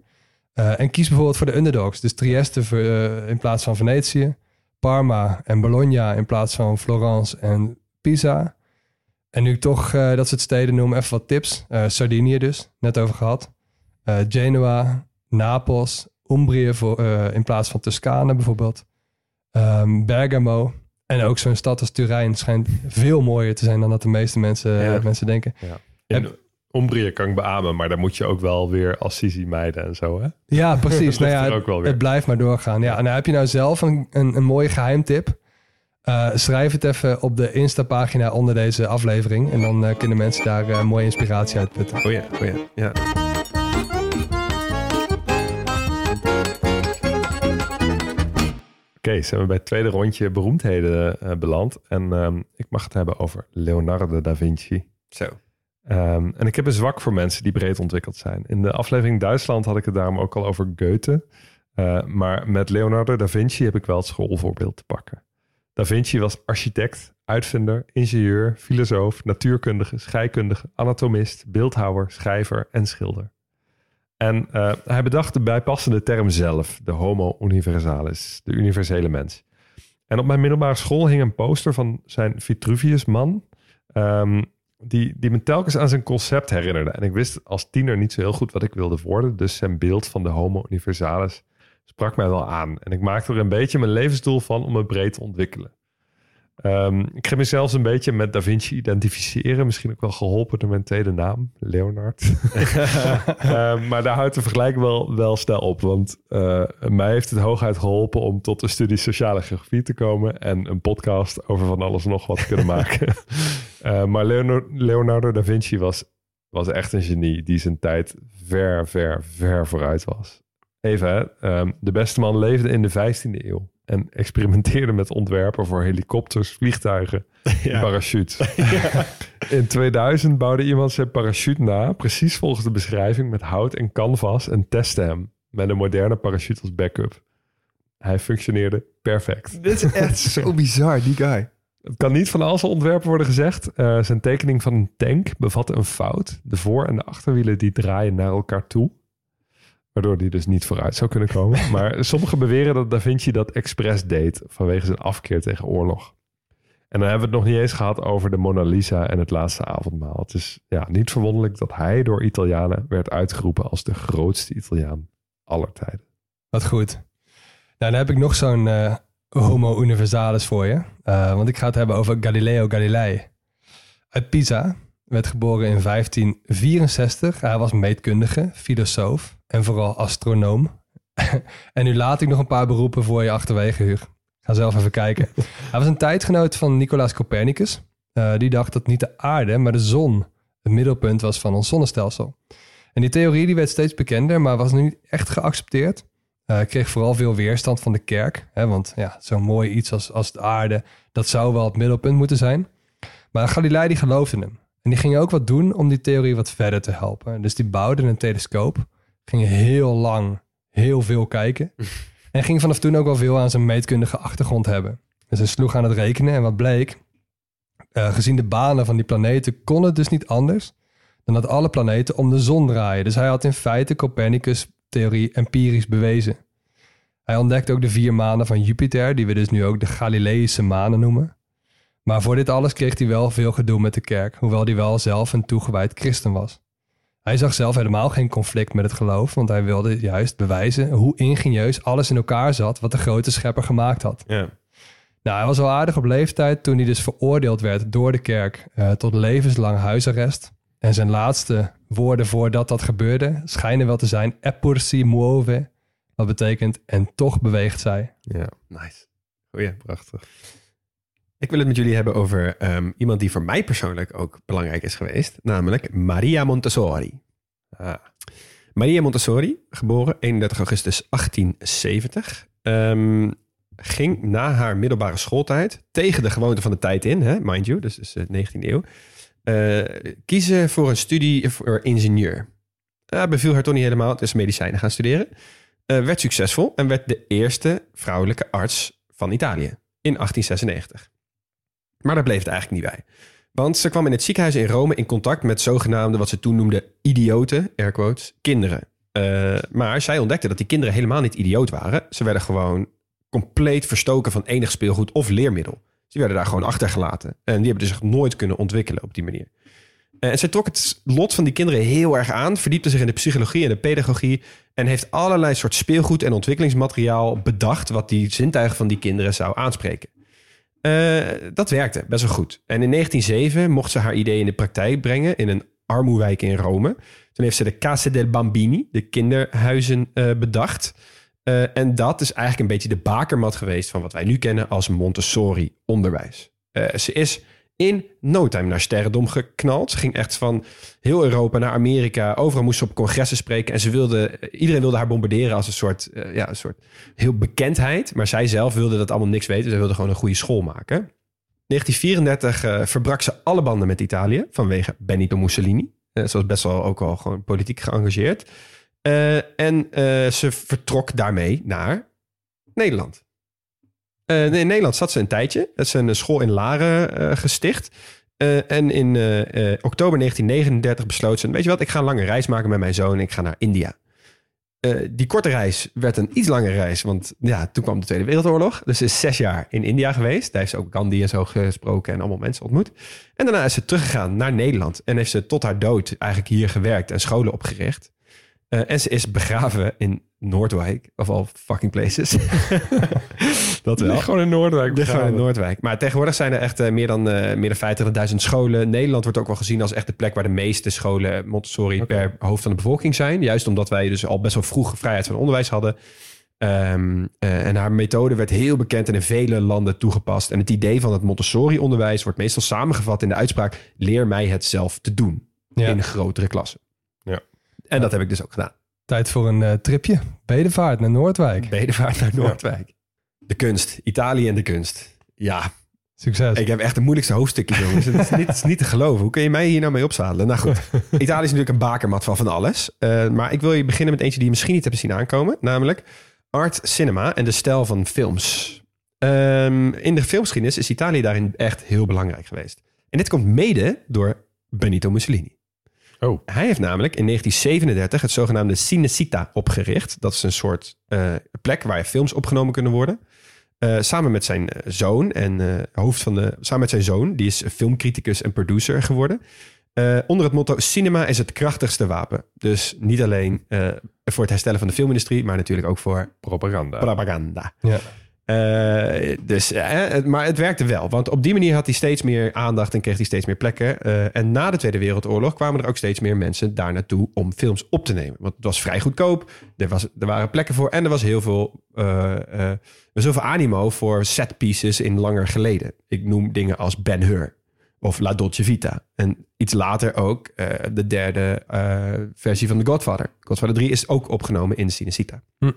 Eh, en kies bijvoorbeeld voor de underdogs. Dus Trieste voor, eh, in plaats van Venetië. Parma en Bologna in plaats van Florence en Pisa. En nu ik toch eh, dat soort steden noem, even wat tips. Sardinië dus, net over gehad. Eh, Genua, Napels, Umbrië voor, in plaats van Toscane bijvoorbeeld. Ehm, Bergamo. En ook zo'n stad als Turijn schijnt veel mooier te zijn dan dat de meeste mensen, Ja. mensen denken. In Umbrië kan ik beamen, maar dan moet je ook wel weer Assisi mijden en zo, hè? Ja, <laughs> precies. Nou ja, het blijft maar doorgaan. Ja, en dan heb je nou zelf een, een, een mooie geheimtip. Uh, schrijf het even op de Insta-pagina onder deze aflevering. En dan uh, kunnen mensen daar uh, mooie inspiratie uit putten. Oh ja, oh ja, ja. Oké, okay, zijn we bij het tweede rondje beroemdheden beland. En um, ik mag het hebben over Leonardo da Vinci. Zo. Um, en ik heb een zwak voor mensen die breed ontwikkeld zijn. In de aflevering Duitsland had ik het daarom ook al over Goethe. maar met Leonardo da Vinci heb ik wel het schoolvoorbeeld te pakken. Da Vinci was architect, uitvinder, ingenieur, filosoof, natuurkundige, scheikundige, anatomist, beeldhouwer, schrijver en schilder. En uh, hij bedacht de bijpassende term zelf, de homo universalis, de universele mens. En op mijn middelbare school hing een poster van zijn Vitruvius-man, um, die, die me telkens aan zijn concept herinnerde. En ik wist als tiener niet zo heel goed wat ik wilde worden, dus zijn beeld van de homo universalis sprak mij wel aan. En ik maakte er een beetje mijn levensdoel van om me breed te ontwikkelen. Um, ik ga mezelf een beetje met Da Vinci identificeren. Misschien ook wel geholpen door mijn tweede naam, Leonard. um, <laughs> maar daar houdt de vergelijking wel, wel snel op. Want uh, mij heeft het hooguit geholpen om tot de studie sociale geografie te komen. En een podcast over van alles nog wat te kunnen <laughs> maken. uh, maar Leonardo, Leonardo da Vinci was, was echt een genie die zijn tijd ver, ver, ver vooruit was. Even, um, de beste man leefde in de 15e eeuw en experimenteerde met ontwerpen voor helikopters, vliegtuigen <laughs> en parachutes. <laughs> Ja. In 2000 bouwde iemand zijn parachute na, precies volgens de beschrijving, met hout en canvas en testte hem met een moderne parachute als backup. Hij functioneerde perfect. <laughs> Dit is echt zo bizar, die guy. Het kan niet van al zijn ontwerpen worden gezegd. Uh, zijn tekening van een tank bevatte een fout. De voor- en de achterwielen die draaien naar elkaar toe. Waardoor die dus niet vooruit zou kunnen komen. <laughs> Maar sommigen beweren dat Da Vinci dat expres deed vanwege zijn afkeer tegen oorlog. En dan hebben we het nog niet eens gehad over de Mona Lisa en het laatste avondmaal. Het is ja, niet verwonderlijk dat hij door Italianen werd uitgeroepen als de grootste Italiaan aller tijden. Wat goed. Nou, dan heb ik nog zo'n uh, homo universalis voor je. Uh, want ik ga het hebben over Galileo Galilei. Uit Pisa, werd geboren in 1564. Hij was meetkundige, filosoof en vooral astronoom. <laughs> en nu laat ik nog een paar beroepen voor je achterwege, Huur. Ga zelf even kijken. <laughs> Hij was een tijdgenoot van Nicolaas Copernicus. Uh, die dacht dat niet de aarde, maar de zon het middelpunt was van ons zonnestelsel. En die theorie die werd steeds bekender, maar was nu niet echt geaccepteerd. Uh, kreeg vooral veel weerstand van de kerk. Hè, want ja, zo'n mooi iets als, als de aarde, dat zou wel het middelpunt moeten zijn. Maar Galilei die geloofde hem. En die gingen ook wat doen om die theorie wat verder te helpen. Dus die bouwden een telescoop, gingen heel lang heel veel kijken. <laughs> en ging vanaf toen ook wel veel aan zijn meetkundige achtergrond hebben. Dus hij sloeg aan het rekenen en wat bleek, uh, gezien de banen van die planeten kon het dus niet anders dan dat alle planeten om de zon draaien. Dus hij had in feite Copernicus' theorie empirisch bewezen. Hij ontdekte ook de vier manen van Jupiter, die we dus nu ook de Galileïsche manen noemen. Maar voor dit alles kreeg hij wel veel gedoe met de kerk, hoewel hij wel zelf een toegewijd christen was. Hij zag zelf helemaal geen conflict met het geloof, want hij wilde juist bewijzen hoe ingenieus alles in elkaar zat wat de grote schepper gemaakt had. Ja. Nou, hij was al aardig op leeftijd toen hij dus veroordeeld werd door de kerk uh, tot levenslang huisarrest. En zijn laatste woorden voordat dat gebeurde schijnen wel te zijn eppur si muove, wat betekent en toch beweegt zij. Ja, nice. Goeie, prachtig. Ik wil het met jullie hebben over um, iemand die voor mij persoonlijk ook belangrijk is geweest, namelijk Maria Montessori. Ah. Maria Montessori, geboren 31 augustus 1870, um, ging na haar middelbare schooltijd tegen de gewoonte van de tijd in, hè, mind you, dus, dus de 19e eeuw, uh, kiezen voor een studie voor ingenieur. Uh, beviel haar toch niet helemaal, is medicijnen gaan studeren. Uh, werd succesvol en werd de eerste vrouwelijke arts van Italië in 1896. Maar daar bleef het eigenlijk niet bij. Want ze kwam in het ziekenhuis in Rome in contact met zogenaamde, wat ze toen noemden, idioten, air quotes, kinderen. Uh, maar zij ontdekte dat die kinderen helemaal niet idioot waren. Ze werden gewoon compleet verstoken van enig speelgoed of leermiddel. Ze werden daar gewoon achtergelaten. En die hebben dus zich nooit kunnen ontwikkelen op die manier. Eh, en zij trok het lot van die kinderen heel erg aan, verdiepte zich in de psychologie en de pedagogie en heeft allerlei soort speelgoed en ontwikkelingsmateriaal bedacht wat die zintuigen van die kinderen zou aanspreken. Uh, dat werkte best wel goed. En in 1907 mocht ze haar idee in de praktijk brengen in een armoewijk in Rome. Toen heeft ze de Casa del Bambini, de kinderhuizen, uh, bedacht. Eh, en dat is eigenlijk een beetje de bakermat geweest van wat wij nu kennen als Montessori-onderwijs. Eh, ze is in no time naar sterrendom geknald. Ze ging echt van heel Europa naar Amerika. Overal moest ze op congressen spreken. En ze wilde, iedereen wilde haar bombarderen als een soort, eh, ja, een soort heel bekendheid. Maar zij zelf wilde dat allemaal niks weten. Ze wilde gewoon een goede school maken. 1934 uh, verbrak ze alle banden met Italië vanwege Benito Mussolini. Uh, ze was best wel ook al gewoon politiek geëngageerd. En ze vertrok daarmee naar Nederland. Uh, in Nederland zat ze een tijdje. Het is een school in Laren gesticht. en in oktober 1939 besloot ze... weet je wat, ik ga een lange reis maken met mijn zoon... ik ga naar India. die korte reis werd een iets langere reis... want ja, toen kwam de Tweede Wereldoorlog. Dus ze is zes jaar in India geweest. Daar heeft ze ook Gandhi en zo gesproken... en allemaal mensen ontmoet. En daarna is ze teruggegaan naar Nederland... en heeft ze tot haar dood eigenlijk hier gewerkt... en scholen opgericht... En ze is begraven in Noordwijk, of all fucking places. <laughs> dat wel. gewoon in Noordwijk. Gewoon in Noordwijk. Maar tegenwoordig zijn er echt uh, meer dan, uh, meer dan 50.000 scholen. Nederland wordt ook wel gezien als echt de plek waar de meeste scholen Montessori okay. per hoofd van de bevolking zijn. Juist omdat wij dus al best wel vroeg vrijheid van onderwijs hadden. Um, en haar methode werd heel bekend en in vele landen toegepast. En het idee van het Montessori-onderwijs wordt meestal samengevat in de uitspraak: leer mij het zelf te doen ja. in grotere klassen. Ja. En dat heb ik dus ook gedaan. Tijd voor een uh, tripje. Bedevaart naar Noordwijk. Bedevaart naar Noordwijk. Ja. De kunst. Italië en de kunst. Ja. Succes. Ik heb echt de moeilijkste hoofdstukjes, jongens. het, is niet, het is niet te geloven. Hoe kun je mij hier nou mee opzadelen? Nou goed. <laughs> Italië is natuurlijk een bakermat van van alles. Uh, maar ik wil je beginnen met eentje die je misschien niet hebt zien aankomen. Namelijk art cinema en de stijl van films. Um, in de filmgeschiedenis is Italië daarin echt heel belangrijk geweest. En dit komt mede door Benito Mussolini. Oh. Hij heeft namelijk in 1937 het zogenaamde Cinecittà opgericht. Dat is een soort uh, plek waar films opgenomen kunnen worden. Uh, samen met zijn zoon en uh, hoofd van de. Samen met zijn zoon, die is filmcriticus en producer geworden. onder het motto: Cinema is het krachtigste wapen. Dus niet alleen voor het herstellen van de filmindustrie, maar natuurlijk ook voor propaganda. propaganda. Ja. Uh, dus, uh, maar het werkte wel. Want op die manier had hij steeds meer aandacht en kreeg hij steeds meer plekken. Uh, en na de Tweede Wereldoorlog kwamen er ook steeds meer mensen daar naartoe om films op te nemen. Want het was vrij goedkoop. Er, was, er waren plekken voor. En er was heel veel, heel animo voor set pieces in langer geleden. Ik noem dingen als Ben Hur of La Dolce Vita. En iets later ook de derde versie van The Godfather. Godfather 3 is ook opgenomen in de Cinecittà. Hm.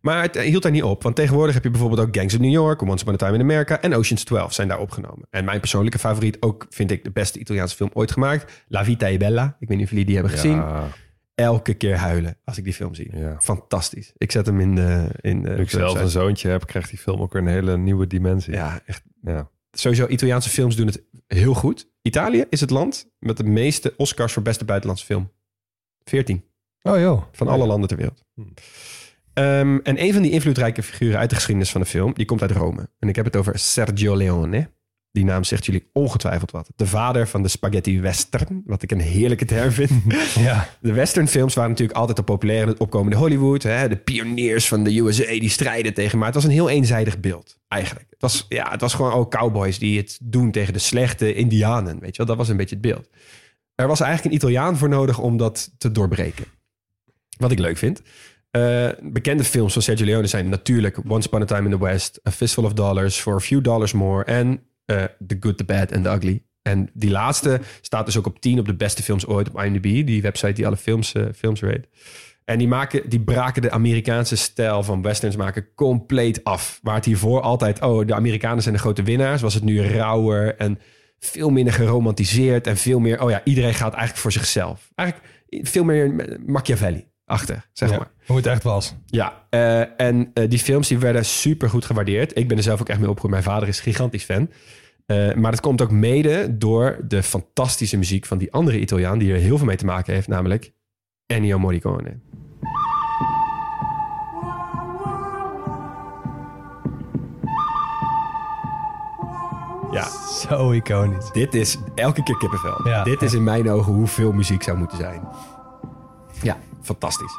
Maar het hield daar niet op. Want tegenwoordig heb je bijvoorbeeld ook Gangs of New York, Once Upon a Time in America en Ocean's 12 zijn daar opgenomen. En mijn persoonlijke favoriet, ook vind ik de beste Italiaanse film ooit gemaakt, La Vita e Bella. Ik weet niet of jullie die hebben gezien. Ja. Elke keer huilen als ik die film zie. Ja. Fantastisch. Ik zet hem in de... In de Nu ik zelf een zoontje heb, krijgt die film ook een hele nieuwe dimensie. Ja, echt. Ja. Sowieso, Italiaanse films doen het heel goed. Italië is het land met de meeste Oscars voor beste buitenlandse film. 14. Oh joh. Van alle landen ter wereld. Um, en een van die invloedrijke figuren uit de geschiedenis van de film, die komt uit Rome. En ik heb het over Sergio Leone. Die naam zegt jullie ongetwijfeld wat. De vader van de spaghetti western, wat ik een heerlijke term vind. <laughs> ja. De westernfilms waren natuurlijk altijd al populair in het opkomende Hollywood. Hè? De pioniers van de USA die strijden tegen. Maar het was een heel eenzijdig beeld, eigenlijk. Het was, ja, het was gewoon ook cowboys die het doen tegen de slechte indianen. Weet je wel, dat was een beetje het beeld. Er was eigenlijk een Italiaan voor nodig om dat te doorbreken. Wat ik leuk vind. Uh, bekende films van Sergio Leone zijn natuurlijk Once Upon a Time in the West, A Fistful of Dollars, For a Few Dollars More en uh, The Good, The Bad and The Ugly. En die laatste staat dus ook op 10 op de beste films ooit op IMDb, die website die alle films, uh, films rate. En die, maken, die braken de Amerikaanse stijl van westerns maken compleet af. Waar het hiervoor altijd, oh, de Amerikanen zijn de grote winnaars, was het nu rauwer en veel minder geromantiseerd en veel meer, oh ja, iedereen gaat eigenlijk voor zichzelf. Eigenlijk veel meer Machiavelli achter, zeg Ja, maar. hoe het echt was. Ja, uh, en uh, die films die werden super goed gewaardeerd. Ik ben er zelf ook echt mee opgegroeid. Mijn vader is gigantisch fan. Uh, maar dat komt ook mede door de fantastische muziek van die andere Italiaan... die er heel veel mee te maken heeft, namelijk Ennio Morricone. Ja, Zo iconisch. dit is elke keer kippenvel. Ja, dit is in mijn ogen hoeveel muziek zou moeten zijn. Ja, fantastisch.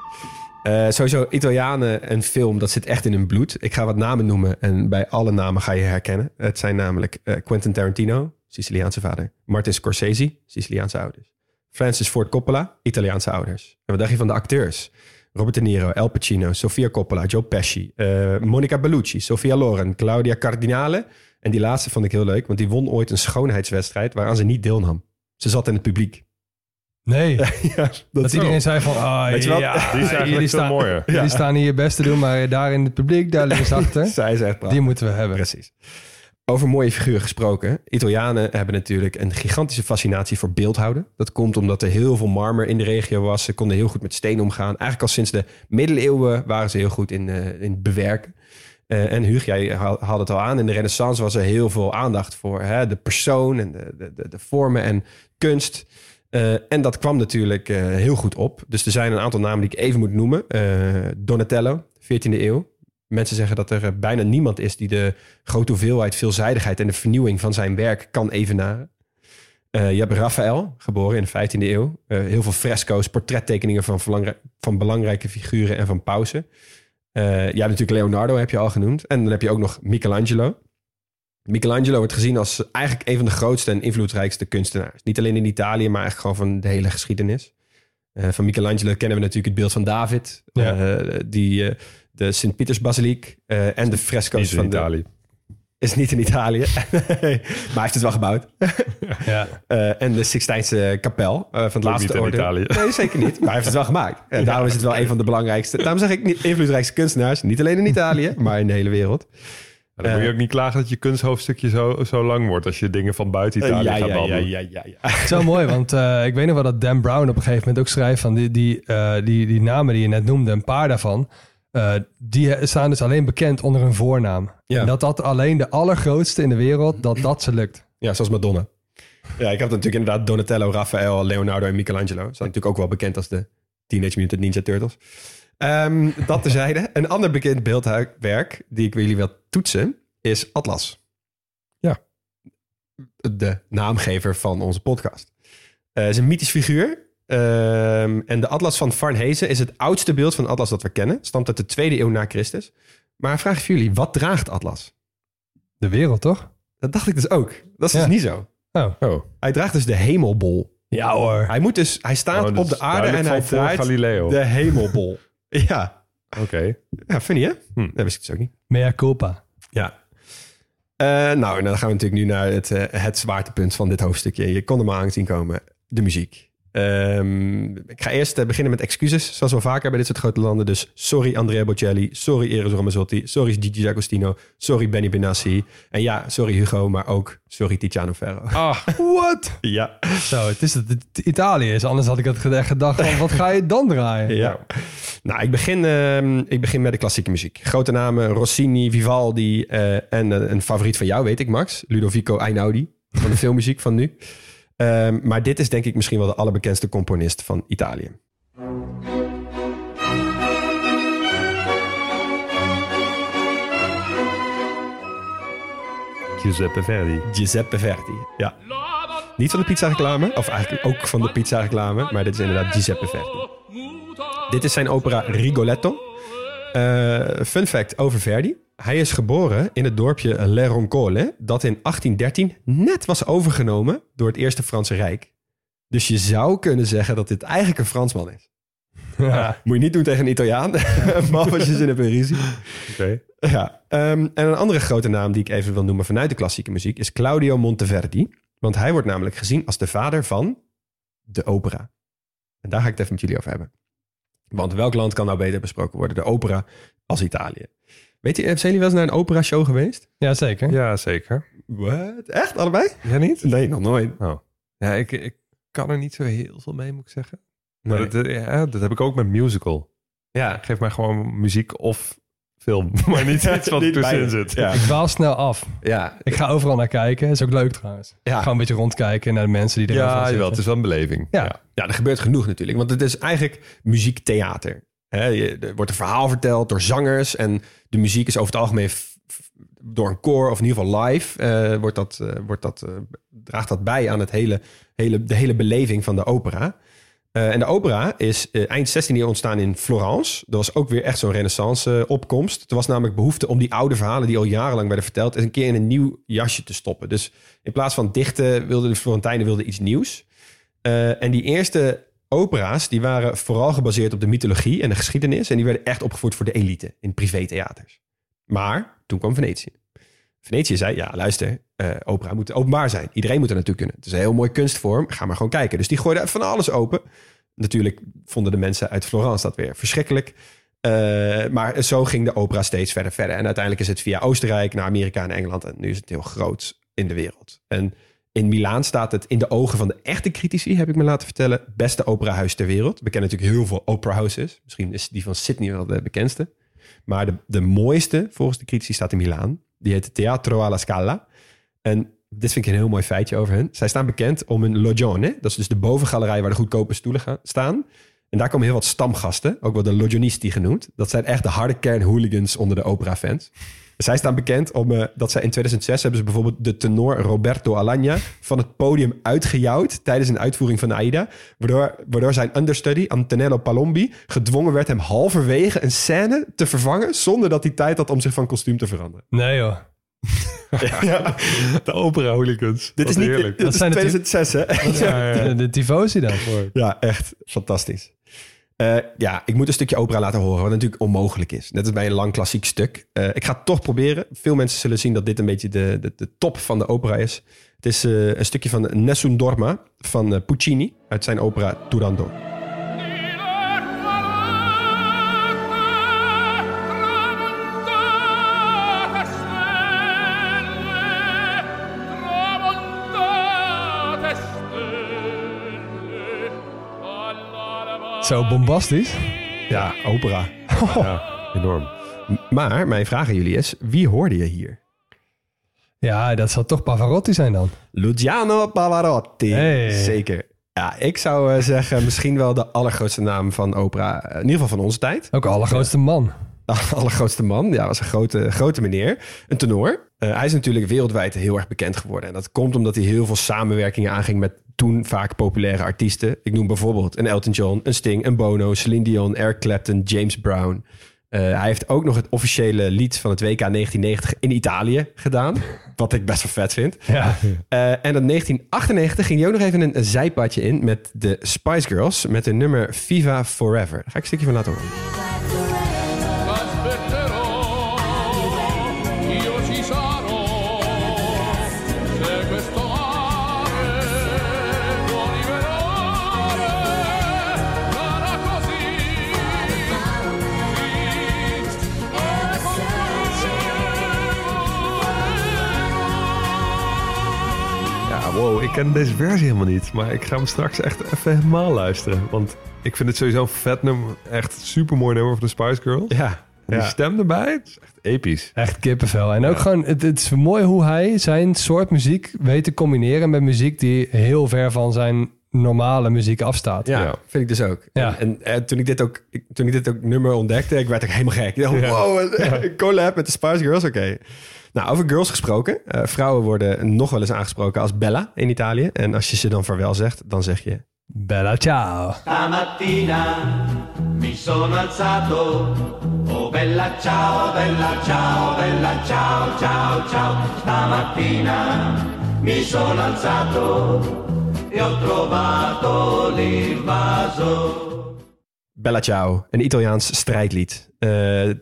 Uh, sowieso, Italianen en film, dat zit echt in hun bloed. Ik ga wat namen noemen en bij alle namen ga je herkennen. Het zijn namelijk uh, Quentin Tarantino, Siciliaanse vader. Martin Scorsese, Siciliaanse ouders. Francis Ford Coppola, Italiaanse ouders. En wat dacht je van de acteurs? Robert De Niro, Al Pacino, Sofia Coppola, Joe Pesci, eh, Monica Bellucci, Sofia Loren, Claudia Cardinale. En die laatste vond ik heel leuk, want die won ooit een schoonheidswedstrijd waaraan ze niet deelnam. Ze zat in het publiek. Nee, <laughs> ja, dat, iedereen zei van, ah Weet je wat? ja, Die is eigenlijk jullie, staan, mooier. jullie staan hier je best te doen, maar daar in het publiek, daar links achter, <laughs> Zij is echt die moeten we hebben. Precies. Over mooie figuren gesproken. Italianen hebben natuurlijk een gigantische fascinatie voor beeldhouden. Dat komt omdat er heel veel marmer in de regio was. Ze konden heel goed met steen omgaan. Eigenlijk al sinds de middeleeuwen waren ze heel goed in, eh, in bewerken. Eh, en Huug, jij haal- haalde het al aan. In de renaissance was er heel veel aandacht voor hè, de persoon en de, de, de, de vormen en kunst. Eh, en dat kwam natuurlijk eh, heel goed op. Dus er zijn een aantal namen die ik even moet noemen. Eh, Donatello, 14e eeuw. Mensen zeggen dat er bijna niemand is die de grote hoeveelheid, veelzijdigheid en de vernieuwing van zijn werk kan evenaren. Eh, je hebt Raphaël, geboren in de 15e eeuw. Heel veel fresco's, portrettekeningen van, van belangrijke figuren en van pausen. Eh je natuurlijk Leonardo, heb je al genoemd. En dan heb je ook nog Michelangelo. Michelangelo wordt gezien als eigenlijk een van de grootste en invloedrijkste kunstenaars. Niet alleen in Italië, maar eigenlijk gewoon van de hele geschiedenis. Eh, van Michelangelo kennen we natuurlijk het beeld van David. Ja. eh, die, eh, de Sint-Pietersbasiliek en de fresco's van de... Italië. Is niet in Italië, <laughs> maar hij heeft het wel gebouwd. <laughs> Ja. En de Sixtijnse kapel van het Ook laatste niet in orde. Italië. Nee, zeker niet. Maar hij heeft het wel <laughs> gemaakt. En daarom is het wel een van de belangrijkste. Daarom zeg ik niet invloedrijkste kunstenaars. Niet alleen in Italië, maar in de hele wereld. Maar dan moet je Eh. ook niet klagen dat je kunsthoofdstukje zo, zo lang wordt als je dingen van buiten Eh, Italië ja, gaat ja, ja, behandelen. ja, ja, ja. Het is wel mooi, want eh, ik weet nog wel dat Dan Brown op een gegeven moment ook schrijft van die, die, eh, die, die namen die je net noemde, een paar daarvan, eh, die staan dus alleen bekend onder hun voornaam. Ja. En dat dat alleen de allergrootste in de wereld, dat dat ze lukt. Ja, zoals Madonna. Ja, ik heb natuurlijk inderdaad Donatello, Raphaël, Leonardo en Michelangelo. Zijn natuurlijk ook wel bekend als de Teenage Mutant Ninja Turtles. Ehm, dat terzijde. Een ander bekend beeldwerk die ik jullie wil toetsen is Atlas. Ja. De naamgever van onze podcast. Eh is een mythisch figuur. Ehm, en de Atlas van Farnese is het oudste beeld van Atlas dat we kennen. Stamt uit de tweede eeuw na Christus. Maar vraag ik voor jullie, wat draagt Atlas? De wereld, toch? Dat dacht ik dus ook. Dat is Ja. dus niet zo. Oh. Oh. Hij draagt dus de hemelbol. Ja hoor. Hij, moet dus, hij staat Oh, dat op de aarde en hij draait Galileo. de hemelbol. Ja. Oké. ja, funny hè? Hm. Dat wist ik dus ook niet. Mea culpa. Ja. Eh, nou, en dan gaan we natuurlijk nu naar het, eh, het zwaartepunt van dit hoofdstukje. Je kon hem al aan zien komen. De muziek. Ehm, ik ga eerst eh, beginnen met excuses, zoals we vaker bij dit soort grote landen. Dus sorry Andrea Bocelli, sorry Eros Ramazzotti, sorry Gigi D'Agostino, sorry Benny Benassi. En ja, sorry Hugo, maar ook sorry Tiziano Ferro. Ah, <laughs> what? ja. Zo, het is dat het Italië is. Anders had ik het echt gedacht van, wat ga je dan draaien? Ja. Nou, ik begin, ehm, ik begin met de klassieke muziek. Grote namen, Rossini, Vivaldi eh, en eh, een favoriet van jou, weet ik, Max. Ludovico Einaudi, van de filmmuziek van nu. Ehm, maar dit is denk ik misschien wel de allerbekendste componist van Italië. Giuseppe Verdi. Giuseppe Verdi, ja. Niet van de pizza reclame, of eigenlijk ook van de pizza reclame, maar dit is inderdaad Giuseppe Verdi. Dit is zijn opera Rigoletto. Eh, fun fact over Verdi. Hij is geboren in het dorpje Le Roncole, dat in 1813 net was overgenomen door het Eerste Franse Rijk. Dus je zou kunnen zeggen dat dit eigenlijk een Fransman is. Ja. Moet je niet doen tegen een Italiaan, maar als je zin hebt in ruzie. Oké. Ja, ehm, en een andere grote naam die ik even wil noemen vanuit de klassieke muziek is Claudio Monteverdi. Want hij wordt namelijk gezien als de vader van de opera. En daar ga ik het even met jullie over hebben. Want welk land kan nou beter besproken worden? De opera als Italië. Weet je, zijn jullie wel eens naar een opera show geweest? Ja, zeker. Ja, zeker. Wat? Echt? Allebei? Ja, niet? Nee, nog nooit. Oh. Ja, ik, ik kan er niet zo heel veel mee, moet ik zeggen. Nee. Maar dat, ja, dat heb ik ook met musical. Ja, Geef mij gewoon muziek of film. <laughs> Maar niet <laughs> iets wat Niet tussenin zit. Ja. Ik dwaal snel af. ja, Ik ga overal naar kijken. is ook leuk trouwens. Ja. Gewoon een beetje rondkijken naar de mensen die er Ja, jawel, het is wel een beleving. Ja. Ja, er gebeurt genoeg natuurlijk. Want het is eigenlijk muziektheater. Er wordt een verhaal verteld door zangers. En de muziek is over het algemeen door een koor of in ieder geval live. eh, wordt dat, eh, wordt dat, eh, draagt dat bij aan het hele, hele, de hele beleving van de opera. En de opera is eind 16e eeuw ontstaan in Florence. Dat was ook weer echt zo'n renaissance opkomst. Er was namelijk behoefte om die oude verhalen die al jarenlang werden verteld... eens een keer in een nieuw jasje te stoppen. Dus in plaats van dichten wilden de Florentijnen wilden iets nieuws. En die eerste opera's die waren vooral gebaseerd op de mythologie en de geschiedenis. En die werden echt opgevoerd voor de elite in privétheaters. Maar toen kwam Venetië. Venetië zei, ja luister, eh, opera moet openbaar zijn. Iedereen moet er naartoe kunnen. Het is een heel mooi kunstvorm, ga maar gewoon kijken. Dus die gooiden van alles open. Natuurlijk vonden de mensen uit Florence dat weer verschrikkelijk. Uh, maar zo ging de opera steeds verder verder. En uiteindelijk is het via Oostenrijk naar Amerika en Engeland. En nu is het heel groot in de wereld. En in Milaan staat het in de ogen van de echte critici, heb ik me laten vertellen, beste operahuis ter wereld. We kennen natuurlijk heel veel opera houses. Misschien is die van Sydney wel de bekendste. Maar de, de mooiste, volgens de critici, staat in Milaan. Die heet Teatro alla Scala. En dit vind ik een heel mooi feitje over hen. Zij staan bekend om hun logione. Dat is dus de bovengalerij waar de goedkope stoelen staan. En daar komen heel wat stamgasten, ook wel de logionisti genoemd. Dat zijn echt de harde kern hooligans onder de opera-fans. Zij staan bekend om uh, dat zij in 2006 hebben ze bijvoorbeeld de tenor Roberto Alagna van het podium uitgejouwd tijdens een uitvoering van Aida. Waardoor, waardoor zijn understudy Antonello Palombi gedwongen werd hem halverwege een scène te vervangen zonder dat hij tijd had om zich van kostuum te veranderen. Nee joh. <laughs> ja, de opera hooligans. Dit is niet heerlijk. dit is 2006 hè? <laughs> Ja, ja. De, tifosi dan. Ja, echt fantastisch. Uh, ja, ik moet een stukje opera laten horen, wat natuurlijk onmogelijk is. Net als bij een lang klassiek stuk. Uh, ik ga het toch proberen. Veel mensen zullen zien dat dit een beetje de, de, de top van de opera is. Het is uh, een stukje van Nessun Dorma van Puccini uit zijn opera Turandot. Zo bombastisch. Ja, opera. Ja, enorm. Maar mijn vraag aan jullie is, wie hoorde je hier? Ja, dat zal toch Pavarotti zijn dan? Luciano Pavarotti. Hey. Zeker. Ja, ik zou uh, zeggen misschien wel de allergrootste naam van opera. In ieder geval van onze tijd. Ook de allergrootste man. <laughs> De allergrootste man. Ja, was een grote, grote meneer. Een tenor. Uh, hij is natuurlijk wereldwijd heel erg bekend geworden. En dat komt omdat hij heel veel samenwerkingen aanging met toen vaak populaire artiesten. Ik noem bijvoorbeeld een Elton John, een Sting, een Bono, Celine Dion, Eric Clapton, James Brown. Uh, hij heeft ook nog het officiële lied van het WK 1990 in Italië gedaan. <laughs> Wat ik best wel vet vind. Ja. Uh, en in 1998 ging hij ook nog even een, zijpadje in met de Spice Girls. Met hun nummer Viva Forever. Daar ga ik een stukje van laten horen. Wow, ik ken deze versie helemaal niet. Maar ik ga hem straks echt even helemaal luisteren. Want ik vind het sowieso een vet nummer. Echt super mooi nummer van de Spice Girls. Ja. En die ja. stem erbij, het is echt episch. Echt kippenvel. En ook gewoon, het, het is mooi hoe hij zijn soort muziek weet te combineren met muziek die heel ver van zijn normale muziek afstaat. Ja, Ja. vind ik dus ook. Ja. En, en, toen, ik dit ook, ik- toen ik dit ook nummer ontdekte, ik werd ook helemaal gek. Ik dacht, wow, een <laughs> collab met de Spice Girls, oké. Nou, over girls gesproken. Eh, vrouwen worden nog wel eens aangesproken als Bella in Italië. En als je ze dan vaarwel zegt, dan zeg je... Bella ciao. Stamattina mi sono alzato. Oh bella ciao, bella ciao, bella ciao, ciao, ciao. Stamattina mi sono alzato e ho trovato l'invaso. Bella Ciao, een Italiaans strijdlied. Eh,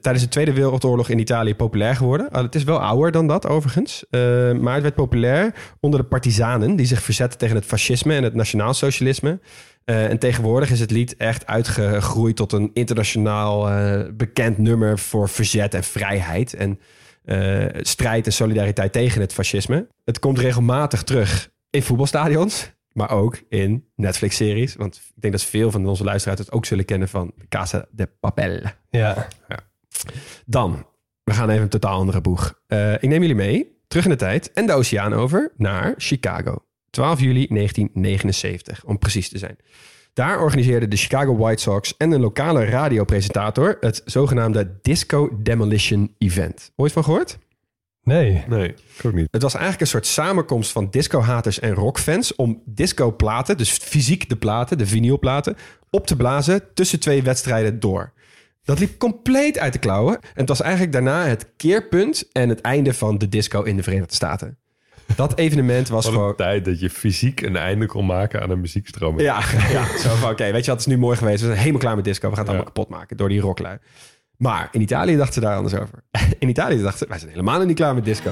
tijdens de Tweede Wereldoorlog in Italië populair geworden. Uh, het is wel ouder dan dat overigens. Uh, maar het werd populair onder de partizanen die zich verzetten tegen het fascisme en het nationaalsocialisme. Uh, en tegenwoordig is het lied echt uitgegroeid tot een internationaal bekend nummer voor verzet en vrijheid. En strijd en solidariteit tegen het fascisme. Het komt regelmatig terug in voetbalstadions. Maar ook in Netflix-series. Want ik denk dat veel van onze luisteraars het ook zullen kennen van Casa de Papel. Ja. ja. Dan, we gaan even een totaal andere boeg. Uh, ik neem jullie mee, terug in de tijd en de oceaan over, naar Chicago. 12 juli 1979, om precies te zijn. Daar organiseerden de Chicago White Sox en een lokale radiopresentator het zogenaamde Disco Demolition Event. Ooit van gehoord? Nee. Nee, ik ook niet. Het was eigenlijk een soort samenkomst van disco-haters en rockfans om disco-platen, dus fysiek de platen, de vinylplaten, op te blazen tussen twee wedstrijden door. Dat liep compleet uit de klauwen. En het was eigenlijk daarna het keerpunt en het einde van de disco in de Verenigde Staten. Dat <laughs> evenement was gewoon... tijd dat je fysiek een einde kon maken aan een muziekstroming. Ja, <laughs> ja zo van, oké, weet je wat, het is nu mooi geweest. We zijn helemaal klaar met disco. We gaan het Ja. allemaal kapot maken door die rocklui. Maar in Italië dachten ze daar anders over. <laughs> In Italië dachten ze, wij zijn helemaal niet klaar met disco.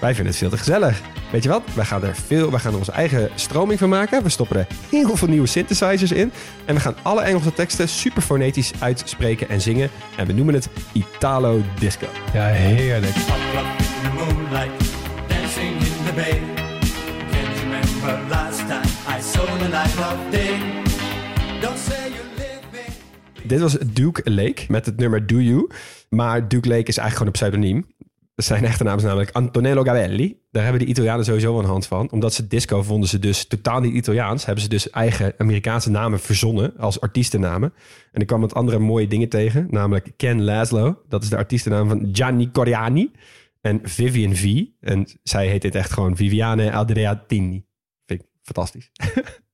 Wij vinden het veel te gezellig. Weet je wat? Wij gaan er veel, wij gaan er onze eigen stroming van maken. We stoppen er heel veel nieuwe synthesizers in. En we gaan alle Engelse teksten super fonetisch uitspreken en zingen. En we noemen het Italo Disco. Ja, heerlijk. Up in the moonlight, dancing in the bay. Can't you remember last time I saw the light of day? Don't say you. Dit was Duke Lake met het nummer Do You. Maar Duke Lake is eigenlijk gewoon een pseudoniem. Zijn echte naam is namelijk Antonello Gavelli. Daar hebben de Italianen sowieso een hand van. Omdat ze disco vonden ze dus totaal niet Italiaans. Hebben ze dus eigen Amerikaanse namen verzonnen als artiestennamen. En ik kwam met andere mooie dingen tegen. Namelijk Ken Laszlo. Dat is de artiestennaam van Gianni Coriani. En Vivian V. En zij heet dit echt gewoon Viviane Adriatini. Vind ik fantastisch.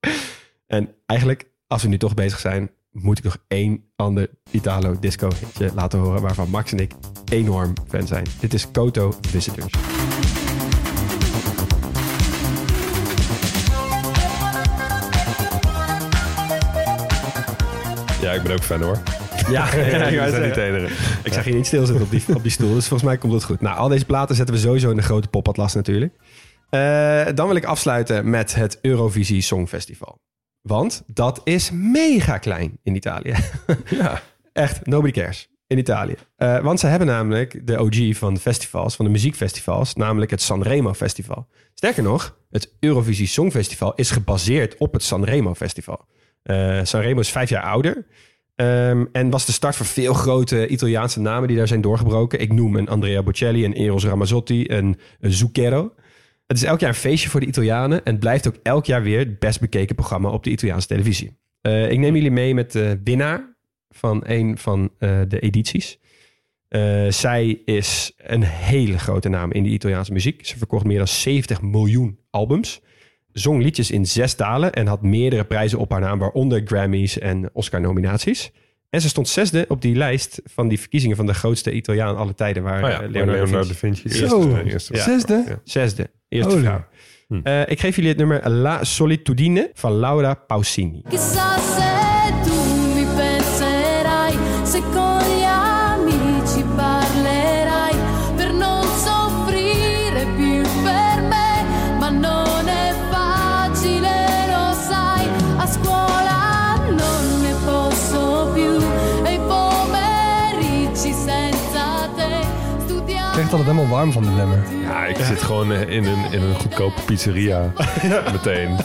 <laughs> en eigenlijk, als we nu toch bezig zijn, moet ik nog één ander Italo disco hitje laten horen waarvan Max en ik enorm fan zijn. Dit is Koto Visitors. Ja, ik ben ook fan hoor. Ja, <laughs> ja, Ja, ik niet. Ik zag je niet stilzitten op die, op die stoel, dus volgens mij komt het goed. Nou, al deze platen zetten we sowieso in de grote popatlas natuurlijk. Eh, dan wil ik afsluiten met het Eurovisie Songfestival. Want dat is mega klein in Italië. <laughs> Ja. Echt, nobody cares. In Italië. Eh, want ze hebben namelijk de OG van de festivals, van de muziekfestivals, namelijk het Sanremo Festival. Sterker nog, het Eurovisie Songfestival is gebaseerd op het Sanremo Festival. Eh, Sanremo is vijf jaar ouder. ehm, en was de start voor veel grote Italiaanse namen die daar zijn doorgebroken. Ik noem een Andrea Bocelli, een Eros Ramazzotti, een, een Zucchero. Het is elk jaar een feestje voor de Italianen. En blijft ook elk jaar weer het best bekeken programma op de Italiaanse televisie. Eh, ik neem jullie mee met de winnaar van een van eh, de edities. Eh, zij is een hele grote naam in de Italiaanse muziek. Ze verkocht meer dan 70 miljoen albums. Zong liedjes in zes talen en had meerdere prijzen op haar naam, waaronder Grammys en Oscar-nominaties. En ze stond zesde op die lijst van die verkiezingen van de grootste Italiaan aller tijden, waar Oh ja, eh, Leonardo, Leonardo da da Vinci Zo. eerste, eerste was. Zesde? Ja. Zesde, eerste Holy. vrouw. Hm. Eh, ik geef jullie het nummer La Solitudine van Laura Pausini. Altijd helemaal warm van dit nummer. Ja, ik zit gewoon eh, in een, in een goedkope pizzeria. <laughs> Meteen.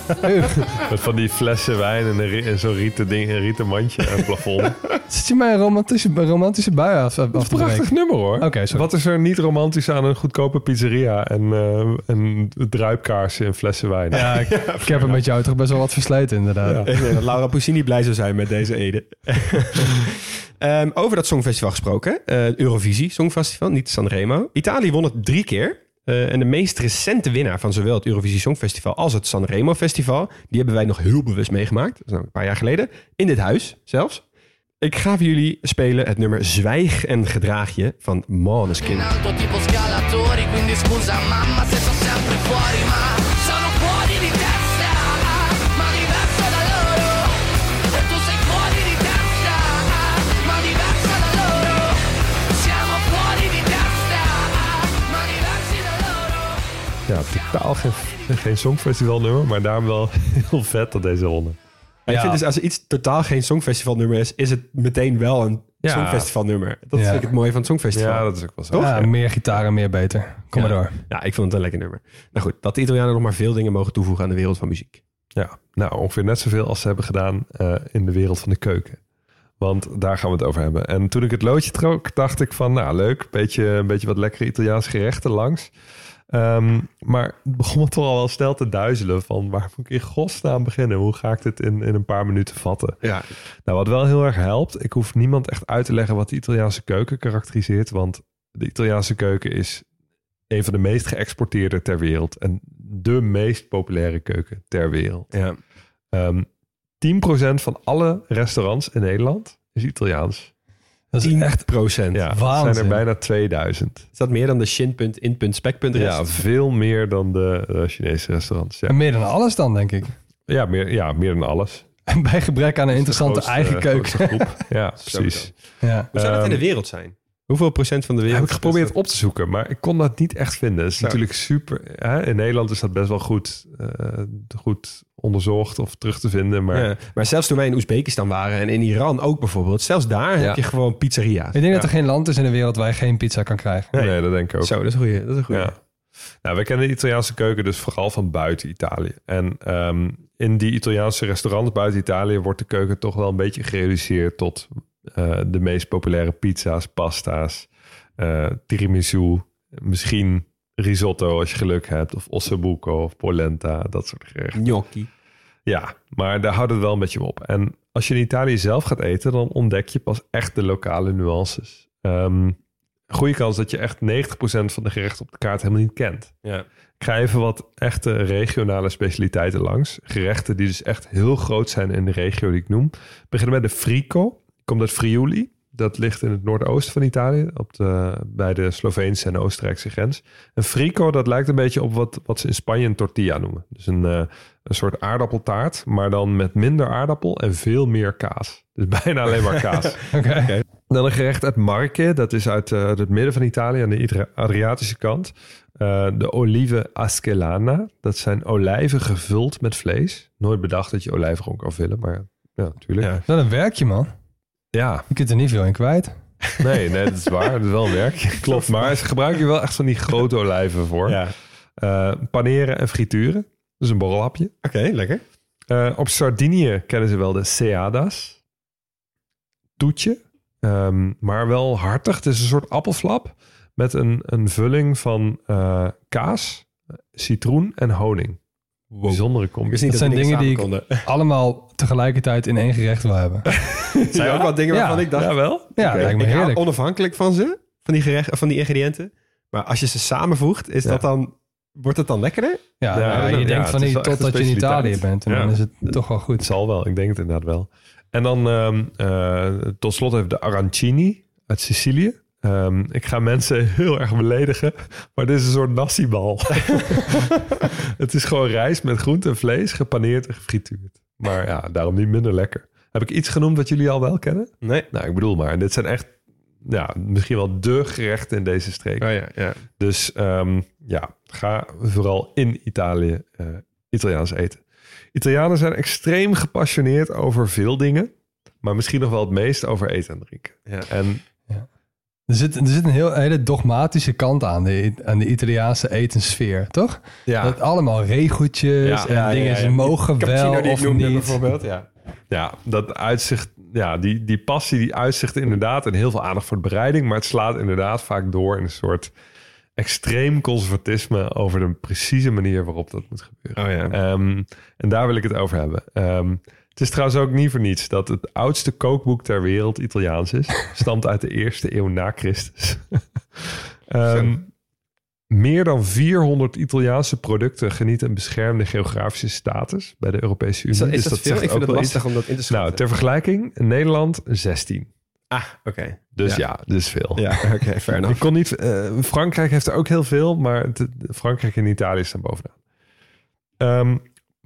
Met van die flessen wijn en, een ri- en zo'n rieten, ding, een rieten mandje aan het plafond. <laughs> Zit je mij een romantische, een romantische bui af, af te Prachtig breken? nummer hoor. Oké, sorry. Wat is er niet romantisch aan een goedkope pizzeria en, eh en druipkaarsen en flessen wijn? Ja, ik, <laughs> ik heb hem met jou toch best wel wat versleten inderdaad. Ik denk dat Laura Pausini blij zou zijn met deze ede. Ehm, over dat Songfestival gesproken. eh, Eurovisie Songfestival, niet Sanremo. Italië won het drie keer. Eh, en de meest recente winnaar van zowel het Eurovisie Songfestival als het Sanremo Festival... die hebben wij nog heel bewust meegemaakt. Dat is nou een paar jaar geleden. In dit huis zelfs. Ik ga voor jullie spelen het nummer Zwijg en Gedraag je van Måneskin. Ja, totaal geen, geen songfestivalnummer, maar daarom wel heel vet dat deze ronde. Ik vind dus als er iets totaal geen Songfestivalnummer is... is het meteen wel een Ja. Songfestivalnummer. Dat Ja. vind ik het mooie van het Songfestival. Ja, dat is ook wel zo. Toch? Ja, meer gitaar en meer beter. Kom maar door. Ja, ik vond het een lekker nummer. Nou goed, dat de Italianen nog maar veel dingen mogen toevoegen aan de wereld van muziek. Ja, nou ongeveer net zoveel als ze hebben gedaan eh, in de wereld van de keuken. Want daar gaan we het over hebben. En toen ik het loodje trok, dacht ik van, nou leuk, beetje, een beetje wat lekkere Italiaanse gerechten langs. Ehm, maar het begon me toch al wel snel te duizelen van waar moet ik in godsnaam beginnen? Hoe ga ik dit in, in een paar minuten vatten? Ja, Nou, wat wel heel erg helpt, ik hoef niemand echt uit te leggen wat de Italiaanse keuken karakteriseert, want de Italiaanse keuken is een van de meest geëxporteerde ter wereld en de meest populaire keuken ter wereld. ja. Ehm 10% van alle restaurants in Nederland is Italiaans. Dat Dat is echt procent. Ja, Waanzin. zijn er bijna 2000. Is dat meer dan de shin.in.spec.rest? Ja, veel meer dan de eh, Chinese restaurants. Ja. En meer dan alles dan, denk ik. Ja, meer, ja, meer dan alles. En <laughs> bij gebrek aan een interessante grootste- eigen keuken. grootste groep. Ja, <laughs> precies. Ja. Hoe zou dat in de Ehm, wereld zijn? Hoeveel procent van de wereld? Heb ik geprobeerd op te zoeken, maar ik kon dat niet echt vinden. Het is natuurlijk super. Hè? In Nederland is dat best wel goed, eh, goed onderzocht of terug te vinden. Maar Ja, maar zelfs toen wij in Oezbekistan waren en in Iran ook bijvoorbeeld, zelfs daar Ja. heb je gewoon pizzeria's. Ik denk dat er geen land is in de wereld waar je geen pizza kan krijgen. nee, dat denk ik ook. Zo, dat is een goeie. Dat is een goeie. Ja. Nou, wij kennen de Italiaanse keuken dus vooral van buiten Italië. En ehm, in die Italiaanse restaurants buiten Italië wordt de keuken toch wel een beetje gereduceerd tot eh, de meest populaire pizza's, pasta's, eh, tiramisu, misschien risotto als je geluk hebt, of ossobuco of polenta, dat soort gerechten. Gnocchi. Ja, maar daar houdt het wel een beetje op. En als je in Italië zelf gaat eten, dan ontdek je pas echt de lokale nuances. Ehm goede kans dat je echt 90% van de gerechten op de kaart helemaal niet kent. Ja. Ik ga even wat echte regionale specialiteiten langs. Gerechten die dus echt heel groot zijn in de regio die ik noem. We beginnen met de frico. Komt uit Friuli. Dat ligt in het noordoosten van Italië, op de, bij de Sloveense en Oostenrijkse grens. En frico, dat lijkt een beetje op wat, wat ze in Spanje een tortilla noemen. Dus een, eh, een soort aardappeltaart, maar dan met minder aardappel en veel meer kaas. Dus <laughs> bijna alleen maar kaas. <laughs> Dan een gerecht uit Marche. Dat is uit eh, het midden van Italië aan de Adriatische kant. Eh, de olive askelana. Dat zijn olijven gevuld met vlees. Nooit bedacht dat je olijven gewoon kan vullen. Maar ja, natuurlijk. Ja, Dat een werkje, man. Ja. Je kunt er niet veel in kwijt. nee, nee, dat is waar. Dat is wel een werk. <laughs> Klopt. Maar ze gebruiken hier wel echt van die grote olijven voor. Ja. Eh, paneren en frituren. Dus een borrelhapje. Oké, lekker. Eh, op Sardinië kennen ze wel de seadas. Toetje. Ehm, maar wel hartig. Het is een soort appelflap. Met een, een vulling van eh, kaas, citroen en honing. Bijzondere combinatie. Dat dat, zijn dingen die ik konden. <laughs> allemaal tegelijkertijd in één gerecht wil hebben. Het <laughs> zijn ook wel dingen waarvan Ja. ik dacht... Ja, wel? Ja, oké, lijkt me ik hou heerlijk. onafhankelijk van ze, van die, gerecht, van die ingrediënten. Maar als je ze samenvoegt, is Ja. dat dan, wordt het dan lekkerder? Ja, Ja, nou, ja, je denkt het van niet totdat je in Italië bent. En Ja. dan is het toch wel Het goed. zal wel, ik denk het inderdaad wel. En dan ehm, eh, tot slot even de arancini uit Sicilië. Ehm, ik ga mensen <laughs> heel erg beledigen, maar dit is een soort nasi-bal. <laughs> het is gewoon rijst met groente en vlees, gepaneerd en gefrituurd. Maar ja, daarom niet minder lekker. Heb ik iets genoemd wat jullie al wel kennen? Nee. Nou, ik bedoel maar, dit zijn echt ja, misschien wel de gerechten in deze streek. Oh ja, ja. Dus ehm, ja, ga vooral in Italië eh, Italiaans eten. Italianen zijn extreem gepassioneerd over veel dingen, maar misschien nog wel het meest over eten en drinken. Ja. En Er zit, er zit een heel, hele dogmatische kant aan de, aan de Italiaanse etenssfeer, toch? ja, Dat allemaal regeltjes Ja, en ja, dingen, ja, mogen wel of noemde niet. bijvoorbeeld, ja. ja, dat uitzicht, ja, die, die passie, die uitzicht inderdaad en heel veel aandacht voor de bereiding, maar het slaat inderdaad vaak door in een soort extreem conservatisme over de precieze manier waarop dat moet gebeuren. Oh ja. Ehm, en daar wil ik het over hebben. Ehm, het is trouwens ook niet voor niets dat het oudste kookboek ter wereld Italiaans is. Stamt uit de eerste eeuw na Christus. <laughs> Ehm, meer dan 400 Italiaanse producten genieten een beschermde geografische status bij de Europese Unie. Is dat, is Dus dat veel? zegt Ik vind het lastig om dat in te schatten. Nou, ter vergelijking, in Nederland 16. Ah, oké. Dus Ja. ja, dus veel. Ja, oké, fair <laughs> enough. Ik kon niet, eh, Frankrijk heeft er ook heel veel, maar Frankrijk en Italië staan bovenaan. Ehm,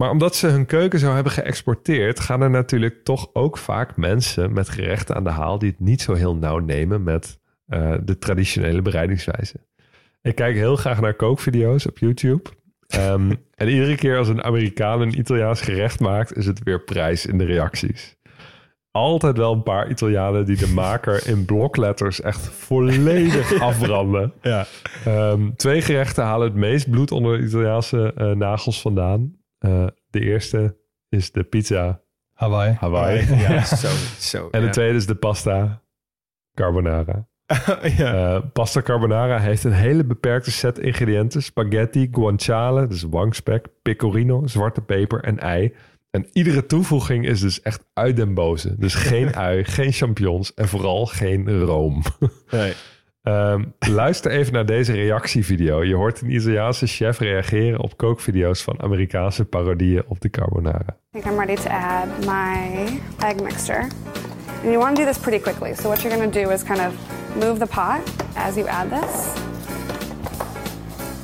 maar omdat ze hun keuken zo hebben geëxporteerd, gaan er natuurlijk toch ook vaak mensen met gerechten aan de haal die het niet zo heel nauw nemen met eh, de traditionele bereidingswijze. Ik kijk heel graag naar kookvideo's op YouTube. Ehm, <laughs> en iedere keer als een Amerikaan een Italiaans gerecht maakt, is het weer prijs in de reacties. Altijd wel een paar Italianen die de maker in blokletters echt volledig <laughs> afbranden. Ja. Ehm, twee gerechten halen het meest bloed onder de Italiaanse eh, nagels vandaan. Eh, de eerste is de pizza Hawaii. Hawaii. <laughs> Ja, zo, zo. En de ja. tweede is de pasta carbonara. <laughs> ja. Eh, pasta carbonara heeft een hele beperkte set ingrediënten. Spaghetti, guanciale, dus wangspek, pecorino, zwarte peper en ei. En iedere toevoeging is dus echt uit den boze. Dus geen <laughs> ui, geen champignons en vooral geen room. Nee. Ehm, luister even naar deze reactievideo. Je hoort een Italiaanse chef reageren op kookvideo's van Amerikaanse parodieën op de carbonara. I think I'm ready to add my egg mixture. And you want to do this pretty quickly. So what you're going to do is kind of move the pot as you add this.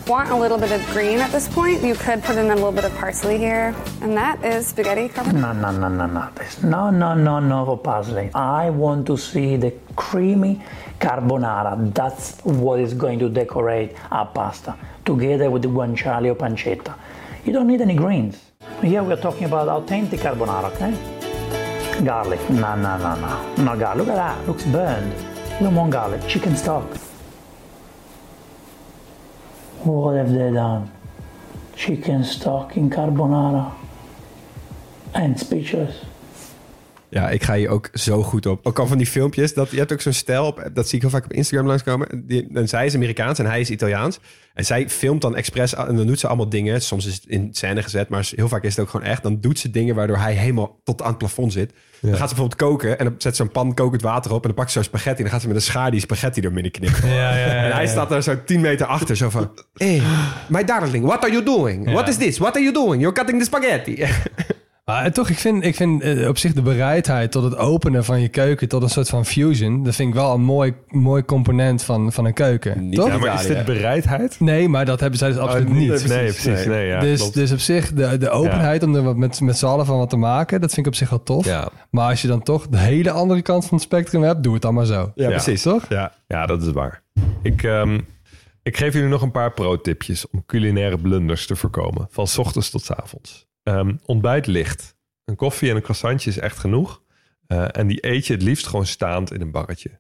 Want a little bit of green at this point? You could put in a little bit of parsley here. And that is spaghetti carbonara. No, no, no, no, no. No, no, no, no parsley. I want to see the creamy carbonara. That's what is going to decorate our pasta, together with the guanciale or pancetta. You don't need any greens. Here we're talking about authentic carbonara, okay? Garlic. No, no, no, no. No garlic. Look at that. Looks burned. You don't garlic. Chicken stock. What have they done? Chicken stock in carbonara. And speechless. Ja, ik ga hier ook zo goed op. Ook al van die filmpjes. Dat, je hebt ook zo'n stijl, op, dat zie ik heel vaak op Instagram langskomen. Die, en zij is Amerikaans en hij is Italiaans. En zij filmt dan expres en dan doet ze allemaal dingen. Soms is het in scène gezet, maar heel vaak is het ook gewoon echt. Dan doet ze dingen waardoor hij helemaal tot aan het plafond zit. Dan gaat ze bijvoorbeeld koken en dan zet ze een pan kokend water op. En dan pakt ze zo spaghetti en dan gaat ze met een schaar die spaghetti door midden knippen. Ja, ja, ja, en hij staat daar zo 10 meter achter, zo van... Hey, my darling, what are you doing? What is this? What are you doing? You're cutting the spaghetti. Maar toch, ik vind, ik vind eh, op zich de bereidheid tot het openen van je keuken tot een soort van fusion. Dat vind ik wel een mooi, mooi component van, van een keuken. toch? Ja, maar is dit bereidheid? Nee, maar dat hebben zij dus absoluut Oh, nee, niet. precies. Nee, precies. Nee, ja, dus, klopt. dus op zich, de, de openheid om er wat met, met z'n allen van wat te maken, dat vind ik op zich wel tof. Ja. Maar als je dan toch de hele andere kant van het spectrum hebt, doe het dan maar zo. Toch? Ja, ja dat is waar. Ik, ehm, ik geef jullie nog een paar pro-tipjes om culinaire blunders te voorkomen. Van 's ochtends tot 's avonds. Ehm, ontbijt licht. Een koffie en een croissantje is echt genoeg. Eh, en die eet je het liefst gewoon staand in een barretje.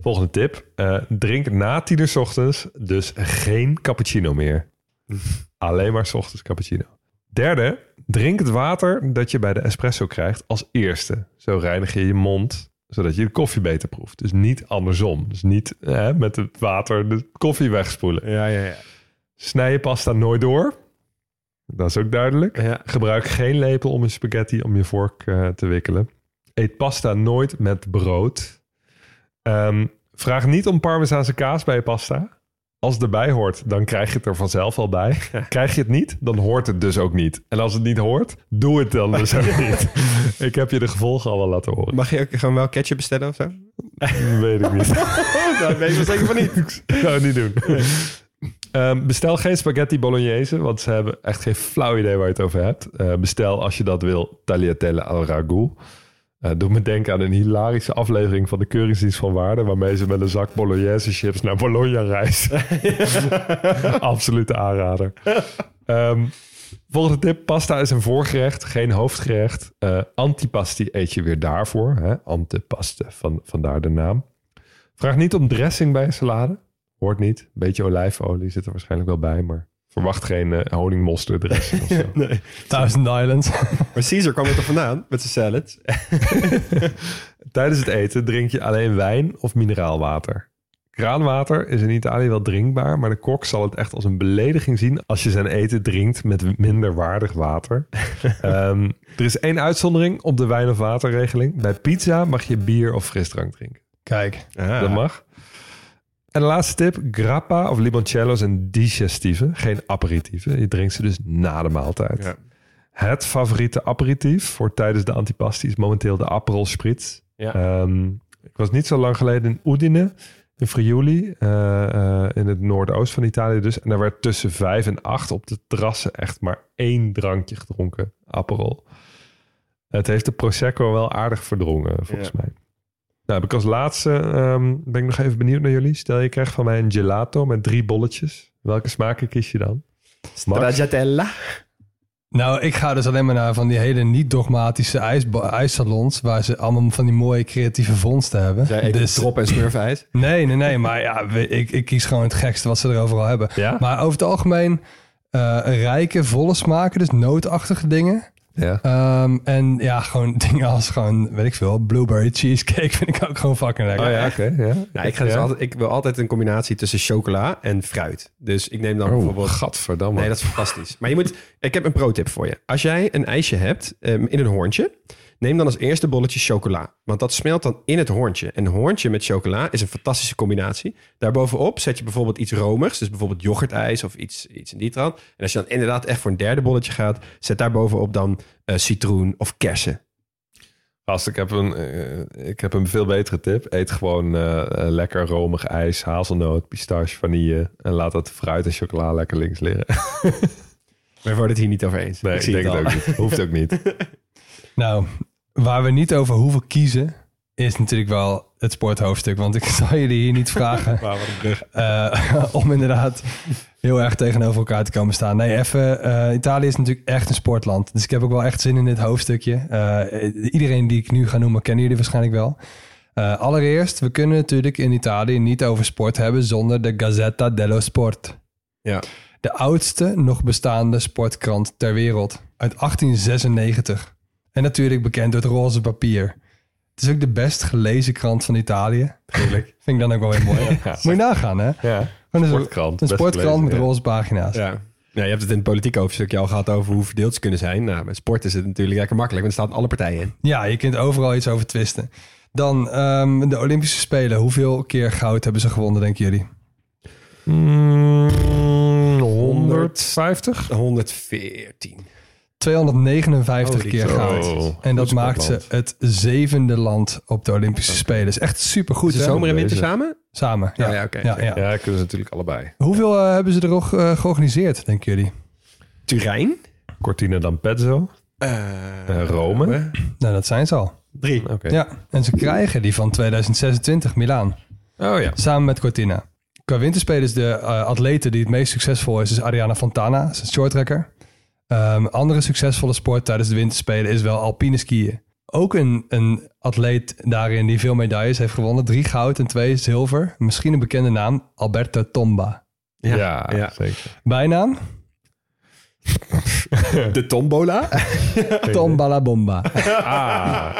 Volgende tip. eh, drink na tien uur 's ochtends dus geen cappuccino meer. <laughs> Alleen maar 's ochtends cappuccino. Derde, drink het water dat je bij de espresso krijgt als eerste. Zo reinig je je mond, zodat je de koffie beter proeft. Dus niet andersom. Dus niet met het water de koffie wegspoelen. Ja, ja, ja. Snij je pasta nooit door. Dat is ook duidelijk. Gebruik geen lepel om je spaghetti om je vork eh, te wikkelen. Eet pasta nooit met brood. Ehm, vraag niet om parmezaanse kaas bij je pasta. Als het erbij hoort, dan krijg je het er vanzelf al bij. Krijg je het niet, dan hoort het dus ook niet. En als het niet hoort, doe het dan dus ook <laughs> niet. Ik heb je de gevolgen al wel laten horen. Mag je ook gewoon wel ketchup bestellen of zo? Weet ik niet. <laughs> Daar weet ik zeker van niet. <laughs> Ik zou het niet doen. Ehm, bestel geen spaghetti bolognese, want ze hebben echt geen flauw idee waar je het over hebt. Eh, bestel als je dat wil tagliatelle al ragout. Eh doe me denken aan een hilarische aflevering van de Keuringsdienst van Waarde... waarmee ze met een zak bolognese chips naar Bologna reist. <laughs> Absolute aanrader. Ehm, volgende tip. Pasta is een voorgerecht, geen hoofdgerecht. Eh, antipasti eet je weer daarvoor. Hè? Antipaste, van, vandaar de naam. Vraag niet om dressing bij een salade. Hoort niet. Een beetje olijfolie zit er waarschijnlijk wel bij, maar verwacht geen eh honingmosterd dressing <laughs> of zo. nee. Thousand Islands. <laughs> Maar Caesar kwam er toch vandaan met zijn salads? <laughs> Tijdens het eten drink je alleen wijn of mineraalwater. Kraanwater is in Italië wel drinkbaar, maar de kok zal het echt als een belediging zien als je zijn eten drinkt met minder waardig water. Ehm, er is één uitzondering op de wijn- of waterregeling. Bij pizza mag je bier of frisdrank drinken. Kijk. Ah. Dat mag. En de laatste tip. Grappa of limoncello zijn digestieve, geen aperitieven. Je drinkt ze dus na de maaltijd. Ja. Het favoriete aperitief voor tijdens de antipasti is momenteel de Aperol Spritz. Ja. Ehm, ik was niet zo lang geleden in Udine, in Friuli, eh, eh, in het noordoosten van Italië dus. En daar werd tussen vijf en acht op de terrassen echt maar één drankje gedronken, Aperol. Het heeft de Prosecco wel aardig verdrongen, volgens Ja. mij. Nou, heb ik als laatste ehm, ben ik nog even benieuwd naar jullie. Stel je krijgt van mij een gelato met drie bolletjes. Welke smaken kies je dan? Stracciatella. Nou, ik ga dus alleen maar naar van die hele niet-dogmatische ijsba- ijssalons... waar ze allemaal van die mooie creatieve vondsten hebben. Zij ik Dus- drop en smurfijs. <laughs> Nee, nee, nee. Maar ja, ik, ik kies gewoon het gekste wat ze er overal hebben. Ja? Maar over het algemeen eh, rijke, volle smaken. Dus nootachtige dingen. Ja. Ehm, en ja, gewoon <laughs> dingen als gewoon, weet ik veel, blueberry cheesecake <laughs> vind ik ook gewoon fucking lekker. Oh ja, oké. ja. Nou, ik, ga dus Ja? altijd, ik wil altijd een combinatie tussen chocola en fruit. Dus ik neem dan Oh, bijvoorbeeld... gadverdamme. Nee, dat is fantastisch. Maar je moet... Ik heb een pro-tip voor je. Als jij een ijsje hebt ehm, in een hoorntje... neem dan als eerste bolletje chocola. Want dat smelt dan in het hoorntje. En een hoorntje met chocola is een fantastische combinatie. Daarbovenop zet je bijvoorbeeld iets romers. Dus bijvoorbeeld yoghurtijs of iets, iets in die trant. En als je dan inderdaad echt voor een derde bolletje gaat... zet daarbovenop dan eh, citroen of kersen. Gast, ik heb een, eh, ik heb een veel betere tip. Eet gewoon eh, lekker romig ijs, hazelnoot, pistache, vanille. En laat dat fruit en chocola lekker links liggen. <laughs> We worden het hier niet over eens. Nee, ik, denk het ook niet. Hoeft ook niet. <laughs> Nou, waar we niet over hoeven kiezen, is natuurlijk wel het sporthoofdstuk. Want ik <laughs> zal jullie hier niet vragen eh, <laughs> om inderdaad heel erg tegenover elkaar te komen staan. Nee, even, eh, Italië is natuurlijk echt een sportland. Dus ik heb ook wel echt zin in dit hoofdstukje. Eh, iedereen die ik nu ga noemen, kennen jullie waarschijnlijk wel. Allereerst, we kunnen natuurlijk in Italië niet over sport hebben zonder de Gazzetta dello Sport. Ja. De oudste nog bestaande sportkrant ter wereld. Uit 1896. En natuurlijk bekend door het roze papier. Het is ook de best gelezen krant van Italië. Heerlijk. <laughs> Vind ik dan ook wel weer mooi. <laughs> Ja. Moet je nagaan, hè? Ja, een- sportkrant. Een sportkrant gelezen, met ja. roze pagina's. Ja. Nou, je hebt het in het politieke hoofdstukje al gehad over hoe verdeeld ze kunnen zijn. Nou, met sport is het natuurlijk lekker makkelijk, want er staan alle partijen in. Ja, je kunt overal iets over twisten. Dan ehm, de Olympische Spelen. Hoeveel keer goud hebben ze gewonnen, denken jullie? Mm, 150? 114. 259 Holy keer goud. En dat maakt ze het zevende land op de Olympische Spelen. Is echt supergoed, Is zomer en winter samen? Samen, ja. Oh ja, oké. ja, ja. Ja, kunnen ze natuurlijk allebei. Hoeveel eh, hebben ze er ook eh, georganiseerd, denken jullie? Turijn? Cortina d'Ampezzo. Eh, Eh, Rome. Nou, dat zijn ze al. Drie. Oké. Ja, en ze krijgen die van 2026, Milaan. Oh ja. Samen met Cortina. Qua winterspelen is de uh, atlete die het meest succesvol is, is Ariana Fontana. Ze is een shorttrekker. Um, andere succesvolle sport tijdens de winterspelen is wel alpine skiën. Ook een, een atleet daarin die veel medailles heeft gewonnen. Drie goud en twee zilver. Misschien een bekende naam, Alberto Tomba. Ja, Ja, ja. zeker. Bijnaam? <laughs> De tombola? <laughs> Tomba la bomba. Ah,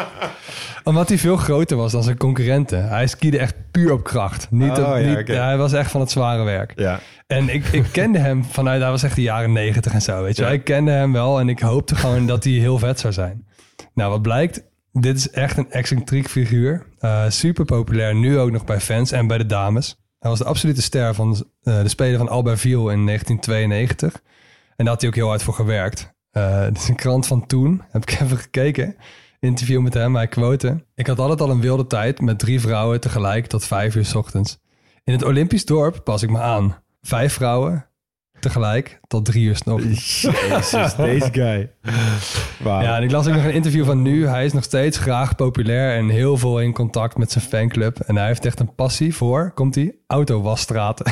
Omdat hij veel groter was dan zijn concurrenten. Hij skiede echt puur op kracht. Niet Oh, op, ja, niet, ja, hij was echt van het zware werk. Ja. En ik, ik kende hem vanuit, hij was echt de jaren negentig en zo, weet je. Ja. Ik kende hem wel en ik hoopte gewoon dat hij heel vet zou zijn. Nou, wat blijkt, dit is echt een excentriek figuur. Eh, super populair, nu ook nog bij fans en bij de dames. Hij was de absolute ster van eh, de speler van Albertville in 1992. En daar had hij ook heel hard voor gewerkt. Dit is <laughs> een krant van toen, heb ik <laughs> even gekeken. Interview met hem, hij quote. Ik had altijd al een wilde tijd met drie vrouwen tegelijk tot vijf uur 's ochtends. In het Olympisch dorp pas ik me aan. Vijf vrouwen tegelijk tot drie uur 's ochtends. Jezus, deze guy. Ja, en ik las ook nog een interview van nu. Hij is nog steeds graag populair en heel veel in contact met zijn fanclub. En hij heeft echt een passie voor, komt hij, autowasstraten.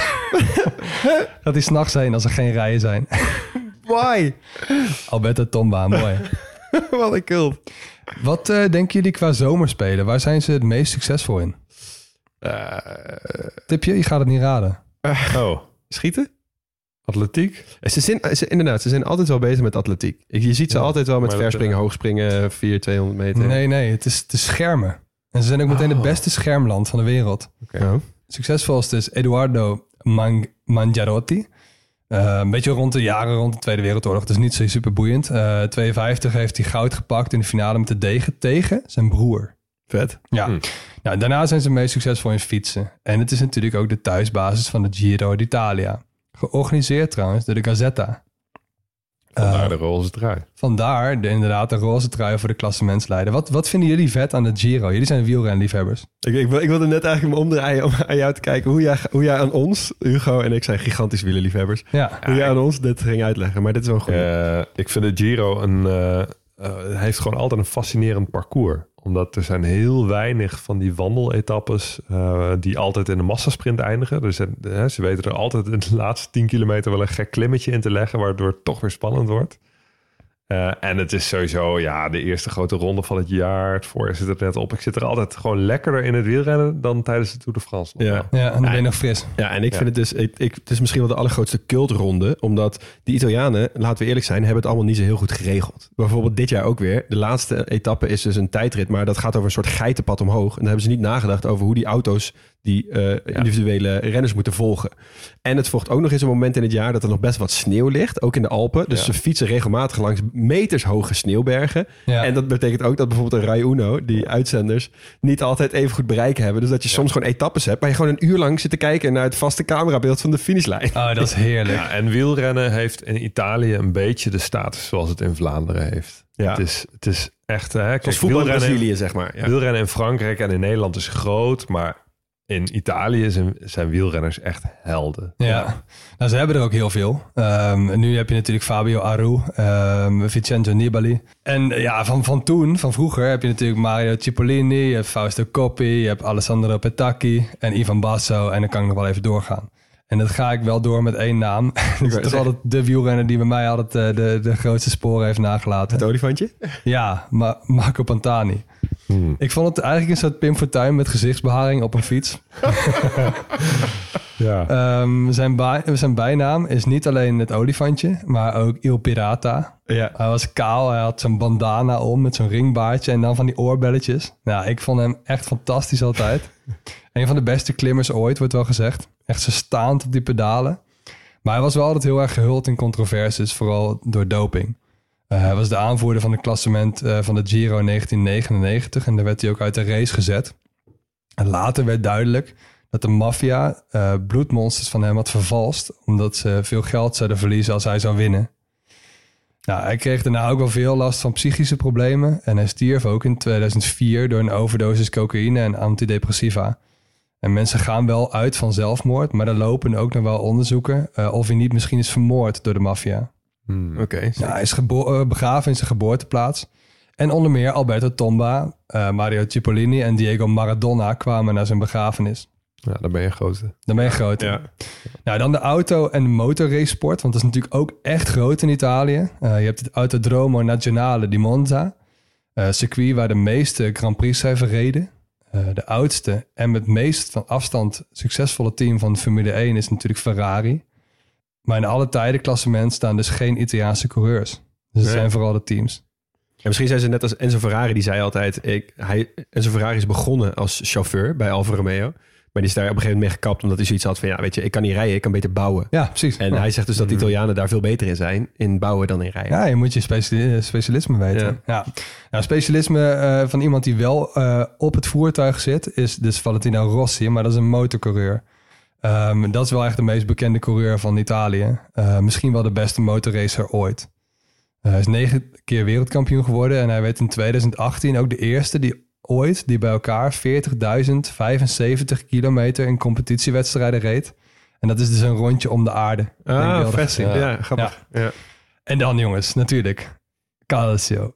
Gaat <laughs> hij s'nachts heen als er geen rijen zijn. Why? Alberto Tomba, mooi. <laughs> Wat een cult. Wat eh, denken jullie qua zomerspelen? Waar zijn ze het meest succesvol in? Tipje, je gaat het niet raden. oh. Schieten? Atletiek? Ze zijn, ze, inderdaad, ze zijn altijd wel bezig met atletiek. Je ziet ze Ja, altijd wel met dat- verspringen, hoogspringen, 4, 200 meter. Nee, nee, het is, het is schermen. En ze zijn ook meteen Oh. het beste schermland van de wereld. Oh. Succesvolste is Eduardo Man- Mangiarotti. Eh, een beetje rond de jaren rond de Tweede Wereldoorlog. Dus niet zo super boeiend. Eh 52 heeft hij goud gepakt in de finale met de degen tegen zijn broer. Vet. Ja. Hm. Nou, daarna zijn ze meest succesvol in fietsen. En het is natuurlijk ook de thuisbasis van de Giro d'Italia. Georganiseerd trouwens door de Gazzetta. Vandaar Eh, de roze trui. Vandaar de, inderdaad de roze trui voor de klassementsleider. Wat, wat vinden jullie vet aan de Giro? Jullie zijn wielrenliefhebbers. Ik, ik, ik wilde net eigenlijk me omdraaien om aan jou te kijken hoe jij, hoe jij aan ons, Hugo en ik zijn gigantisch wielerliefhebbers, Ja. hoe jij aan ons dit ging uitleggen. Maar dit is wel goed. Eh, ik vind de Giro een, eh, hij heeft gewoon altijd een fascinerend parcours. Omdat er zijn heel weinig van die wandeletappes uh, die altijd in de massasprint eindigen. Dus uh, ze weten er altijd in de laatste 10 kilometer wel een gek klimmetje in te leggen, waardoor het toch weer spannend wordt. Uh, en het is sowieso ja, de eerste grote ronde van het jaar. Het voorjaar zit er net op. Ik zit er altijd gewoon lekkerder in het wielrennen dan tijdens de Tour de France. Ja, ja en dan ben je nog fris. Ja, en ik vind het dus... Ik, ik, het is misschien wel de allergrootste cultronde. Omdat die Italianen, laten we eerlijk zijn... hebben het allemaal niet zo heel goed geregeld. Bijvoorbeeld dit jaar ook weer. De laatste etappe is dus een tijdrit. Maar dat gaat over een soort geitenpad omhoog. En dan hebben ze niet nagedacht over hoe die auto's... die eh, individuele renners moeten volgen. En het volgt ook nog eens een moment in het jaar dat er nog best wat sneeuw ligt, ook in de Alpen. Dus Ja. ze fietsen regelmatig langs metershoge sneeuwbergen. Ja. En dat betekent ook dat bijvoorbeeld een Rai Uno, die uitzenders, niet altijd even goed bereik hebben. Dus dat je soms gewoon etappes hebt waar je gewoon een uur lang zit te kijken naar het vaste camerabeeld van de finishlijn. Oh, dat is heerlijk. <laughs> Ja, en wielrennen heeft in Italië een beetje de status zoals het in Vlaanderen heeft. Ja. Het, is, het is echt... Hè, kijk, Zoals voetbal in Brazilië, zeg maar. Ja. Wielrennen in Frankrijk en in Nederland is groot, maar in Italië zijn, zijn wielrenners echt helden. Ja, nou, ze hebben er ook heel veel. Ehm, nu heb je natuurlijk Fabio Aru, ehm, Vincenzo Nibali. En eh, ja, van, van toen, van vroeger, heb je natuurlijk Mario Cipollini, je hebt Fausto Coppi, je hebt Alessandro Petacchi en Ivan Basso. En dan kan ik nog wel even doorgaan. En dat ga ik wel door met één naam. <laughs> Dat is toch altijd de wielrenner die bij mij altijd eh, de, de grootste sporen heeft nagelaten. Het olifantje? Ja, Ma- Marco Pantani. Ik vond het eigenlijk een soort Pim Fortuyn met gezichtsbeharing op een fiets. <laughs> Ja. Ehm, zijn, bij- zijn bijnaam is niet alleen het olifantje, maar ook Il Pirata. Ja. Hij was kaal, hij had zo'n bandana om met zo'n ringbaardje en dan van die oorbelletjes. Nou, ik vond hem echt fantastisch altijd. <laughs> een van de beste klimmers ooit, wordt wel gezegd. Echt zo staand op die pedalen. Maar hij was wel altijd heel erg gehuld in controversies, vooral door doping. Eh, hij was de aanvoerder van het klassement eh, van de Giro in 1999 en daar werd hij ook uit de race gezet. En later werd duidelijk dat de maffia eh, bloedmonsters van hem had vervalst, omdat ze veel geld zouden verliezen als hij zou winnen. Nou, hij kreeg daarna ook wel veel last van psychische problemen en hij stierf ook in 2004 door een overdosis cocaïne en antidepressiva. En mensen gaan wel uit van zelfmoord, maar er lopen ook nog wel onderzoeken of hij niet misschien is vermoord door de maffia. Oké. Ja, hij is gebo- eh, begraven in zijn geboorteplaats. En onder meer Alberto Tomba, eh, Mario Cipollini en Diego Maradona kwamen naar zijn begrafenis. Ja, dan ben je grote. Dan ben je groot. Ja. Nou, dan de auto- en motorracesport, want dat is natuurlijk ook echt groot in Italië. Eh, je hebt het Autodromo Nazionale di Monza, circuit waar de meeste Grand Prix zijn verreden. De oudste en met meest van afstand succesvolle team van Formule 1 is natuurlijk Ferrari. Maar in alle tijden klassement staan dus geen Italiaanse coureurs. Dus het Nee. zijn vooral de teams. En misschien zijn ze net als Enzo Ferrari, die zei altijd... Ik, hij, Enzo Ferrari is begonnen als chauffeur bij Alfa Romeo. Maar die is daar op een gegeven moment mee gekapt... omdat hij zoiets had van... ja, weet je, ik kan niet rijden, ik kan beter bouwen. Ja, precies. En Ja. hij zegt dus dat de Italianen daar veel beter in zijn... in bouwen dan in rijden. Ja, je moet je speciali- eh, specialisme weten. Ja. Nou, specialisme eh, van iemand die wel eh, op het voertuig zit, is dus Valentino Rossi, maar dat is een motorcoureur. Ehm, dat is wel echt de meest bekende coureur van Italië. Eh, misschien wel de beste motorracer ooit. Eh, hij is negen keer wereldkampioen geworden en hij werd in 2018 ook de eerste die ooit die bij elkaar 40.075 kilometer in competitiewedstrijden reed. En dat is dus een rondje om de aarde. Ah, vet. gezien. Ja, grappig. Ja. En dan jongens, natuurlijk. Calcio.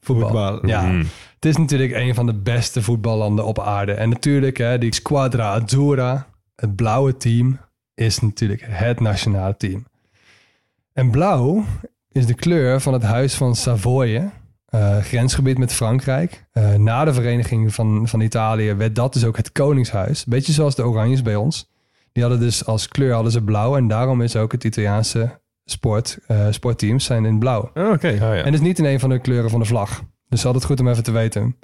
Voetbal. Voetbal. Ja. Mhm. Het is natuurlijk een van de beste voetballanden op aarde. En natuurlijk, hè, die Squadra Azzurra, het blauwe team, is natuurlijk het nationale team. En blauw is de kleur van het huis van Savoye, eh, grensgebied met Frankrijk. Eh, na de vereniging van, van Italië werd dat dus ook het koningshuis. Beetje zoals de Oranjes bij ons. Die hadden dus als kleur hadden ze blauw. En daarom is ook het Italiaanse sport, eh, sportteams zijn in blauw. Oh, Oké. En het is niet in een van de kleuren van de vlag. Dus altijd goed om even te weten.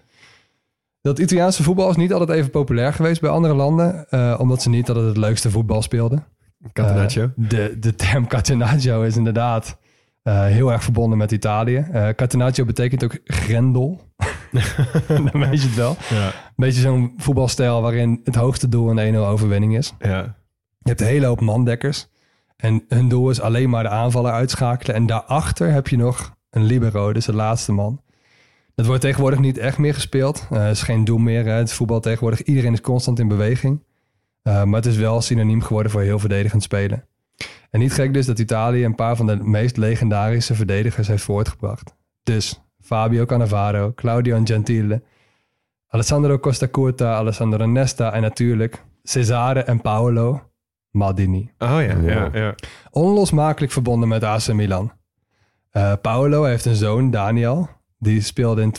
Dat Italiaanse voetbal is niet altijd even populair geweest bij andere landen. eh, omdat ze niet altijd het leukste voetbal speelden. Catenaccio. Eh, de, de term <laughs> Catenaccio is inderdaad eh, heel erg verbonden met Italië. Catenaccio betekent ook grendel. <laughs> Dan weet je het wel. Ja. Een beetje zo'n voetbalstijl waarin het hoogste doel een 1-0 overwinning is. Ja. Je hebt een hele hoop mandekkers. En hun doel is alleen maar de aanvaller uitschakelen. En daarachter heb je nog een libero, dus de laatste man. Dat wordt tegenwoordig niet echt meer gespeeld. Eh, Het is geen doel meer. Hè. Het voetbal tegenwoordig. Iedereen is constant in beweging. Eh, maar het is wel synoniem geworden voor heel verdedigend spelen. En niet gek dus dat Italië een paar van de meest legendarische verdedigers heeft voortgebracht. Dus Fabio Cannavaro, Claudio Gentile, Alessandro Costa Curta, Alessandro Nesta en natuurlijk Cesare en Paolo Maldini. Oh ja, ja, ja. Onlosmakelijk verbonden met AC Milan. Eh, Paolo heeft een zoon, Daniel. Die speelde in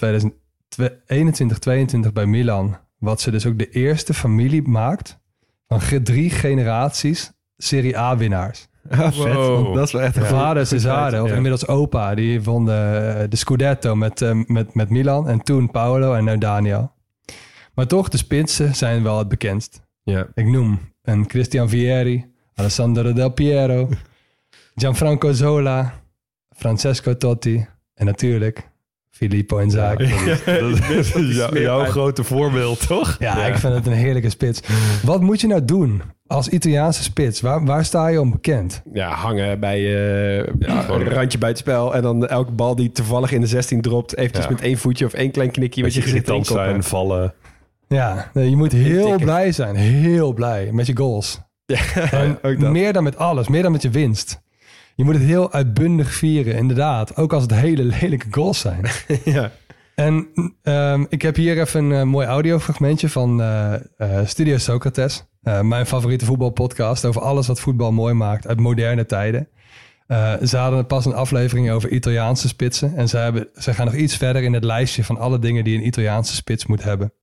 2021-22 bij Milan. Wat ze dus ook de eerste familie maakt van drie generaties Serie A-winnaars. Ah. Wow. Dat is wel echt goeie- vader Cesare, of Ja. inmiddels opa, die won de, de Scudetto met, eh, met, met Milan. En toen Paolo en nu Daniel. Maar toch, de spitsen zijn wel het bekendst. Ja. Ik noem een Christian Vieri, Alessandro Del Piero, <laughs> Gianfranco Zola, Francesco Totti en natuurlijk Filippo dat is jou- jouw grote voorbeeld, toch? Ja, ik vind het een heerlijke spits. Wat moet je nou doen als Italiaanse spits? Waar, waar sta je om bekend? Ja, hangen bij eh, ja, een randje buitenspel. En dan elke bal die toevallig in de 16 dropt... eventjes Ja. met één voetje of één klein knikje... met je gezicht irritant zijn, vallen. Ja, nee, je moet heel blij zijn. Heel blij met je goals. <laughs> En ook dat. meer dan met alles. Meer dan met je winst. Je moet het heel uitbundig vieren, inderdaad. Ook als het hele lelijke goals zijn. <laughs> ja. En ehm, ik heb hier even een eh, mooi audiofragmentje van eh, eh, Studio Socrates. Eh, mijn favoriete voetbalpodcast over alles wat voetbal mooi maakt uit moderne tijden. Eh, ze hadden pas een aflevering over Italiaanse spitsen. En ze, hebben, ze gaan nog iets verder in het lijstje van alle dingen die een Italiaanse spits moet hebben.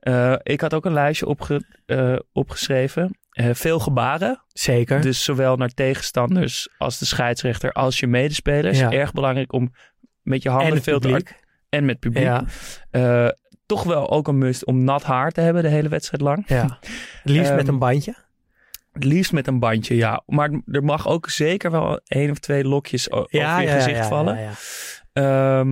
Eh, ik had ook een lijstje opge- eh, opgeschreven. Eh, veel gebaren. Zeker. Dus zowel naar tegenstanders als de scheidsrechter als je medespelers. Ja. Erg belangrijk om met je handen veel te En met publiek. Ja. Eh, toch wel ook een must om nat haar te hebben de hele wedstrijd lang. Ja. <laughs> Het liefst met Ehm, een bandje. Het liefst met een bandje, ja. Maar er mag ook zeker wel één of twee lokjes Ja, over je gezicht vallen. ja, ja.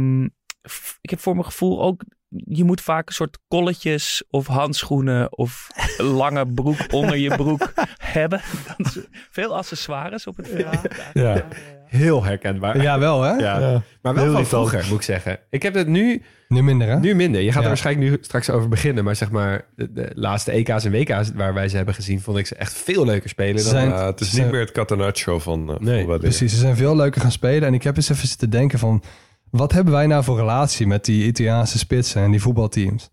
F- ik heb voor mijn gevoel ook... Je moet vaak een soort kolletjes of handschoenen of <laughs> lange broek onder je broek hebben. Dat is veel accessoires op het veld. Ja. Heel herkenbaar. Ja, wel hè? Ja. Ja. Maar wel Heel van vroeger, moet ik zeggen. Ik heb het nu... Nu minder hè? Nu minder. Je gaat Ja. er waarschijnlijk nu straks over beginnen. Maar zeg maar, de, de laatste EK's en WK's waar wij ze hebben gezien... vond ik ze echt veel leuker spelen. Dan, Zijn- het is niet meer het Catenaccio van, uh, Nee, van Precies, ze zijn veel leuker gaan spelen. En ik heb eens even zitten denken van... wat hebben wij nou voor relatie met die Italiaanse spitsen en die voetbalteams?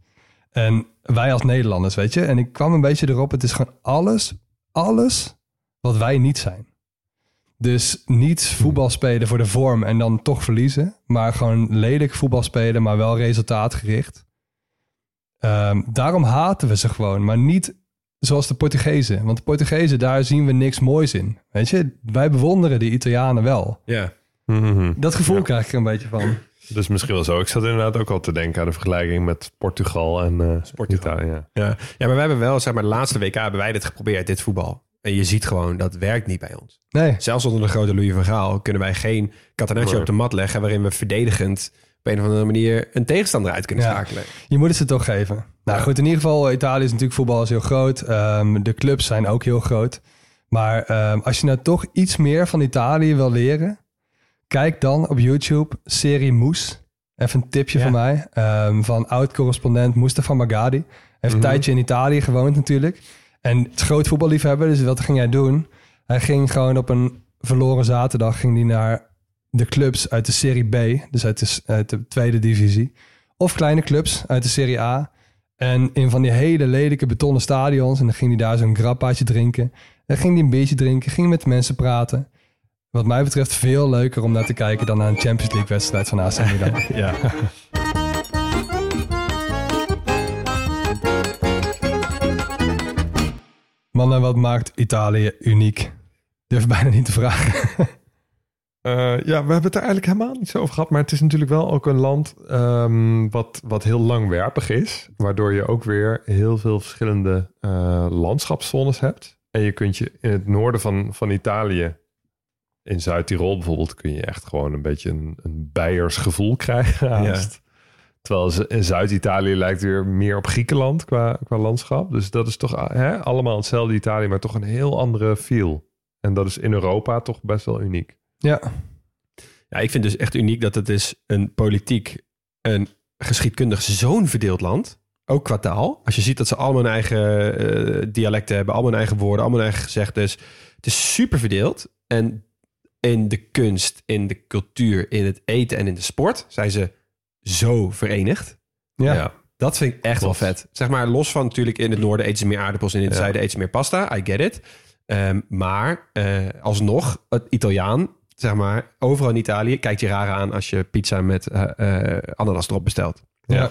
En wij als Nederlanders, weet je? En ik kwam een beetje erop, het is gewoon alles, alles wat wij niet zijn. Dus niet voetbal spelen voor de vorm en dan toch verliezen. Maar gewoon lelijk voetbal spelen, maar wel resultaatgericht. Ehm, daarom haten we ze gewoon, maar niet zoals de Portugezen. Want de Portugezen, daar zien we niks moois in. Weet je, wij bewonderen de Italianen wel. Ja. Dat gevoel krijg ik er een beetje van. Dus misschien wel zo. Ik zat inderdaad ook al te denken aan de vergelijking met Portugal en eh Italië. Ja. Ja. ja, maar wij hebben wel, zeg maar, de laatste WK hebben wij dit geprobeerd, dit voetbal. En je ziet gewoon, dat werkt niet bij ons. Nee. Zelfs onder de grote Louis van Gaal kunnen wij geen catenaccio Nee. op de mat leggen... waarin we verdedigend op een of andere manier een tegenstander uit kunnen Ja. schakelen. Je moet het ze toch geven. Nou goed, in ieder geval, Italië is natuurlijk voetbal is heel groot. Ehm, de clubs zijn ook heel groot. Maar ehm, als je nou toch iets meer van Italië wil leren... kijk dan op YouTube serie Moes. Even een tipje van mij. ehm, van oud-correspondent Mustafa Magadi. Hij heeft een Mhm. tijdje in Italië gewoond natuurlijk. En het is groot voetballiefhebber, dus wat ging hij doen? Hij ging gewoon op een verloren zaterdag ging hij naar de clubs uit de Serie B, dus uit de, uit de tweede divisie. Of kleine clubs uit de Serie A. En in van die hele lelijke betonnen stadions. En dan ging hij daar zo'n grappaatje drinken. Dan ging hij een biertje drinken, ging met mensen praten. Wat mij betreft veel leuker om naar te kijken dan naar een Champions League wedstrijd van AC Milan. <laughs> ja. Mannen, wat maakt Italië uniek? Durf bijna niet te vragen. Eh, ja, we hebben het er eigenlijk helemaal niet zo over gehad. Maar het is natuurlijk wel ook een land ehm, wat, wat heel langwerpig is. Waardoor je ook weer heel veel verschillende eh, landschapszones hebt. En je kunt je in het noorden van, van Italië, in Zuid-Tirol bijvoorbeeld, kun je echt gewoon een beetje een, een Beiers gevoel krijgen. haast. Terwijl ze- in Zuid-Italië lijkt weer meer op Griekenland qua, qua landschap. Dus dat is toch hè, allemaal hetzelfde Italië, maar toch een heel andere feel. En dat is in Europa toch best wel uniek. Ja. Ja, ik vind dus echt uniek dat het is een politiek, een geschiedkundig zo'n verdeeld land. Ook qua taal. Als je ziet dat ze allemaal hun eigen eh, dialecten hebben, allemaal hun eigen woorden, allemaal hun eigen gezegdes. Het is super verdeeld. En in de kunst, in de cultuur, in het eten en in de sport zijn ze zo verenigd. Ja. Dat vind ik echt wel vet. Zeg maar, los van natuurlijk in het noorden eten ze meer aardappels en in het Ja. zuiden eten ze meer pasta. I get it. Ehm, maar eh, alsnog, het Italiaan, zeg maar, overal in Italië kijkt je raar aan als je pizza met eh, eh, ananas erop bestelt. Ja.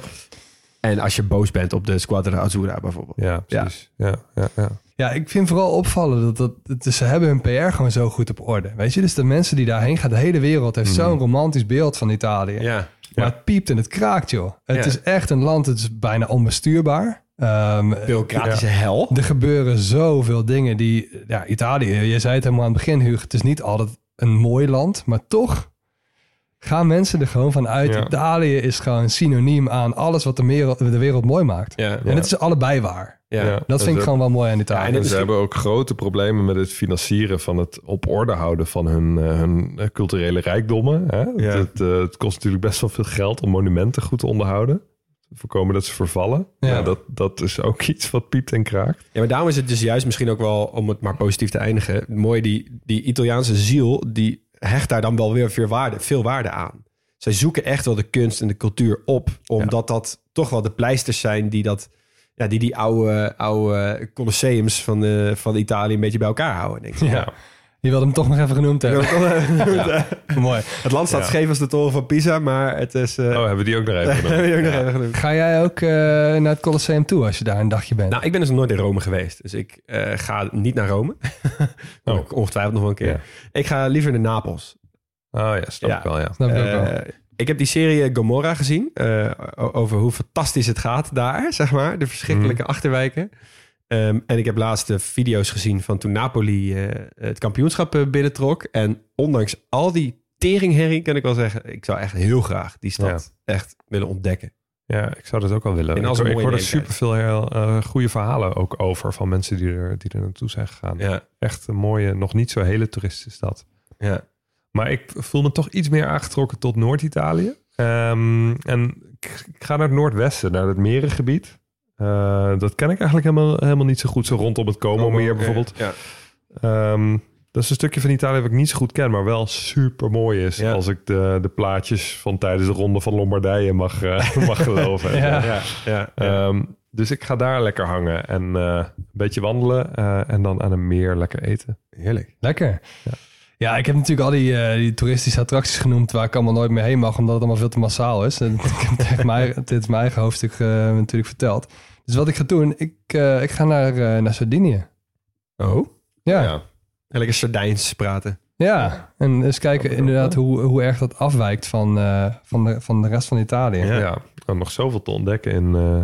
En als je boos bent op de Squadra Azzurra bijvoorbeeld. Ja, precies. Ja, ja, ja. Ja, ik vind vooral opvallen dat, dat, dat ze hebben hun PR gewoon zo goed op orde. Weet je, dus de mensen die daarheen gaan, de hele wereld heeft Mhm. zo'n romantisch beeld van Italië. Ja. Maar het piept en het kraakt, joh. Het Ja. is echt een land, het is bijna onbestuurbaar. Ehm, Bureaucratische hel. Er gebeuren zoveel dingen die... Ja, Italië, je zei het helemaal aan het begin, Hugo. Het is niet altijd een mooi land, maar toch gaan mensen er gewoon van uit. Ja. Italië is gewoon synoniem aan alles wat de wereld, de wereld mooi maakt. Ja. En het is allebei waar. Ja. Dat vind ik gewoon wel mooi aan Italië. en ze hebben ook grote problemen met het financieren van het op orde houden van hun, eh, hun eh, culturele rijkdommen. Hè? Ja. Het, eh, het kost natuurlijk best wel veel geld om monumenten goed te onderhouden. Voorkomen dat ze vervallen. Ja. Ja. dat, dat is ook <laughs> iets wat piept en kraakt. Ja, maar daarom is het dus juist misschien ook wel, om het maar positief te eindigen, mooi die, die Italiaanse ziel, die hecht daar dan wel weer veel waarde, veel waarde aan. Zij zoeken echt wel de kunst en de cultuur op, omdat dat toch wel de pleisters zijn die dat, ja, die, die oude, oude colosseums van, de, van Italië een beetje bij elkaar houden, denk ik. Ja. Je wilde hem toch nog even genoemd hebben. <laughs> Ja. Mooi. Het land staat Ja. scheef als de toren van Pisa, maar het is... eh, Oh, hebben we die ook nog even genoemd? <laughs> hebben we die ook nog even genoemd. Ga jij ook eh, naar het Colosseum toe als je daar een dagje bent? Nou, ik ben dus nog nooit in Rome geweest. Dus ik eh, ga niet naar Rome. <laughs> oh. Ongetwijfeld nog wel een keer. Ja. Ik ga liever naar Napels. Oh ja, snap ik wel, ja. Snap ik ook wel. Eh, ik heb die serie Gomorra gezien. eh, over hoe fantastisch het gaat daar, <laughs> zeg maar. De verschrikkelijke Mhm. achterwijken. Ehm, en ik heb laatst de video's gezien van toen Napoli eh, het kampioenschap eh, binnentrok. En ondanks al die teringherrie, kan ik wel zeggen... ik zou echt heel graag die stad echt willen ontdekken. Ja, ik zou dat ook wel willen. In al Ik, ik hoor er superveel heel eh, goede verhalen ook over van mensen die er, die er naartoe zijn gegaan. Ja. Echt een mooie, nog niet zo hele toeristische stad. Ja. Maar ik voel me toch iets meer aangetrokken tot Noord-Italië. Ehm, en ik, ik ga naar het noordwesten, naar het merengebied. Eh, dat ken ik eigenlijk helemaal, helemaal niet zo goed. Zo rondom het Como-meer bijvoorbeeld. Ja. Ehm, dat is een stukje van Italië wat ik niet zo goed ken, maar wel super mooi is. Als ik de, de plaatjes van tijdens de ronde van Lombardije mag, eh, <laughs> mag geloven. Ja. Ja, ja, Ehm, dus ik ga daar lekker hangen en eh, een beetje wandelen eh, en dan aan een meer lekker eten. Heerlijk. Lekker. Ja. ik heb natuurlijk al die, eh, die toeristische attracties genoemd waar ik allemaal nooit meer heen mag, omdat het allemaal veel te massaal is. En ik <laughs> heb het echt mijn, dit is mijn eigen hoofdstuk eh, natuurlijk verteld. Dus wat ik ga doen, ik, eh, ik ga naar, eh, naar Sardinië. Oh? Ja. ja. En lekker Sardijns praten. Ja, en eens kijken inderdaad hoe, hoe erg dat afwijkt van, eh, van, de, van de rest van Italië. Ja, er nog zoveel te ontdekken in, eh,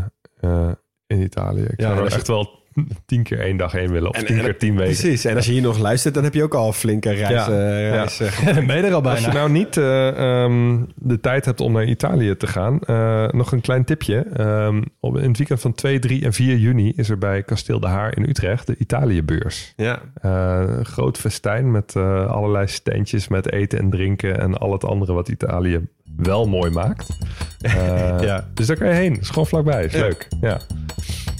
eh, in Italië. Ik Ja, zou er echt wel <laughs> tien keer één dag heen willen. Of tien keer tien weken. Precies. En als je hier nog luistert, dan heb je ook al flinke reis. Ja. reis <laughs> Dan ben je er al Als je bijna. nou niet eh, ehm, de tijd hebt om naar Italië te gaan, eh, nog een klein tipje. Ehm, op, in het weekend van 2, 3 en 4 juni is er bij Kasteel de Haar in Utrecht de Italiëbeurs. Ja. Eh, een groot festijn met eh, allerlei standjes met eten en drinken en al het andere wat Italië wel mooi maakt. <laughs> Eh, Ja. Dus daar kan je heen. is gewoon vlakbij. Is Ja. leuk. Ja.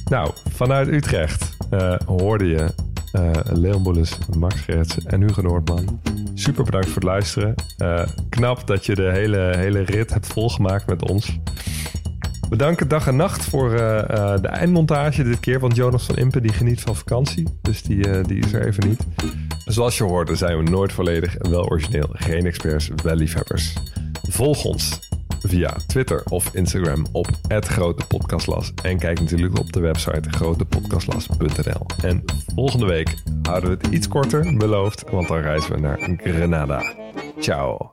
Nou, vanuit Utrecht eh, hoorde je eh Leon Max Gertsen en Hugo Noordman. Super bedankt voor het luisteren. Eh, knap dat je de hele, hele rit hebt volgemaakt met ons. Bedankt dag en nacht voor de eindmontage dit keer. Want Jonas van Impen die geniet van vakantie. Dus die, die is er even niet. Zoals je hoorde zijn we nooit volledig en wel origineel. Geen experts, wel liefhebbers. Volg ons via Twitter of Instagram op @grotepodcastlas En kijk natuurlijk op de website grotepodcastlas.nl. En volgende week houden we het iets korter, beloofd. Want dan reizen we naar Grenada. Ciao.